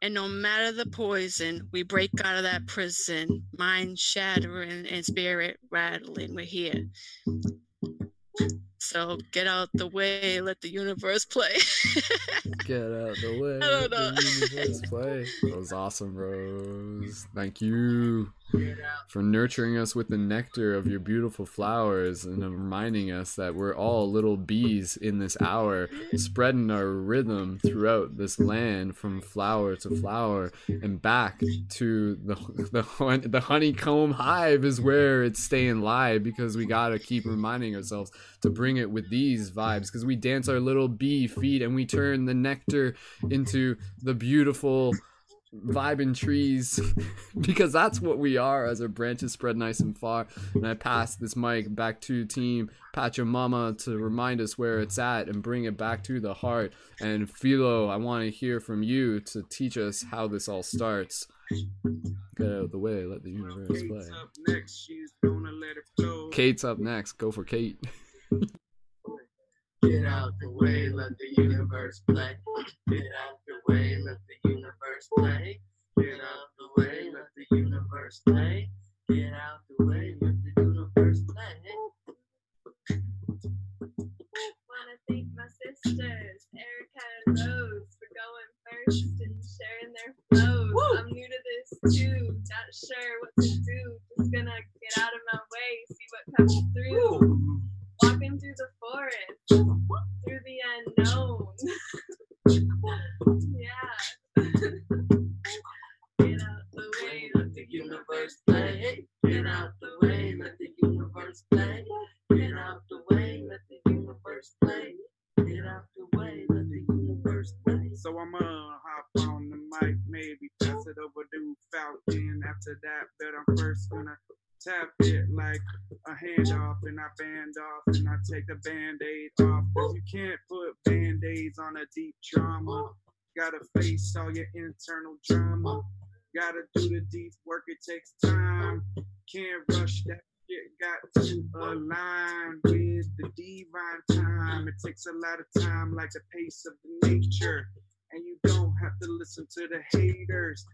And no matter the poison, we break out of that prison, mind shattering and spirit rattling. We're here. So mm. get out the way, let the universe play. Get out the way. I don't let know. the universe play. That was awesome, Rose. Thank you for nurturing us with the nectar of your beautiful flowers and reminding us that we're all little bees in this hour, spreading our rhythm throughout this land from flower to flower and back to the the, the honeycomb hive is where it's staying live because we gotta keep reminding ourselves to bring it with these vibes because we dance our little bee feet and we turn the nectar into the beautiful vibing trees because that's what we are as our branches spread nice and far. And i pass this mic back to team pachamama to remind us where it's at and bring it back to the heart. And philo i want to hear from you to teach us how this all starts. Get out of the way. Let the universe play. Up next, she's gonna let it flow. kate's up next. Go for kate Get out the way, let the universe play. Get out the way, let the universe play. Get out the way, let the universe play. Get out the way, let the universe play. Wanna thank my sisters, Erica and Rose, for going first and sharing their flows. I'm new to this too, not sure what to do. Just gonna get out of my way, see what comes through. Walking through the forest, through the unknown. yeah. get out the way, Let the universe play. Get out the way, let the universe play. Get out the way, let the universe play. Get out the way, let the universe play. So I'm gonna hop on the mic, maybe pass it over to Falcon. After that, but I'm first gonna tap it like a handoff, and I band off, and I take the band-aid off. Cause you can't put band-aids on a deep trauma. Gotta face all your internal drama. Gotta do the deep work, it takes time. Can't rush that shit, got to align with the divine time. It takes a lot of time, like the pace of the nature. And you don't have to listen to the haters.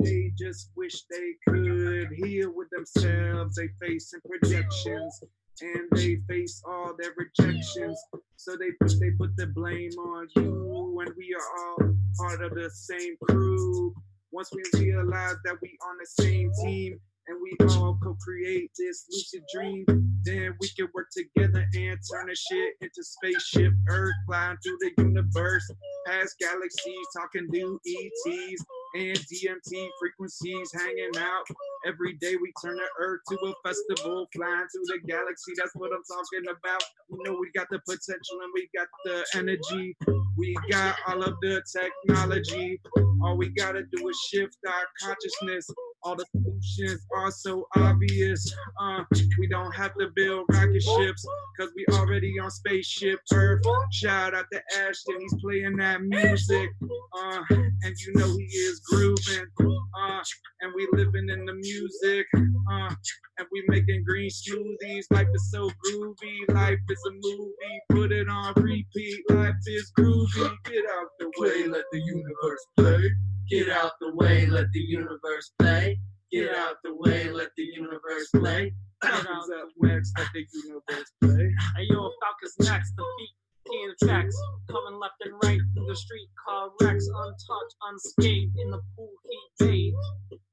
They just wish they could heal with themselves. They face facing projections and they face all their rejections. So they put they put the blame on you, and we are all part of the same crew. Once we realize that we on the same team and we all co-create this lucid dream, then we can work together and turn the shit into spaceship Earth, flying through the universe, past galaxies, talking new ETs and DMT frequencies, hanging out. Every day we turn the Earth to a festival, flying to the galaxy. That's what I'm talking about. You know we got the potential and we got the energy. We got all of the technology. All we gotta do is shift our consciousness. All the solutions are so obvious. Uh, we don't have to build rocket ships because we already on spaceship Earth. Shout out to Ashton, he's playing that music. Uh, and you know he is grooving. Uh, and we living in the music. Uh, and we making green smoothies. Life is so groovy. Life is a movie. Put it on repeat. Life is groovy. Get out the way, let the universe play. Get out the way, let the universe play. Get out the way, let the universe play. Falcons up next, let the universe play. Hey yo, Falcons next, the beat, keying the tracks, coming left and right through the street car wrecks, untouched, unscathed in the pool he bathed.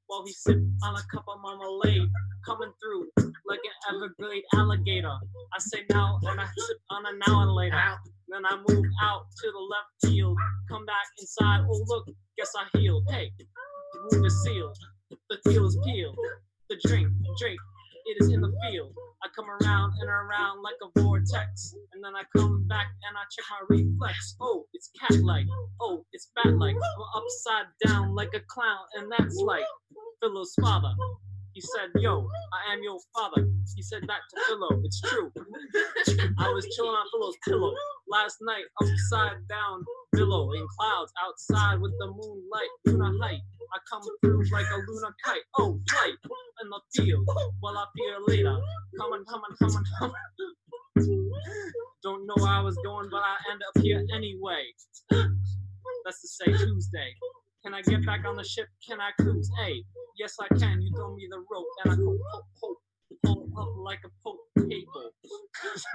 While he sipped on a cup of marmalade, coming through like an Everglade alligator. I say now and I sip on a now and later. Then I move out to the left field, come back inside. Oh look, guess I healed. Hey, the wound is sealed, the deal is peeled, the drink, drink, it is in the field. I come around and around like a vortex, and then I come back and I check my reflex. Oh, it's cat like. Oh, it's bat like. I'm upside down like a clown, and that's like Philo's father. He said, Yo, I am your father. He said that to Philo. It's true. I was chilling on Philo's pillow last night, upside down, billow in clouds outside with the moonlight, lunar height. I come through like a lunar kite. Oh, flight in the field. Well, I feel later. Come on, come on, come on, come on. Don't know where I was going, but I end up here anyway. That's to say Tuesday. Can I get back on the ship? Can I cruise? Hey, yes I can. You throw me the rope and I go poke, poke, pull up like a poke cable.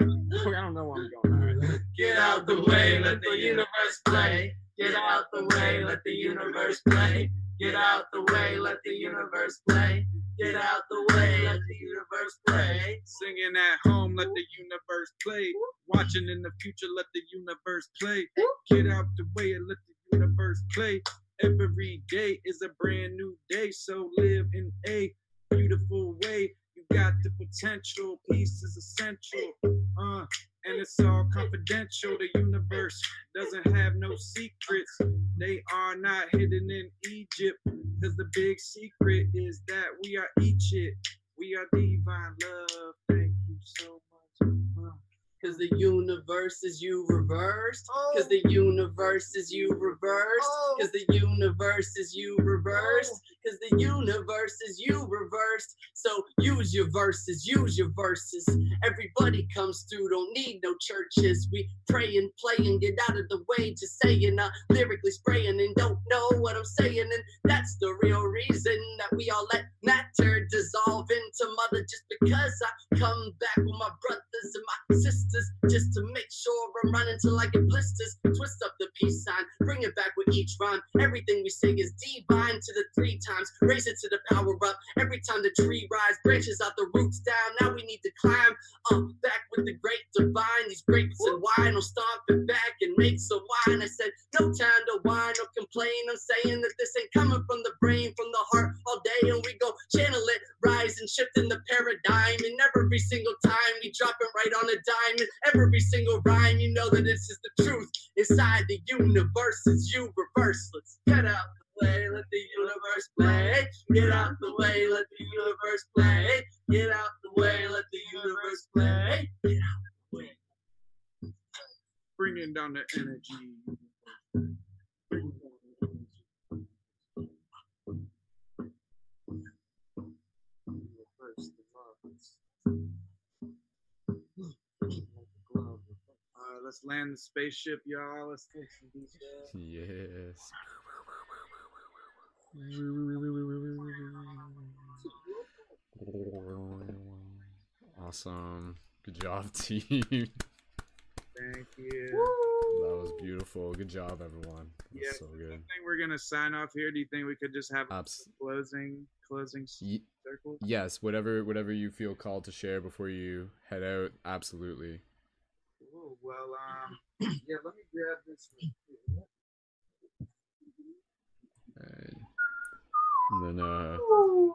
I don't know where I'm going. All right. Get out the way, let the universe play. Get out the way, let the universe play. Get out the way, let the universe play. Get out the way, let the universe play. Singing at home, let the universe play. Watching in the future, let the universe play. Get out the way and let the universe play. Every day is a brand new day, so live in a beautiful way. You got the potential, peace is essential. Uh, and it's all confidential. The universe doesn't have no secrets. They are not hidden in Egypt. Cause the big secret is that we are each it. We are divine love. Thank you so much. Uh. Cause the universe is you reversed. Cause the universe is you reversed. Cause the universe is you reversed. Cause the universe is you reversed. So use your verses, use your verses. Everybody comes through, don't need no churches. We pray and play and get out of the way. Just saying, uh, lyrically spraying and don't know what I'm saying. And that's the real reason that we all let matter dissolve into mother just because I come back with my brothers and my sisters just to make sure I'm running till I get blisters. Twist up the peace sign, bring it back with each rhyme. Everything we sing is divine to the three times. Raise it to the power up. Every time the tree rise, branches out the roots down. Now we need to climb up back with the great divine. These grapes and wine will stomp it back and make some wine. I said, no time to whine or complain. I'm saying that this ain't coming from the brain, from the heart all day. And we go channel it, rise and shift in the paradigm. And every single time we drop it right on a dime. Every single rhyme, you know that this is the truth. Inside the universe is you reverse. Let's get out the way, let the universe play. Get out the way, let the universe play. Get out the way, let the universe play. Get out the way. Bringing down the energy. Alright, let's land the spaceship, y'all. Let's take some breaths. Yes. Awesome. Good job, team. Thank you. That was beautiful. Good job, everyone. That Yeah, so I think we're gonna sign off here. Do you think we could just have a Abs- closing closing circle? Yes, whatever whatever you feel called to share before you head out, absolutely. Well, um, yeah. Let me grab this. And and then uh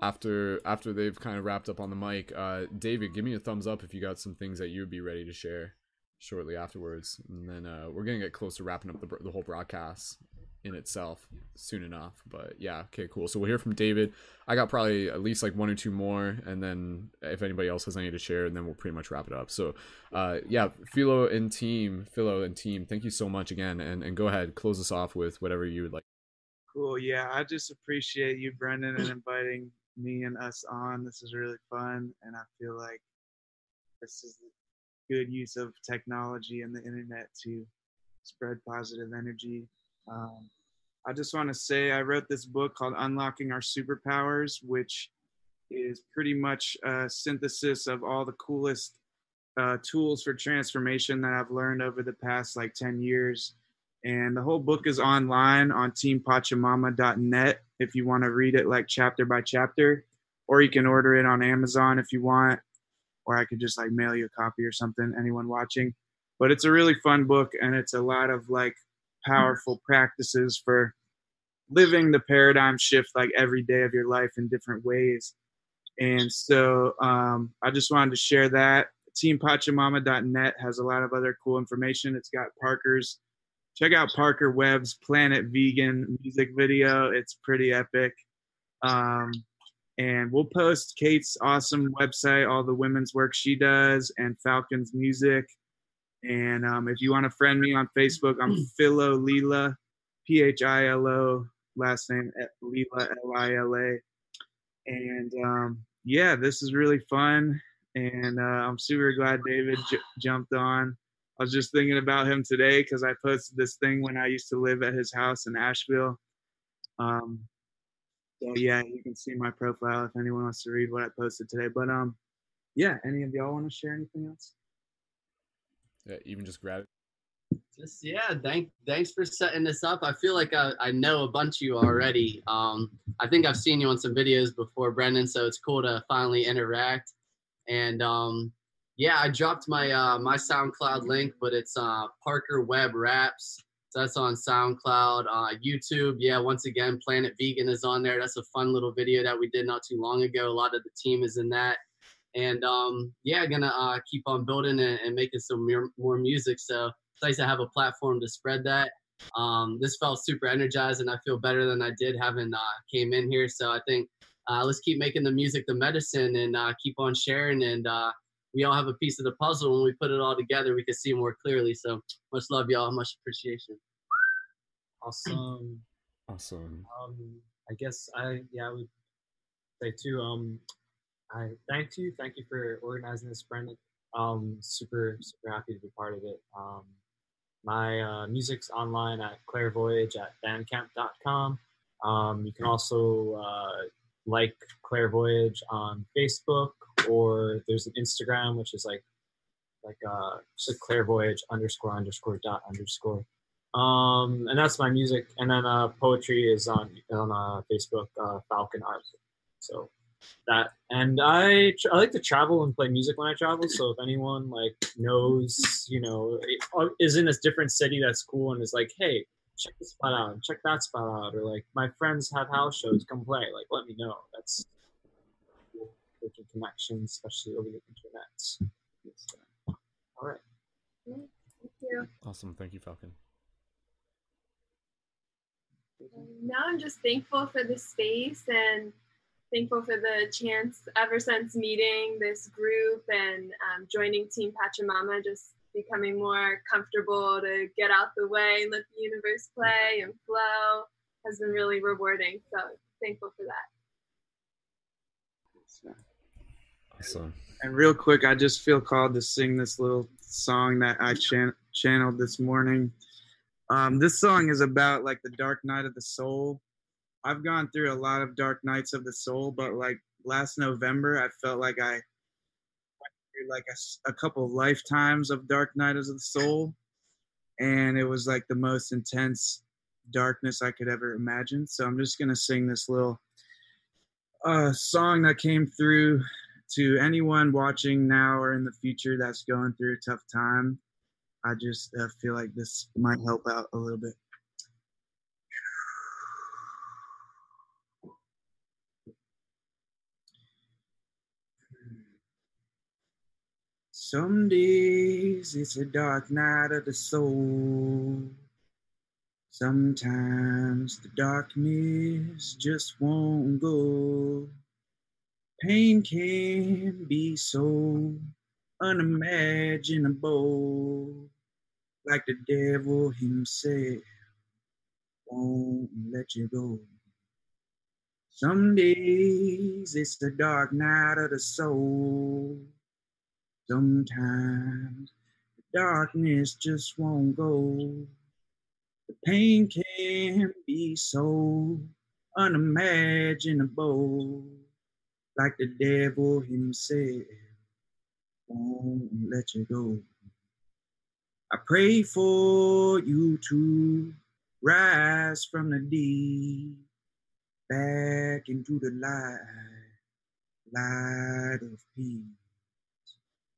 after after they've kind of wrapped up on the mic, uh David, give me a thumbs up if you got some things that you would be ready to share shortly afterwards. And then uh we're going to get close to wrapping up the the whole broadcast in itself soon enough. But yeah, okay, cool. So we'll hear from David. I got probably at least like one or two more and then if anybody else has any to share and then we'll pretty much wrap it up. So uh yeah, Philo and team, Philo and team, thank you so much again and and go ahead close us off with whatever you would like. Cool. Yeah, I just appreciate you, Brendon, and inviting me and us on. This is really fun, and I feel like this is good use of technology and the internet to spread positive energy. Um, I just want to say I wrote this book called Unlocking Our Superpowers, which is pretty much a synthesis of all the coolest uh, tools for transformation that I've learned over the past like 10 years. And the whole book is online on teampachamama.net if you want to read it like chapter by chapter, or you can order it on Amazon if you want, or I could just like mail you a copy or something, anyone watching. But it's a really fun book and it's a lot of like powerful practices for living the paradigm shift like every day of your life in different ways. And so um, I just wanted to share that. TeamPachamama.net has a lot of other cool information. It's got Parker's, check out Parker Webb's Planet Vegan music video. It's pretty epic. Um, And we'll post Kate's awesome website, all the women's work she does, and Falcon's music. And um, if you want to friend me on Facebook, I'm Philo Lila, P H I L O, last name Lila, L I L A. And um, yeah, this is really fun. And uh, I'm super glad David j- jumped on. I was just thinking about him today because I posted this thing when I used to live at his house in Asheville. Um, so yeah, you can see my profile if anyone wants to read what I posted today. But um, yeah, any of y'all want to share anything else? Yeah, even just grab it. Just yeah, thank thanks for setting this up. I feel like I, I know a bunch of you already. Um, I think I've seen you on some videos before, Brendon. So it's cool to finally interact. And um, yeah, I dropped my uh, my SoundCloud link, but it's uh, Parker Web Raps. So that's on SoundCloud, uh, YouTube. Yeah, once again, Planet Vegan is on there. That's a fun little video that we did not too long ago. A lot of the team is in that, and um, yeah, gonna uh, keep on building and, and making some more, more music. So it's nice to have a platform to spread that. Um, this felt super energized, and I feel better than I did having uh, came in here. So I think uh, let's keep making the music the medicine and uh, keep on sharing and uh, we all have a piece of the puzzle when we put it all together we can see more clearly so much love y'all much appreciation Awesome. Awesome. Um, I guess I yeah I would say too. Um, I thank you, thank you for organizing this, Brendon. Um, super super happy to be part of it. Um, my uh, music's online at clairvoyage at bandcamp.com. Um, you can also uh, like Clairvoyage on Facebook, or there's an Instagram which is like like uh, Clairvoyage underscore underscore dot underscore. Um, and that's my music. And then uh, poetry is on on uh, Facebook, uh, Falcon Art. So that and I tr- I like to travel and play music when I travel. So if anyone like knows, you know, uh, is in a different city that's cool and is like, hey, check this spot out check that spot out, or like my friends have house shows, come play. Like let me know. That's making connections, especially over the internet. So, all right. Thank you. Awesome. Thank you, Falcon. now I'm just thankful for the space and thankful for the chance ever since meeting this group and um, joining Team Pachamama, just becoming more comfortable to get out the way and let the universe play and flow has been really rewarding. So thankful for that. Awesome. And real quick, I just feel called to sing this little song that I chan- channeled this morning. Um, this song is about like the dark night of the soul. I've gone through a lot of dark nights of the soul, but like last November, I felt like I went through like a couple of lifetimes of dark nights of the soul, and it was like the most intense darkness I could ever imagine. So I'm just gonna sing this little uh, song that came through to anyone watching now or in the future that's going through a tough time. I just uh, feel like this might help out a little bit. Some days it's a dark night of the soul. Sometimes the darkness just won't go. Pain can be so unimaginable, like the devil himself won't let you go. Some days it's the dark night of the soul. Sometimes the darkness just won't go. The pain can be so unimaginable, like the devil himself won't let you go. I pray for you to rise from the deep back into the light, light of peace.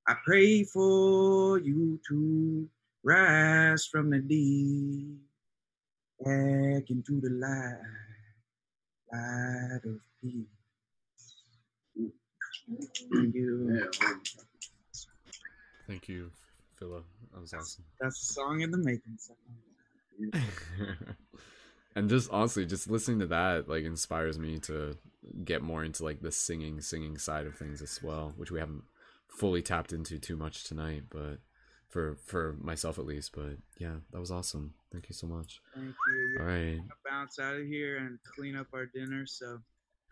I pray for you to rise from the deep back into the light, light of peace. Thank you. Thank you, Philo. That was awesome. That's a song in the making. and just honestly, just listening to that like inspires me to get more into like the singing singing side of things as well, which we haven't fully tapped into too much tonight, but for for myself at least. But yeah, that was awesome. Thank you so much. Thank you. All right. bounce out of here and clean up our dinner. So,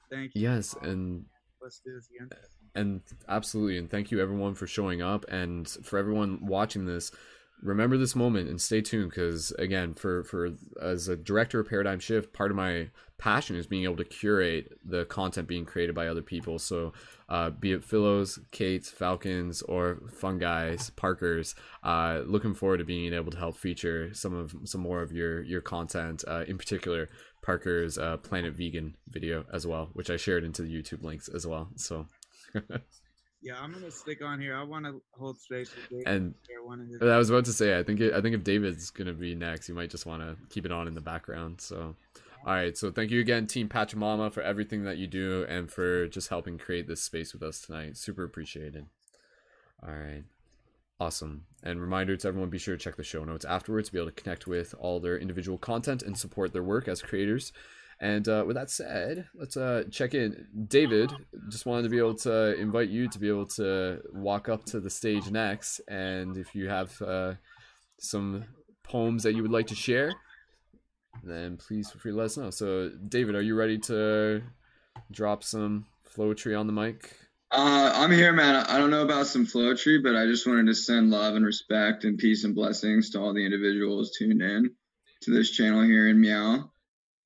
thank you. Yes, and Let's do this again. and absolutely and thank you everyone for showing up and for everyone watching this remember this moment and stay tuned because again for for as a director of paradigm shift part of my passion is being able to curate the content being created by other people so uh, be it Philos, Kate's, Falcons, or Fungi's, Parker's, uh, looking forward to being able to help feature some of some more of your your content. Uh, in particular, Parker's uh, Planet Vegan video as well, which I shared into the YouTube links as well. So, Yeah, I'm gonna stick on here. I want to hold space for Dave. and one of his- I was about to say, I think it, I think if David's gonna be next, you might just want to keep it on in the background. So, all right. So thank you again, Team Pachamama, for everything that you do and for just helping create this space with us tonight. Super appreciated. All right. Awesome. And reminder to everyone be sure to check the show notes afterwards to be able to connect with all their individual content and support their work as creators. And uh, with that said, let's uh, check in. David, just wanted to be able to invite you to be able to walk up to the stage next. And if you have uh, some poems that you would like to share, then please feel free to let us know. So, David, are you ready to drop some Flowetry on the mic? Uh, I'm here, man. I don't know about some Flowetry, but I just wanted to send love and respect and peace and blessings to all the individuals tuned in to this channel here in Meow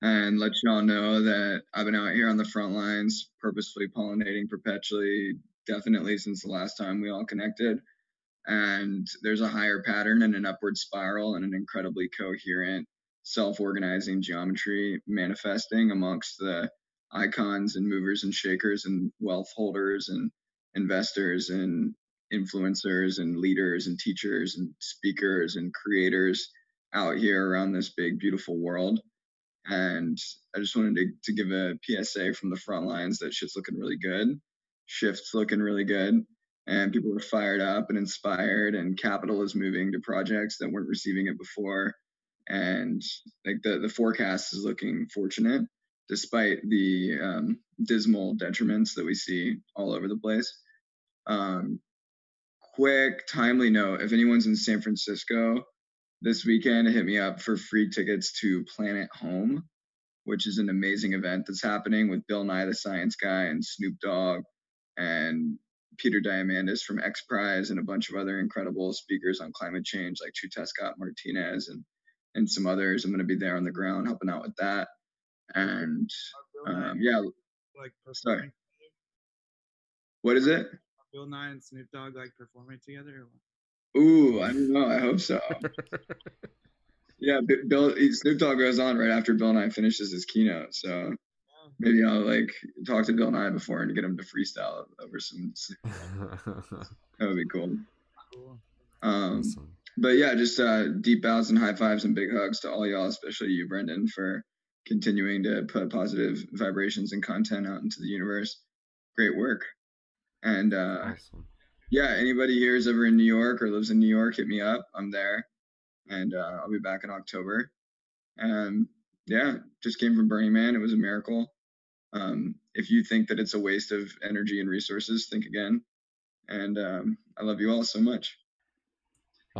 and let y'all know that I've been out here on the front lines, purposefully pollinating perpetually, definitely since the last time we all connected. And there's a higher pattern and an upward spiral and an incredibly coherent, self organizing geometry manifesting amongst the icons and movers and shakers and wealth holders and investors and influencers and leaders and teachers and speakers and creators out here around this big beautiful world and i just wanted to, to give a psa from the front lines that shit's looking really good shift's looking really good and people are fired up and inspired and capital is moving to projects that weren't receiving it before and like the, the forecast is looking fortunate despite the um, dismal detriments that we see all over the place. Um, quick, timely note if anyone's in San Francisco this weekend, hit me up for free tickets to Planet Home, which is an amazing event that's happening with Bill Nye, the Science Guy, and Snoop Dogg, and Peter Diamandis from X Prize, and a bunch of other incredible speakers on climate change, like Xiuhtezcatl Martinez and and some others. I'm going to be there on the ground helping out with that and um, yeah, like sorry. What is it? Bill Nye and Snoop Dogg like performing together. Ooh, I don't know. I hope so. yeah, Bill Snoop Dogg goes on right after Bill Nye finishes his keynote, so maybe I'll like talk to Bill Nye before and get him to freestyle over some. that would be cool. Um, but yeah, just uh, deep bows and high fives and big hugs to all y'all, especially you, Brendon, for continuing to put positive vibrations and content out into the universe. Great work. And uh, yeah, anybody here is ever in New York or lives in New York, hit me up. I'm there. And uh, I'll be back in October. And yeah, just came from Burning Man. It was a miracle. Um, if you think that it's a waste of energy and resources, think again. And um, I love you all so much.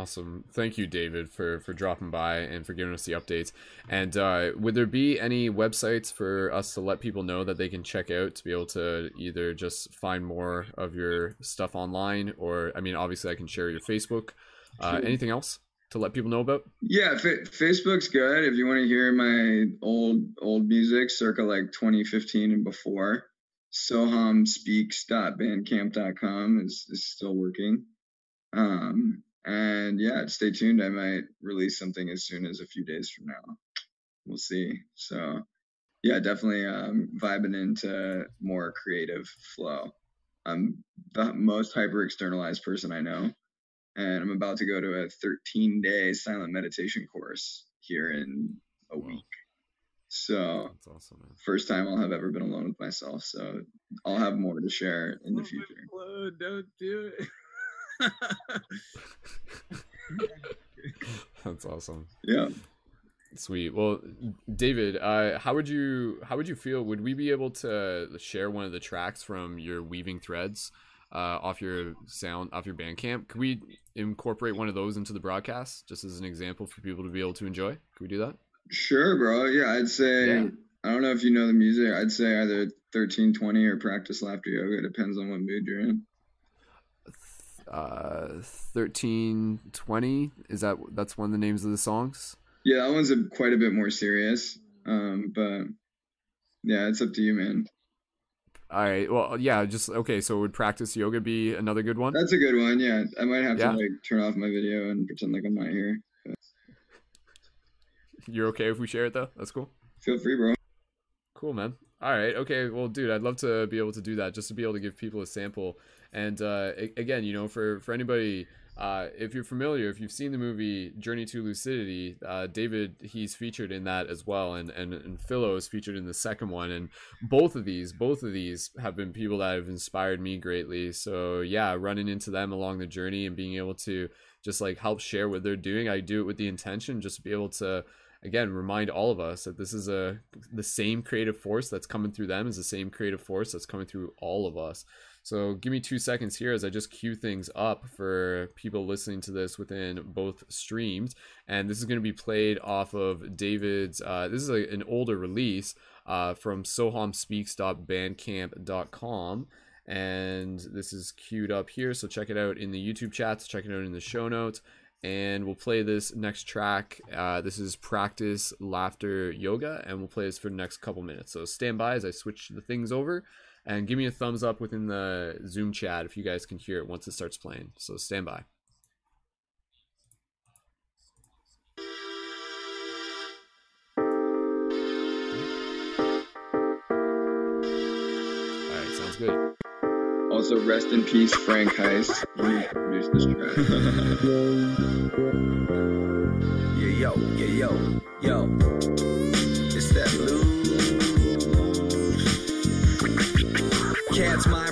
Awesome. Thank you, David, for for dropping by and for giving us the updates. And uh, would there be any websites for us to let people know that they can check out to be able to either just find more of your stuff online, or I mean, obviously, I can share your Facebook. Uh, Sure. anything else to let people know about? Yeah, fa- Facebook's good if you want to hear my old old music, circa like 2015 and before. Sohamspeaks.bandcamp.com is is still working. Um, and yeah, stay tuned. I might release something as soon as a few days from now. We'll see. So yeah, definitely um, vibing into more creative flow. I'm the most hyper externalized person I know and I'm about to go to a 13 day silent meditation course here in a week. So, awesome, first time I'll have ever been alone with myself. So, I'll have more to share in the future. Whoa, don't do it. That's awesome. Yeah. Sweet. Well, David, uh, how would you how would you feel? Would we be able to share one of the tracks from your Weaving Threads uh, off your sound off your Bandcamp? Could we incorporate one of those into the broadcast, just as an example for people to be able to enjoy? Could we do that? Sure, bro. Yeah, I'd say. Yeah. I don't know if you know the music. I'd say either thirteen twenty or practice laughter yoga. Depends on what mood you're in. Uh, thirteen twenty is that that's one of the names of the songs? Yeah, that one's a, quite a bit more serious. Um, but yeah, it's up to you, man. All right. Well, yeah. Just okay. So would practice yoga be another good one? That's a good one. Yeah, I might have Yeah. to like turn off my video and pretend like I'm not here. But You're okay if we share it though? That's cool. feel free, bro. Cool, man. All right. Okay. Well, dude, I'd love to be able to do that just to be able to give people a sample. And uh, again, you know, for for anybody, uh, if you're familiar, if you've seen the movie Journey to Lucidity, uh, David he's featured in that as well, and and and Philo is featured in the second one. And both of these, both of these have been people that have inspired me greatly. So yeah, running into them along the journey and being able to just like help share what they're doing, I do it with the intention just to be able to again remind all of us that this is a the same creative force that's coming through them is the same creative force that's coming through all of us so give me two seconds here as i just cue things up for people listening to this within both streams and this is going to be played off of david's uh, this is a, an older release uh, from sohamspeaks.bandcamp.com and this is queued up here so check it out in the youtube chats check it out in the show notes and we'll play this next track. Uh, this is Practice Laughter Yoga, and we'll play this for the next couple minutes. So stand by as I switch the things over, and give me a thumbs up within the Zoom chat if you guys can hear it once it starts playing. So stand by. All right, sounds good. Also, rest in peace, Frank Heist. He produced this track. Yeah, yo, yeah, yo, yo.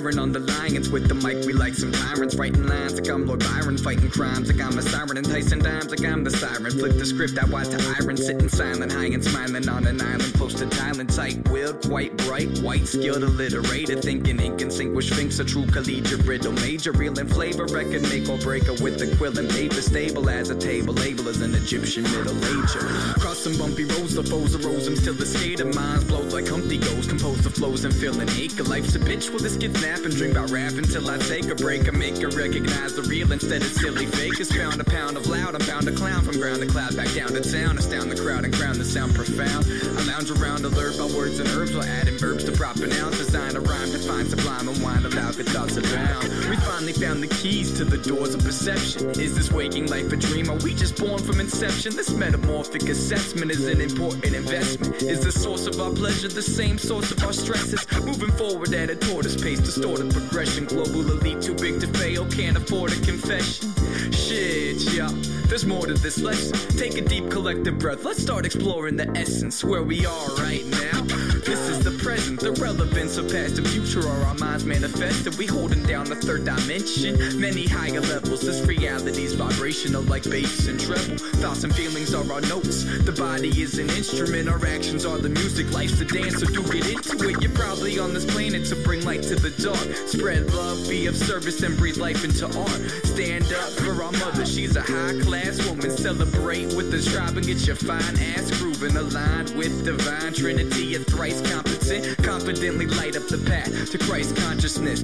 Myron on the lions with the mic. We like some tyrants writing lines like I'm Lord Byron, fighting crimes like I'm a siren, enticing dimes like I'm the siren. Flip the script, I watch the iron, sitting silent, high and smiling on an island close to Thailand. Tight willed, quite bright, white, skilled, illiterated, thinking ink and sync, which thinks a true collegiate riddle. Major, real in flavor, record make or breaker with the quill and paper, stable as a table, label as an Egyptian middle ager. Cross some bumpy roads, the foes arose until the state of minds blows like Humpty goes, compose the flows and feel an ache. Life's a bitch, well, this gets nap and dream about rap until I take a break and make her recognize the real instead of silly fake. fakers. Found a pound of loud, I'm bound to clown from ground to cloud, back down to town, astound the crowd and crown the sound profound. I lounge around alert by words and herbs while adding verbs to proper nouns, design a rhyme, define sublime and wind aloud, good thoughts abound. We finally found the keys to the doors of perception. Is this waking life a dream? Are we just born from inception? This metamorphic assessment is an important investment. Is the source of our pleasure the same source of our stresses? Moving forward at a tortoise pace, progression. Global elite too big to fail, can't afford a confession. Shit, yeah, there's more to this lesson. Take a deep collective breath, let's start exploring the essence where we are right now. This is the present, the relevance of past and future are our minds manifested. We holding down the third dimension, many higher levels. This reality's vibrational like bass and treble. Thoughts and feelings are our notes. The body is an instrument, our actions are the music. Life's a dance, so do get into it. You're probably on this planet to bring light to the dark. Spread love, be of service, and breathe life into art. Stand up for our mother, she's a high class woman. Celebrate with the tribe and get your fine ass grooving. Aligned with divine trinity, a thrice competent. Confidently light up the path to Christ consciousness.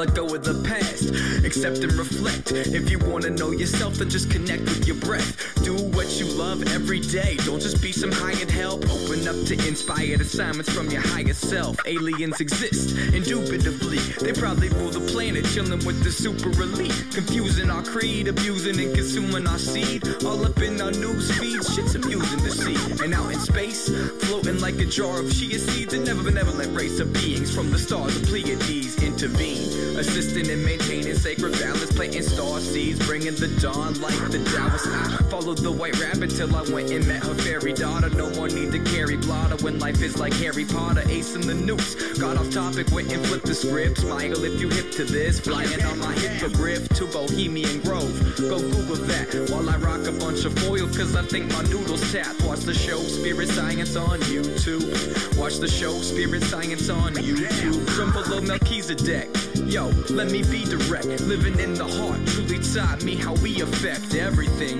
Let go of the past, accept and reflect. If you wanna know yourself, then just connect with your breath. Do what you love every day. Don't just be some high hired help. Open up to inspired assignments from your higher self. Aliens exist, indubitably. They probably rule the planet, chilling with the super elite. Confusing our creed, abusing and consuming our seed. All up in our news feeds, shit's amusing to see. And out in space, floating like a jar of chia seeds, a never benevolent race of beings from the stars of Pleiades intervene, assisting and maintaining sacred balance, planting star seeds, bringing the dawn like the Taoist. I followed the white rabbit till I went and met her fairy daughter. No more need to carry blotter when life is like Harry Potter, ace in the nukes. Got off topic, went and flipped the script. Smile if you hip to this, flying on my hippogriff to Bohemian Grove. Go Google that while I rock a bunch of foil, cause I think my noodles tapped. Watch the show Spirit Science on YouTube. Watch the show Spirit Science on YouTube. From below Melchizedek. Yo, let me be direct. Living in the heart truly taught me how we affect everything.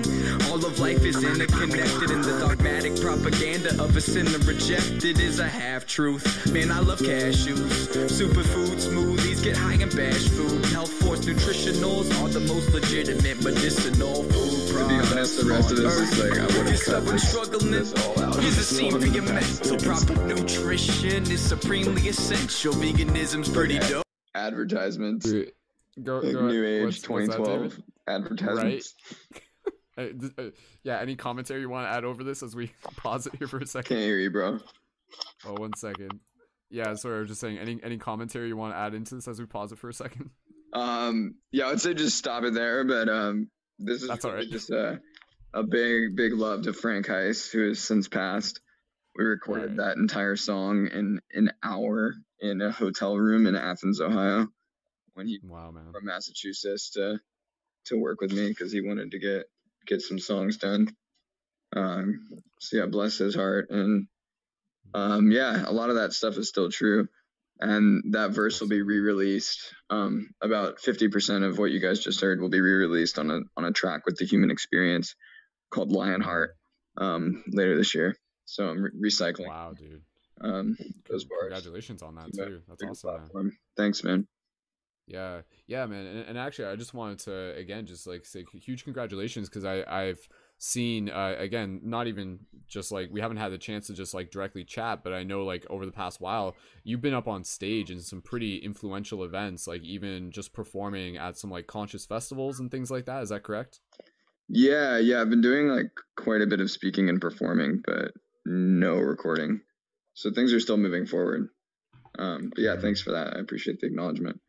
All of life is interconnected, and the dogmatic propaganda of a sinner rejected is a half truth. Man, I love cashews. Superfood smoothies, get high and bash food. Health Force nutritionals are the most legitimate medicinal food To be honest, the rest of this is like I would have cut this, this all out. Here's a scene for your mental. Proper nutrition is supremely essential. Veganism's pretty dope. Advertisements. Go, go New. Age What's- what's that, 2012 advertisements. Uh, uh, yeah, any commentary you want to add over this as we pause it here for a second? Can't hear you, bro. Oh, one second. Yeah, sorry, I was just saying. Any any commentary you want to add into this as we pause it for a second? Um, yeah, I would say just stop it there, but um, this is That's really alright. just a a big, big love to Frank Heiss, who has since passed. We recorded that entire song in an hour in a hotel room in Athens, Ohio, when he wow, man. from Massachusetts to to work with me because he wanted to get get some songs done. Um, so yeah, bless his heart, and um, yeah, a lot of that stuff is still true, and that verse will be re-released. Um, about fifty percent of what you guys just heard will be re-released on a on a track with the Human Experience called Lionheart um, later this year. So I'm re- recycling. Wow, dude. Um, those bars. Congratulations on that too. That's awesome, man. Thanks, man. Yeah, yeah, man. And, and actually, I just wanted to again just like say huge congratulations because I I've seen uh, again not even just like we haven't had the chance to just like directly chat, but I know like over the past while you've been up on stage in some pretty influential events, like even just performing at some like conscious festivals and things like that. Is that correct? Yeah, yeah, I've been doing like quite a bit of speaking and performing, but no recording. So things are still moving forward. Um, but yeah, thanks for that. I appreciate the acknowledgement.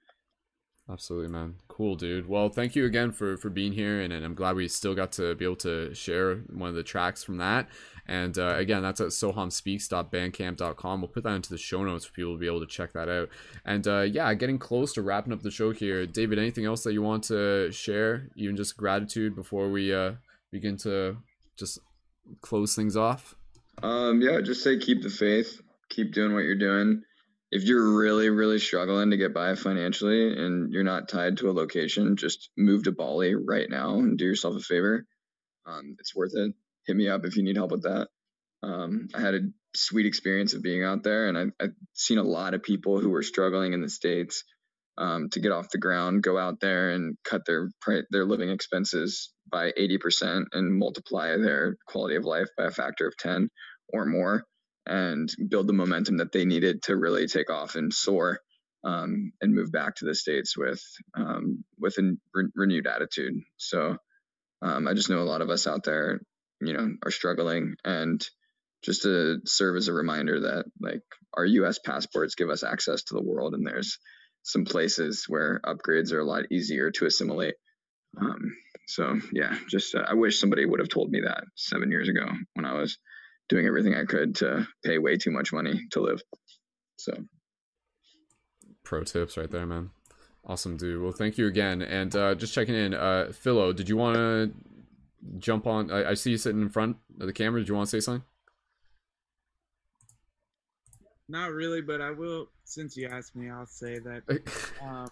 Absolutely, man. Cool, dude. Well, thank you again for for being here, and, and I'm glad we still got to be able to share one of the tracks from that. And uh, again, that's at sohamspeaks.bandcamp.com. We'll put that into the show notes for people to be able to check that out. And uh, yeah, getting close to wrapping up the show here. David, anything else that you want to share? Even just gratitude before we uh, begin to just close things off. Um, yeah, just say keep the faith, keep doing what you're doing. If you're really, really struggling to get by financially and you're not tied to a location, just move to Bali right now and do yourself a favor. Um, it's worth it. Hit me up if you need help with that. Um, I had a sweet experience of being out there, and I've, I've seen a lot of people who were struggling in the states um, to get off the ground go out there and cut their their living expenses by 80% and multiply their quality of life by a factor of 10 or more and build the momentum that they needed to really take off and soar um, and move back to the states with um, with a re- renewed attitude. So um, I just know a lot of us out there, you know, are struggling, and just to serve as a reminder that like our U.S. passports give us access to the world, and there's some places where upgrades are a lot easier to assimilate. Um, so yeah, just uh, I wish somebody would have told me that seven years ago when I was doing everything I could to pay way too much money to live. So Pro tips right there, man. Awesome, dude. Well, thank you again. And uh, just checking in, uh, Philo, did you want to jump on? I, I see you sitting in front of the camera. Did you want to say something? Not really, but I will. Since you asked me, I'll say that. Um,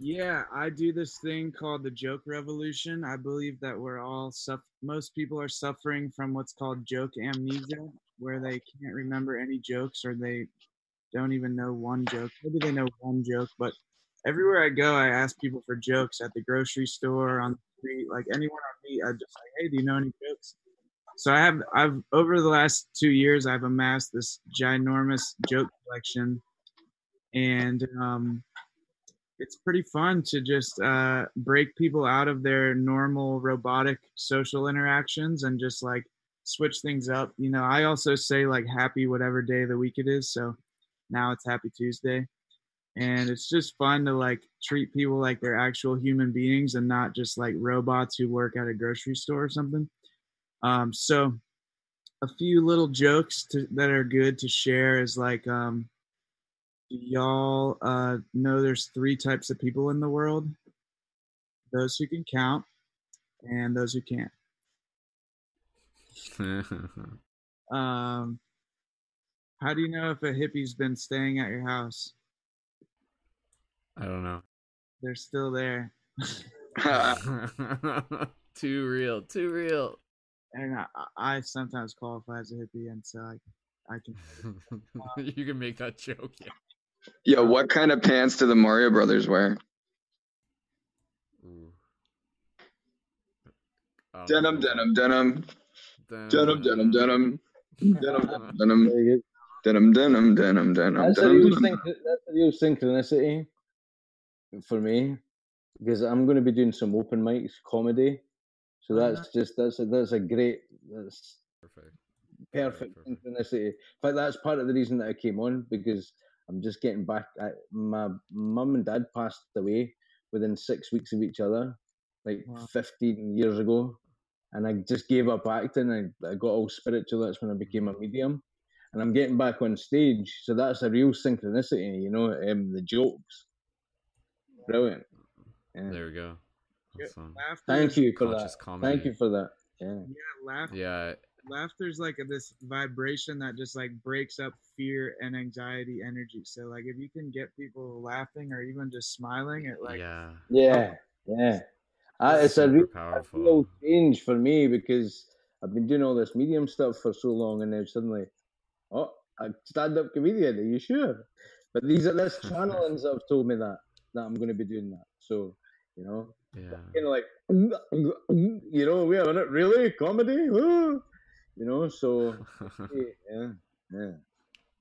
yeah, I do this thing called the joke revolution. I believe that we're all suff- most people are suffering from what's called joke amnesia, where they can't remember any jokes or they don't even know one joke. Maybe they know one joke, but everywhere I go, I ask people for jokes at the grocery store, on the street, like anyone I meet. I just like, hey, do you know any jokes? So I have, I've over the last two years, I've amassed this ginormous joke collection, and um, it's pretty fun to just uh, break people out of their normal robotic social interactions and just like switch things up. You know, I also say like happy whatever day of the week it is. So now it's Happy Tuesday. And it's just fun to like treat people like they're actual human beings and not just like robots who work at a grocery store or something. Um, so a few little jokes to, that are good to share is like, um, do y'all uh, know there's three types of people in the world? Those who can count and those who can't. Um, how do you know if a hippie's been staying at your house? I don't know. They're still there. too real, too real. And I, I sometimes qualify as a hippie, and so I, I can. you can make that joke. Yeah. Yo, what kind of pants do the Mario Brothers wear? Um, Denim, denim, denim. Denim, denim, denim. Denim, denim, denim, denim, denim, denim, That's a denim, real, denim. synch- that's a real synchronicity for me because I'm going to be doing some open mics comedy. So that's just that's a, that's a great that's perfect perfect synchronicity. In fact, that's part of the reason that I came on because I'm just getting back. I, my mum and dad passed away within six weeks of each other, like Wow. 15 years ago, and I just gave up acting. I, I got all spiritual. That's when I became a medium, and I'm getting back on stage. So that's a real synchronicity, you know. Um, the jokes, brilliant. Yeah. There we go. Awesome. Laughter Thank you for that. comedy. Thank you for that. Yeah. Yeah, laugh, Yeah. laughter's like this vibration that just like breaks up fear and anxiety energy. So like if you can get people laughing or even just smiling, it like yeah. Yeah, yeah. Uh, it's a Super real, a powerful. real change for me because I've been doing all this medium stuff for so long, and then suddenly, oh, a stand-up comedian. Are you sure? But these are this channelings have told me that that I'm going to be doing that. So you know, Yeah. kind of like, you know, we have it really comedy, you know. So yeah, yeah.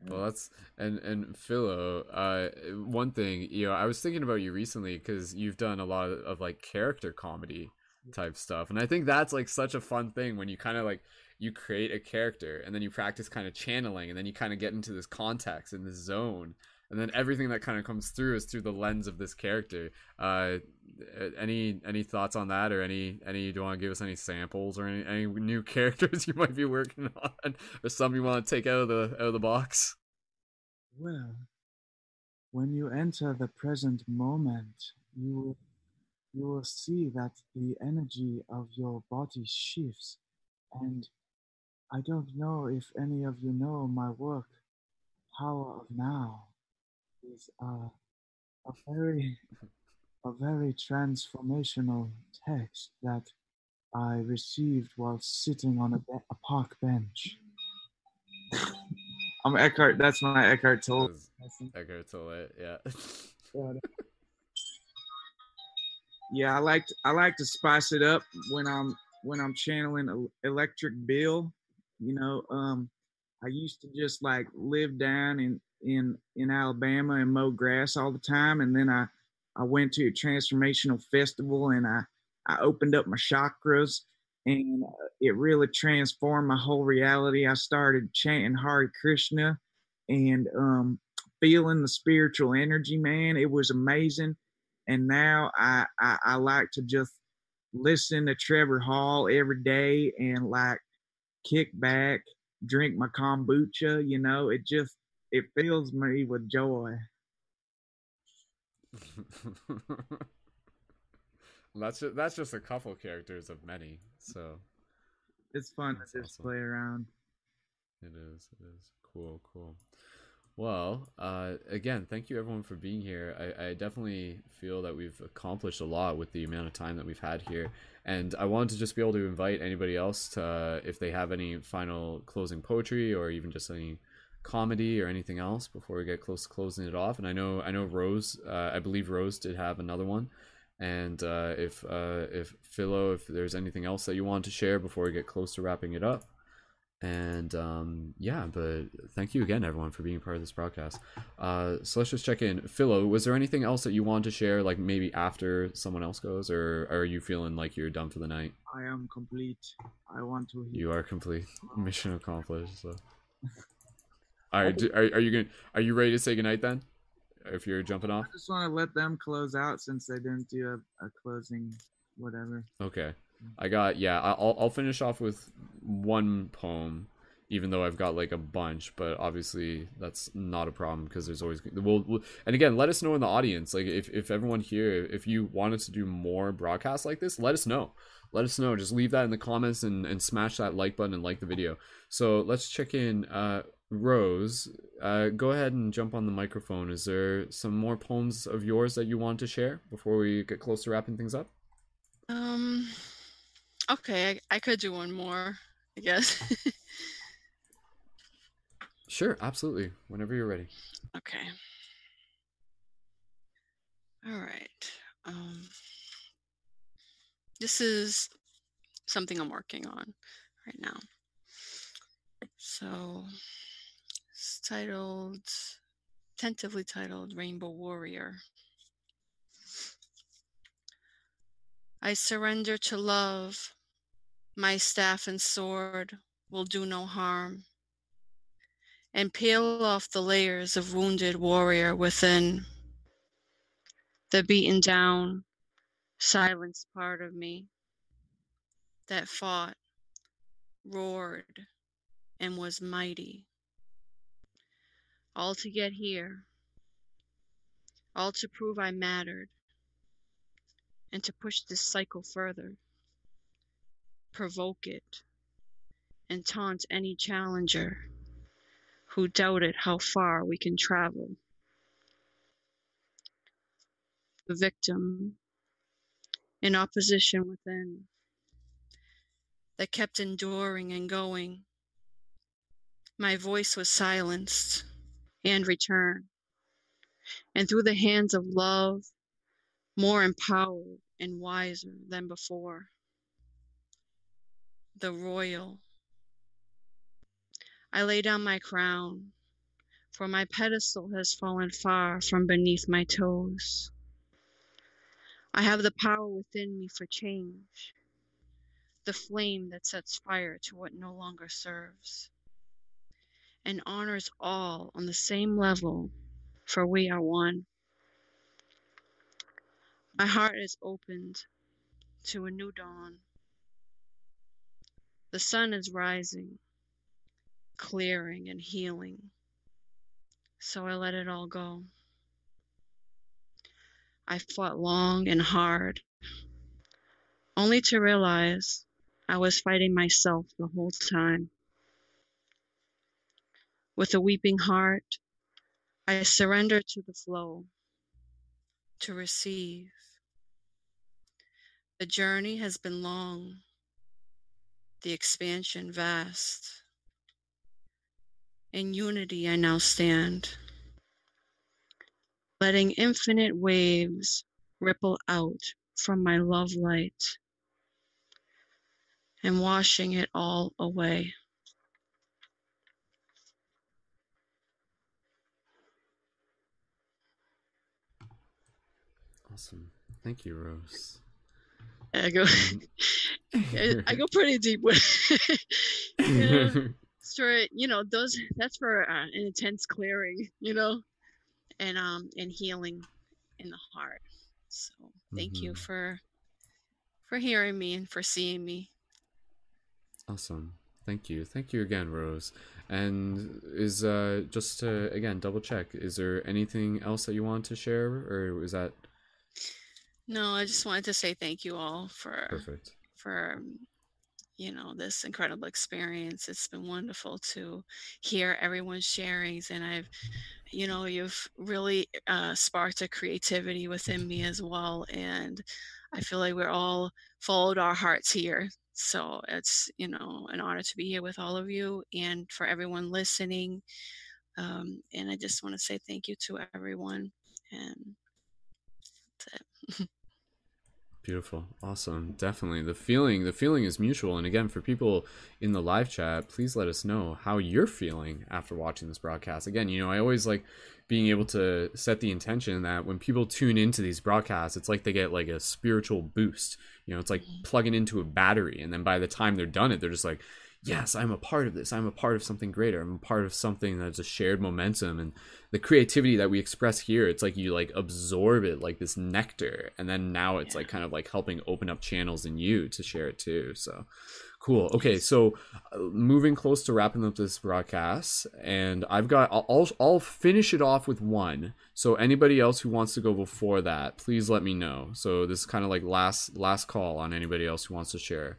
Well, that's and and Philo. Uh, one thing you know, I was thinking about you recently because you've done a lot of, of like character comedy type stuff, and I think that's like such a fun thing when you kind of like you create a character and then you practice kind of channeling, and then you kind of get into this context and this zone, and then everything that kind of comes through is through the lens of this character. Uh, any any thoughts on that, or any any do you want to give us any samples or any, any new characters you might be working on, or some you want to take out of the out of the box? Well, when you enter the present moment, you you will see that the energy of your body shifts. And I don't know if any of you know my work, Power of Now, is uh, a very, a very transformational text that I received while sitting on a, be- a park bench. I'm Eckhart. That's my Eckhart Tolle. Eckhart Tolle, yeah. Yeah, I like to, I like to spice it up when I'm when I'm channeling Electric Bill. You know, um, I used to just like live down in in in Alabama and mow grass all the time, and then I I went to a transformational festival and I I opened up my chakras and uh, it really transformed my whole reality. I started chanting Hare Krishna and um, feeling the spiritual energy, man. It was amazing. And now I, I, I like to just listen to Trevor Hall every day and like kick back, drink my kombucha. You know, it just it fills me with joy. that's just, that's just a couple characters of many. So It's fun That's to just awesome. play around. it is. It is cool. Cool. Well, uh, again, thank you everyone for being here. I, I definitely feel that we've accomplished a lot with the amount of time that we've had here, and I wanted to just be able to invite anybody else to, uh, if they have any final closing poetry or even just any comedy or anything else before we get close to closing it off. And I know, I know Rose, uh, I believe Rose did have another one. And uh, if uh, if Philo, if there's anything else that you want to share before we get close to wrapping it up, And um, yeah, but thank you again, everyone, for being part of this broadcast. Uh, so let's just check in. Philo, was there anything else that you wanted to share, like maybe after someone else goes, or are you feeling like you're done for the night? I am complete. I want to. You are complete. Mission accomplished. So. All right, do- are, are you gonna are you ready to say goodnight then? If you're jumping off. I just want to let them close out since they didn't do a, a closing, whatever. Okay. I got yeah. I'll I'll finish off with one poem, even though I've got like a bunch. But obviously that's not a problem because there's always we'll, we'll and again let us know in the audience like if if everyone here if you wanted to do more broadcasts like this, let us know. Let us know. Just leave that in the comments and and smash that like button and like the video. So let's check in. Uh, Rose, uh, go ahead and jump on the microphone. Is there some more poems of yours that you want to share before we get close to wrapping things up? Um. Okay, I, I could do one more. I guess. Sure, absolutely. Whenever you're ready. okay. All right. Um. This is something I'm working on right now. So it's titled, tentatively titled Rainbow Warrior. I surrender to love. My staff and sword will do no harm. And peel off the layers of wounded warrior within. The beaten down, silenced part of me that fought, roared, and was mighty. All to get here, all to prove I mattered, and to push this cycle further, provoke it, and taunt any challenger who doubted how far we can travel. The victim, in opposition within, that kept enduring and going. My voice was silenced and return. and through the hands of love, more empowered and wiser than before. The royal. I lay down my crown, for my pedestal has fallen far from beneath my toes. I have the power within me for change, the flame that sets fire to what no longer serves, and honors all on the same level, for we are one. My heart is opened to a new dawn. The sun is rising, clearing and healing, so I let it all go. I fought long and hard, only to realize I was fighting myself the whole time. With a weeping heart, I surrender to the flow, to receive. The journey has been long, the expansion vast. In unity, I now stand, letting infinite waves ripple out from my love light and washing it all away. Awesome. Thank you, Rose. I go, I, I go pretty deep with. yeah, it's you know those. That's for uh, an intense clearing, you know, and um and healing in the heart. So thank you Mhm. for for hearing me and for seeing me. Awesome. Thank you. Thank you again, Rose. And is uh just to again double check, is there anything else that you want to share or is that No, I just wanted to say thank you all for perfect? for you know this incredible experience. It's been wonderful to hear everyone's sharings, and I've you know you've really uh, sparked a creativity within me as well, and I feel like we're all followed our hearts here. So it's you know an honor to be here with all of you and for everyone listening. Um, and I just want to say thank you to everyone. And that's it. Beautiful. Awesome. Definitely. The feeling the feeling is mutual and again for people in the live chat, please let us know how you're feeling after watching this broadcast. Again, you know, I always like being able to set the intention that when people tune into these broadcasts, it's like they get like a spiritual boost. You know, it's like mm-hmm. plugging into a battery and then by the time they're done it, they're just like yes, I'm a part of this. I'm a part of something greater. I'm a part of something that's a shared momentum and the creativity that we express here. It's like you like absorb it like this nectar, and then now it's like kind of like helping open up channels in you to share it too. So cool. Okay, so uh, moving close to wrapping up this broadcast, and I've got I'll I'll, I'll finish it off with one. So anybody else who wants to go before that, please let me know. So this is kind of like last last call on anybody else who wants to share.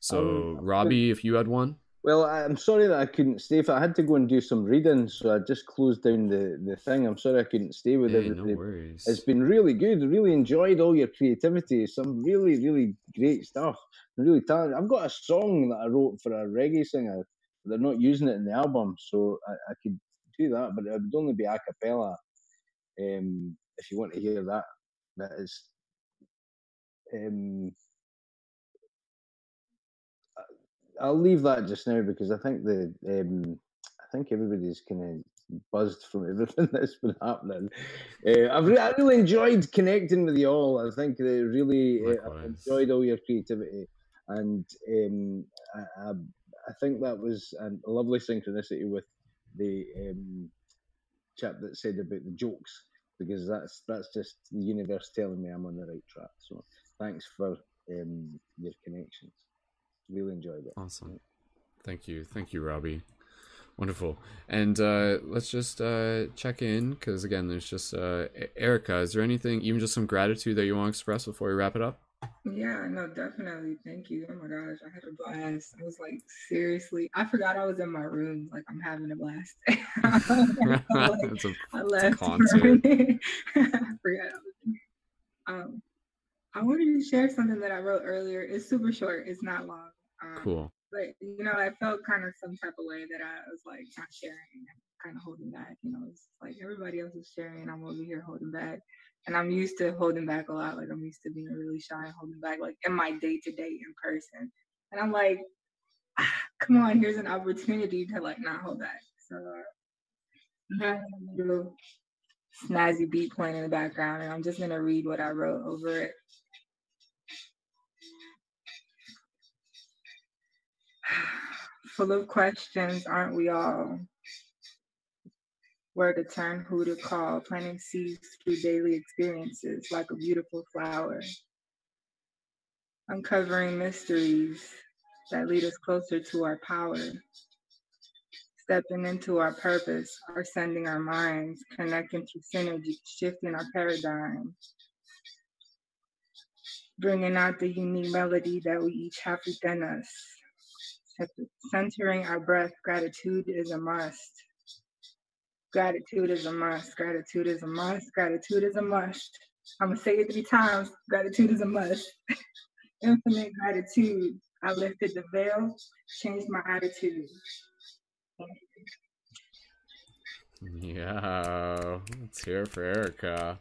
So Um, Robbie, if you had one. Well, I'm sorry that I couldn't stay. I had to go and do some reading, so I just closed down the, the thing. I'm sorry I couldn't stay with Hey, no everybody. worries. It's been really good. Really enjoyed all your creativity. Some really, really great stuff. Really talented. I've got a song that I wrote for a reggae singer. They're not using it in the album, so I, I could do that, but it would only be a cappella. Um, if you want to hear that, that is. Um, I'll leave that just now because I think the um, I think everybody's kind of buzzed from everything that's been happening. Uh, I've re- I really enjoyed connecting with you all. I think they really uh, I've enjoyed all your creativity, and um, I, I, I think that was a lovely synchronicity with the um, chap that said about the jokes because that's that's just the universe telling me I'm on the right track. So thanks for um, your connections. Really enjoyed it. Awesome. Thank you. Thank you, Robbie. Wonderful. And uh, let's just uh, check in because, again, there's just uh, Erica. Is there anything, even just some gratitude that you want to express before we wrap it up? Yeah, no, definitely. Thank you. Oh my gosh, I had a blast. I was like, seriously, I forgot I was in my room. Like, I'm having a blast. Like, it's a, I a left. concert. I forgot I was in here. Um, I wanted to share something that I wrote earlier. It's super short. It's not long. Um, Cool. But you know, I felt kind of some type of way that I was like not sharing, kind of holding back. You know, it's like everybody else is sharing, I'm over here holding back, and I'm used to holding back a lot. Like I'm used to being really shy and holding back, like in my day to day in person. And I'm like, ah, come on, here's an opportunity to like not hold back. So uh, little snazzy beat playing in the background, and I'm just gonna read what I wrote over it. Full of questions, aren't we all? Where to turn, who to call, planting seeds through daily experiences like a beautiful flower. Uncovering mysteries that lead us closer to our power. Stepping into our purpose, our sending our minds, connecting through synergy, shifting our paradigm. Bringing out the unique melody that we each have within us. Centering our breath, gratitude is a must. Gratitude is a must. Gratitude is a must. Gratitude is a must. I'm gonna say it three times. Gratitude is a must. Infinite gratitude. I lifted the veil, changed my attitude. Yeah. Let's hear it for Erica.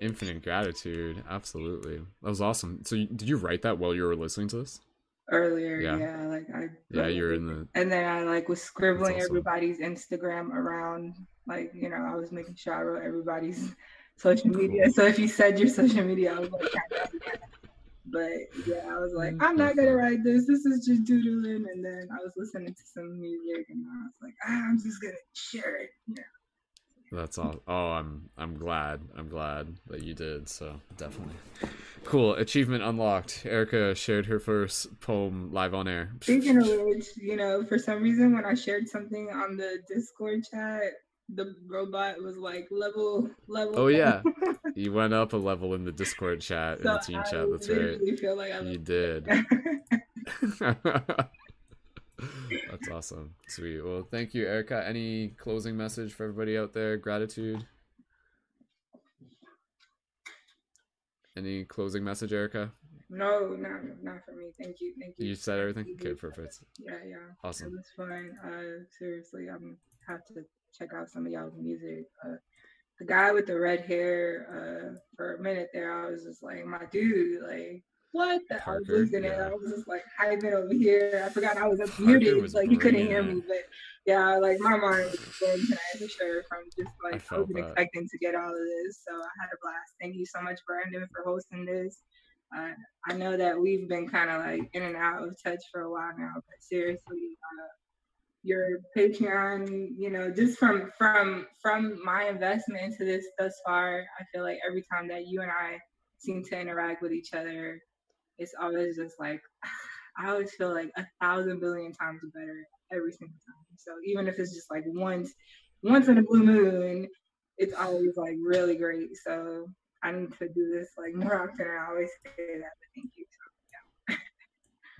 Infinite gratitude. Absolutely. That was awesome. So, did you write that while you were listening to this? Earlier, Yeah. yeah, like I. Yeah, you're in the. And then I like was scribbling awesome. everybody's Instagram around. Like you know, I was making sure I wrote everybody's social media. So if you said your social media, I was like, but yeah, I was like, I'm not gonna write this. This is just doodling. And then I was listening to some music, and I was like, ah, I'm just gonna share it. Yeah. That's all. Oh, I'm I'm glad. I'm glad that you did. So definitely, cool. Achievement unlocked. Erica shared her first poem live on air. Speaking of which, you know, for some reason when I shared something on the Discord chat, the robot was like level level. Oh yeah, you went up a level in the Discord chat in the team I chat. That's right. feel like I You did. That's awesome. Sweet. Well, thank you, Erica. Any closing message for everybody out there? Gratitude. Any closing message, Erica? No, not not for me. Thank you, thank you. You said everything. Okay, perfect. Yeah, yeah. Awesome. It was fun. Uh, seriously, I'm have to check out some of y'all's music. Uh, the guy with the red hair, uh, for a minute there, I was just like, my dude, like, what? The, I was Parker, losing it. yeah. I was just like hyping over here. I forgot I was up Parker muted, was like you couldn't hear me. But yeah, like my mind was blown tonight for sure from just like I, wasn't that. expecting to get all of this. So I had a blast. Thank you so much, Brendon, for hosting this. Uh, I know that we've been kind of like in and out of touch for a while now, but seriously, uh, your Patreon, you know, just from from from my investment into this thus far, I feel like every time that you and I seem to interact with each other, it's always just like I always feel like a thousand billion times better every single time. So even if it's just like once once in a blue moon, it's always like really great. So I need to do this like more often. I always say that, but thank you.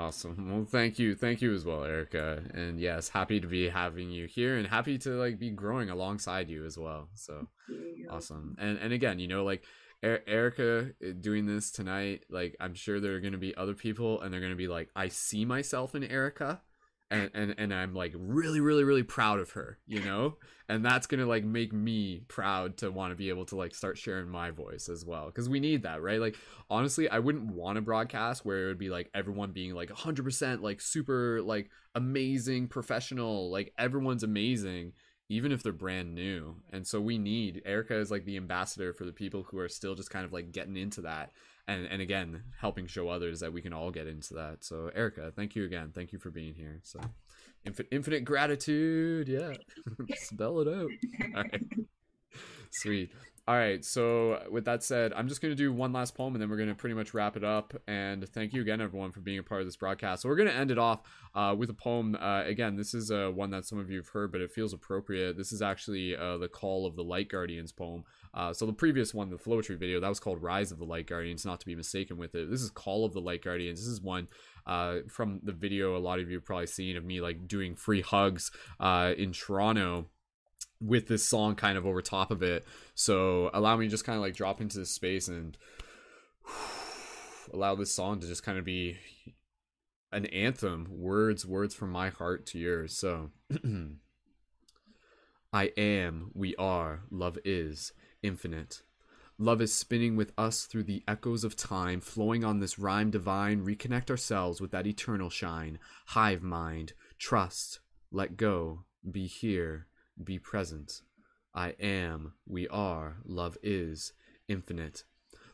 Awesome. Well, thank you, thank you as well, Erica. And yes, happy to be having you here, and happy to like be growing alongside you as well. So awesome. And and again, you know, like Er- Erica uh, doing this tonight, like I'm sure there are gonna be other people, and they're gonna be like, I see myself in Erica, and and and I'm like really, really, really proud of her, you know. And that's gonna like make me proud to want to be able to like start sharing my voice as well, because we need that, right? Like honestly, I wouldn't want a broadcast where it would be like everyone being like 100% like super like amazing professional, like everyone's amazing even if they're brand new. And so we need Erica is like the ambassador for the people who are still just kind of like getting into that and and again, helping show others that we can all get into that. So Erica, thank you again. Thank you for being here. So infinite, infinite gratitude. Yeah. Spell it out. All right. Sweet. All right. So with that said, I'm just going to do one last poem and then we're going to pretty much wrap it up. And thank you again, everyone, for being a part of this broadcast. So we're going to end it off uh, with a poem. Uh, again, this is uh, one that some of you have heard, but it feels appropriate. This is actually uh, the Call of the Light Guardians poem. Uh, so the previous one, the Flowetry video, that was called Rise of the Light Guardians, not to be mistaken with it. This is Call of the Light Guardians. This is one uh, from the video a lot of you have probably seen of me like doing free hugs in Toronto with this song kind of over top of it. So allow me to just kind of like drop into this space and allow this song to just kind of be an anthem, words, words from my heart to yours. So I am, we are, love is infinite. Love is spinning with us through the echoes of time, flowing on this rhyme divine. Reconnect ourselves with that eternal shine. Hive mind, trust, let go, be here, be present. I am, we are, love is infinite.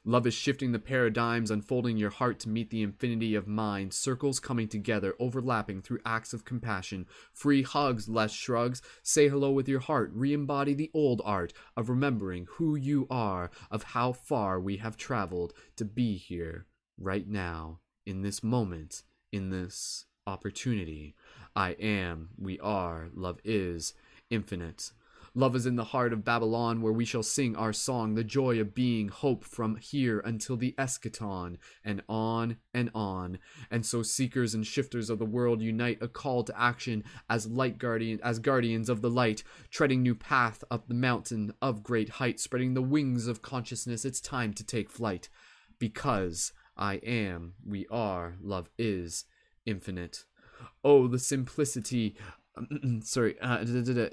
Love is shifting the paradigms, unfolding your heart to meet the infinity of mind, circles coming together, overlapping through acts of compassion. Free hugs, less shrugs. Say hello with your heart. Re embody the old art of remembering who you are, of how far we have traveled to be here, right now, in this moment, in this opportunity. I am, we are, love is infinite. Love is in the heart of Babylon, where we shall sing our song, the joy of being, hope from here until the eschaton, and on and on. And so seekers and shifters of the world unite a call to action as light guardian, as guardians of the light, treading new path up the mountain of great height, spreading the wings of consciousness. It's time to take flight, because I am, we are, love is infinite. Oh, the simplicity sorry uh,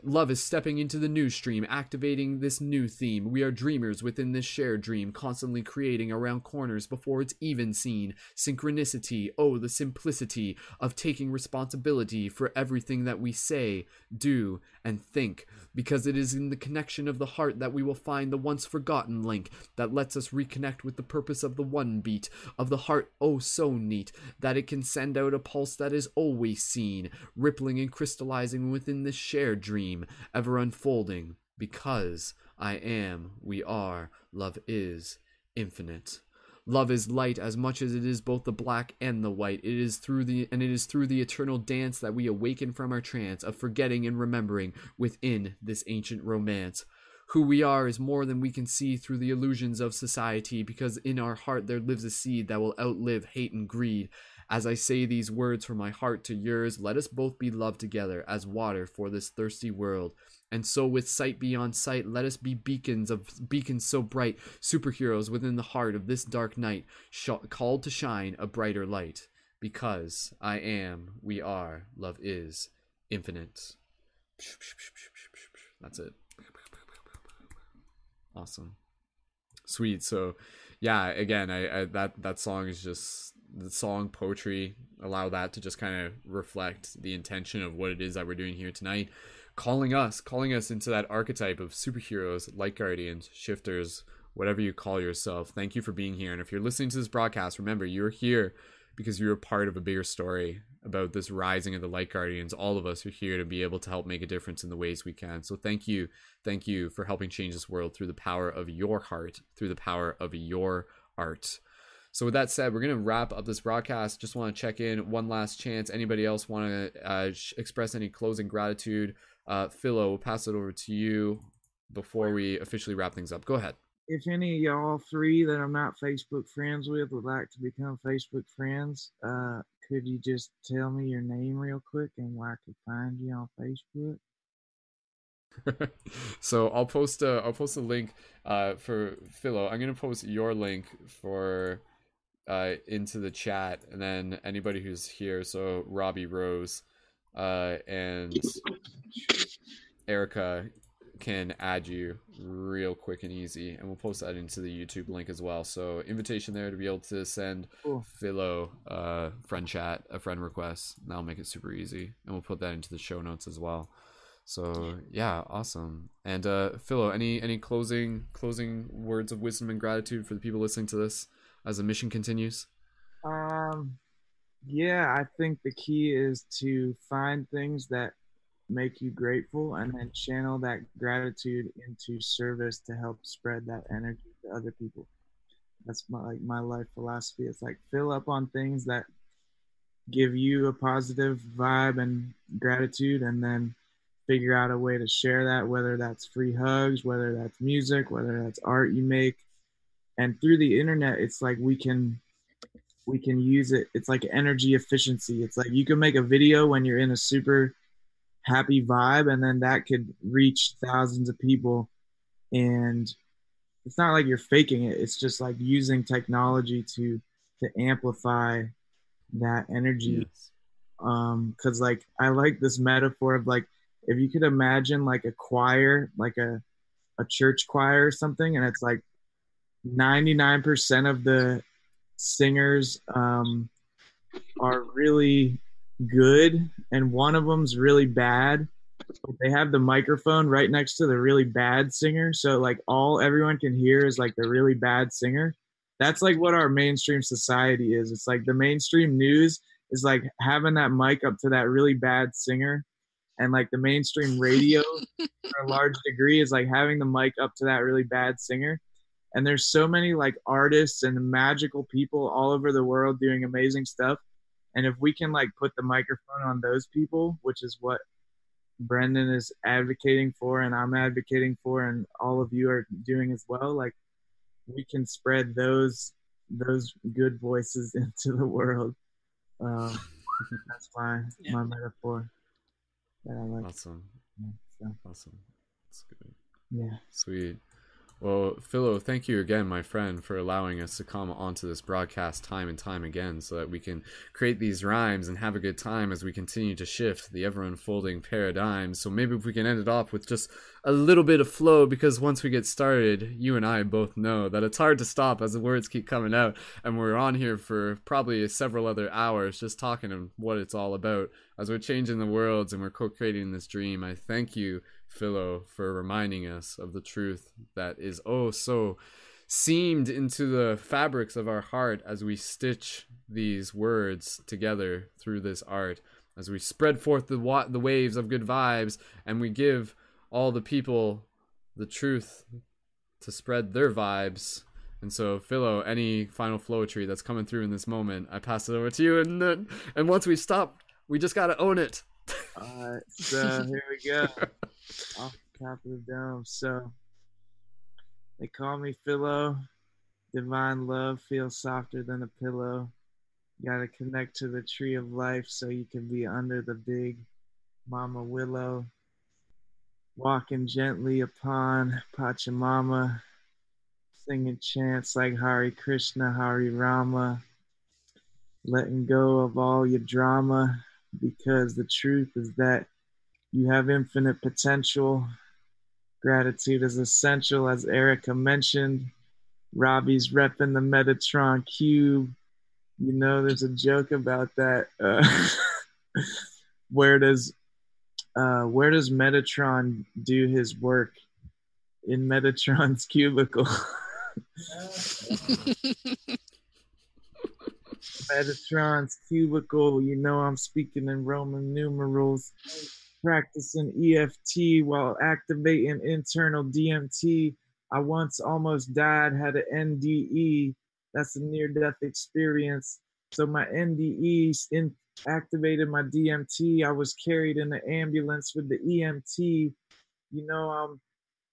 love is stepping into the new stream activating this new theme. We are dreamers within this shared dream constantly creating around corners before it's even seen. Synchronicity oh the simplicity of taking responsibility for everything that we say do and think because it is in the connection of the heart that we will find the once forgotten link that lets us reconnect with the purpose of the one beat of the heart oh so neat that it can send out a pulse that is always seen rippling and crystallizing within this shared dream, ever unfolding, because I am, we are, love is infinite. Love is light as much as it is both the black and the white. It is through the and it is through the eternal dance that we awaken from our trance of forgetting and remembering within this ancient romance. Who we are is more than we can see through the illusions of society, because in our heart there lives a seed that will outlive hate and greed. As I say these words from my heart to yours, let us both be loved together as water for this thirsty world. And so, with sight beyond sight, let us be beacons of beacons so bright, superheroes within the heart of this dark night, sh- called to shine a brighter light. Because I am, we are, love is infinite. That's it. Awesome. Sweet. So, yeah, again, I, I that that song is just the song poetry allow that to just kind of reflect the intention of what it is that we're doing here tonight. Calling us calling us into that archetype of superheroes light guardians shifters whatever you call yourself. Thank you for being here. And if you're listening to this broadcast remember you're here because you're a part of a bigger story about this rising of the light guardians. All of us are here to be able to help make a difference in the ways we can. So thank you thank you for helping change this world through the power of your heart through the power of your art so with that said, we're gonna wrap up this broadcast. Just want to check in one last chance. Anybody else want to uh, sh- express any closing gratitude? Uh, Philo, we'll pass it over to you before we officially wrap things up. Go ahead. If any of y'all three that I'm not Facebook friends with would like to become Facebook friends, uh, could you just tell me your name real quick and where I could find you on Facebook? so I'll post a I'll post a link uh, for Philo. I'm gonna post your link for uh, into the chat, and then anybody who's here, so Robbie Rose uh, and Erica can add you real quick and easy, and we'll post that into the YouTube link as well. So invitation there to be able to send Cool. Philo uh, friend chat a friend request. That'll make it super easy, and we'll put that into the show notes as well. So yeah, awesome. And uh, Philo, any any closing closing words of wisdom and gratitude for the people listening to this as the mission continues? Um, yeah, I think the key is to find things that make you grateful and then channel that gratitude into service to help spread that energy to other people. That's my like my life philosophy. It's like fill up on things that give you a positive vibe and gratitude and then figure out a way to share that whether that's free hugs, whether that's music, whether that's art you make. And through the internet it's like we can we can use it. It's like energy efficiency. It's like you can make a video when you're in a super happy vibe and then that could reach thousands of people. And it's not like you're faking it. It's just like using technology to to amplify that energy. Um because like i like this metaphor of like if you could imagine like a choir like a a church choir or something and it's like 99% of the singers um, are really good and one of them's really bad but they have the microphone right next to the really bad singer. So like all everyone can hear is like the really bad singer. That's like what our mainstream society is. It's like the mainstream news is like having that mic up to that really bad singer and like the mainstream radio for a large degree is like having the mic up to that really bad singer and there's so many like artists and magical people all over the world doing amazing stuff and if we can like put the microphone on those people which is what Brendon is advocating for and i'm advocating for and all of you are doing as well like we can spread those those good voices into the world um, that's my my metaphor that i like Awesome. so, Awesome. That's good. yeah Sweet. Well, Philo, thank you again, my friend, for allowing us to come onto this broadcast time and time again so that we can create these rhymes and have a good time as we continue to shift the ever unfolding paradigm. So maybe if we can end it off with just a little bit of flow, because once we get started, you and I both know that it's hard to stop as the words keep coming out. And we're on here for probably several other hours just talking of what it's all about as we're changing the worlds and we're co creating this dream. I thank you Philo for reminding us of the truth that is oh so seamed into the fabrics of our heart as we stitch these words together through this art as we spread forth the wa- the waves of good vibes and we give all the people the truth to spread their vibes. And so Philo any final flowetry that's coming through in this moment I pass it over to you and then and once we stop we just got to own it all right so here we go off the top of the dome. So they call me Philo. Divine love feels softer than a pillow. You Gotta connect to the tree of life so you can be under the big mama willow. Walking gently upon Pachamama, singing chants like Hari Krishna, Hari Rama, letting go of all your drama because the truth is that you have infinite potential Gratitude is essential, as Erica mentioned. Robbie's repping the Metatron cube. You know, there's a joke about that. Uh, where does uh, where does Metatron do his work? In Metatron's cubicle. Metatron's cubicle. You know, I'm speaking in Roman numerals, practicing EFT while activating internal DMT. I once almost died, had an NDE. That's a near death experience. So my NDE in, activated my DMT. I was carried in the ambulance with the EMT. You know, I'm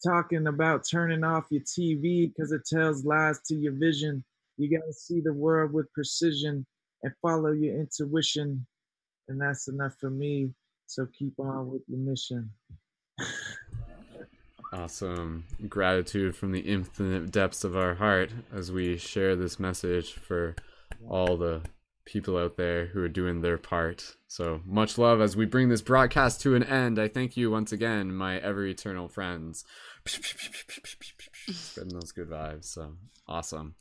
talking about turning off your TV because it tells lies to your vision. You got to see the world with precision and follow your intuition. And that's enough for me. So keep on with your mission. Awesome. Gratitude from the infinite depths of our heart as we share this message for all the people out there who are doing their part. So much love as we bring this broadcast to an end. I thank you once again, my ever eternal friends. Spreading those good vibes. So awesome.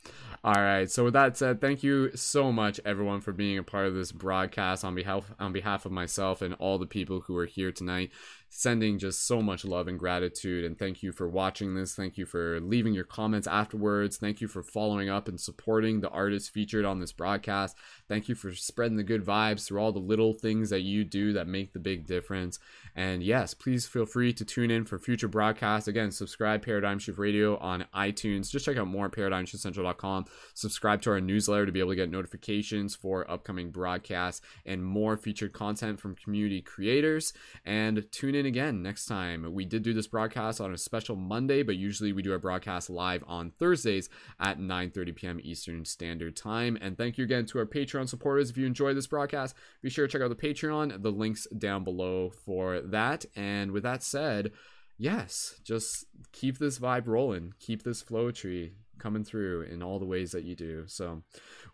All right. So with that said, thank you so much everyone for being a part of this broadcast on behalf on behalf of myself and all the people who are here tonight sending just so much love and gratitude and thank you for watching this. Thank you for leaving your comments afterwards. Thank you for following up and supporting the artists featured on this broadcast. Thank you for spreading the good vibes through all the little things that you do that make the big difference. And yes please feel free to tune in for future broadcasts. Again subscribe paradigm shift radio on itunes. Just check out more at paradigmshiftcentral.com subscribe to our newsletter to be able to get notifications for upcoming broadcasts and more featured content from community creators. And tune in again next time. We did do this broadcast on a special Monday, but usually we do our broadcast live on Thursdays at 9:30 p.m. Eastern Standard Time. And thank you again to our Patreon supporters. If you enjoy this broadcast, be sure to check out the Patreon. The links down below for that. And with that said, yes, just keep this vibe rolling. Keep this flowetry coming through in all the ways that you do. So,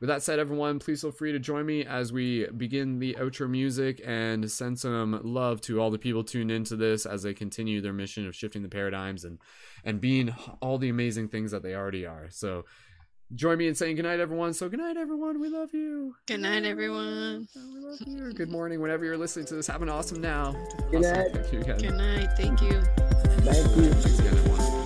with that said, everyone, please feel free to join me as we begin the outro music and send some love to all the people tuned into this as they continue their mission of shifting the paradigms and and being all the amazing things that they already are. So. Join me in saying goodnight, everyone. So, goodnight everyone. We love you. Good night, everyone. We love you. Good morning, whenever you're listening to this. Have an awesome now. Good Awesome. night. Thank you again. Good night. Thank you. Thank you. Thanks again, everyone.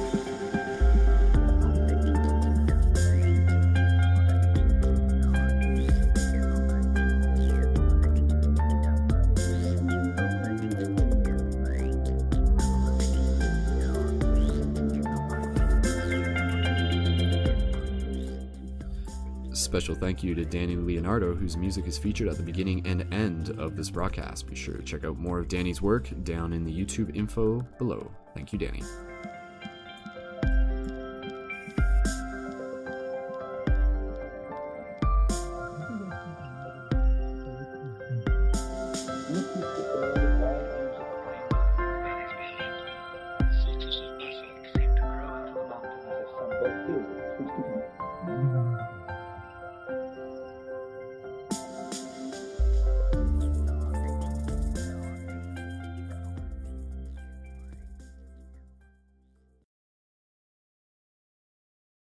Special thank you to Dani Leonardo, whose music is featured at the beginning and end of this broadcast. Be sure to check out more of Dani's work down in the YouTube info below. Thank you, Dani.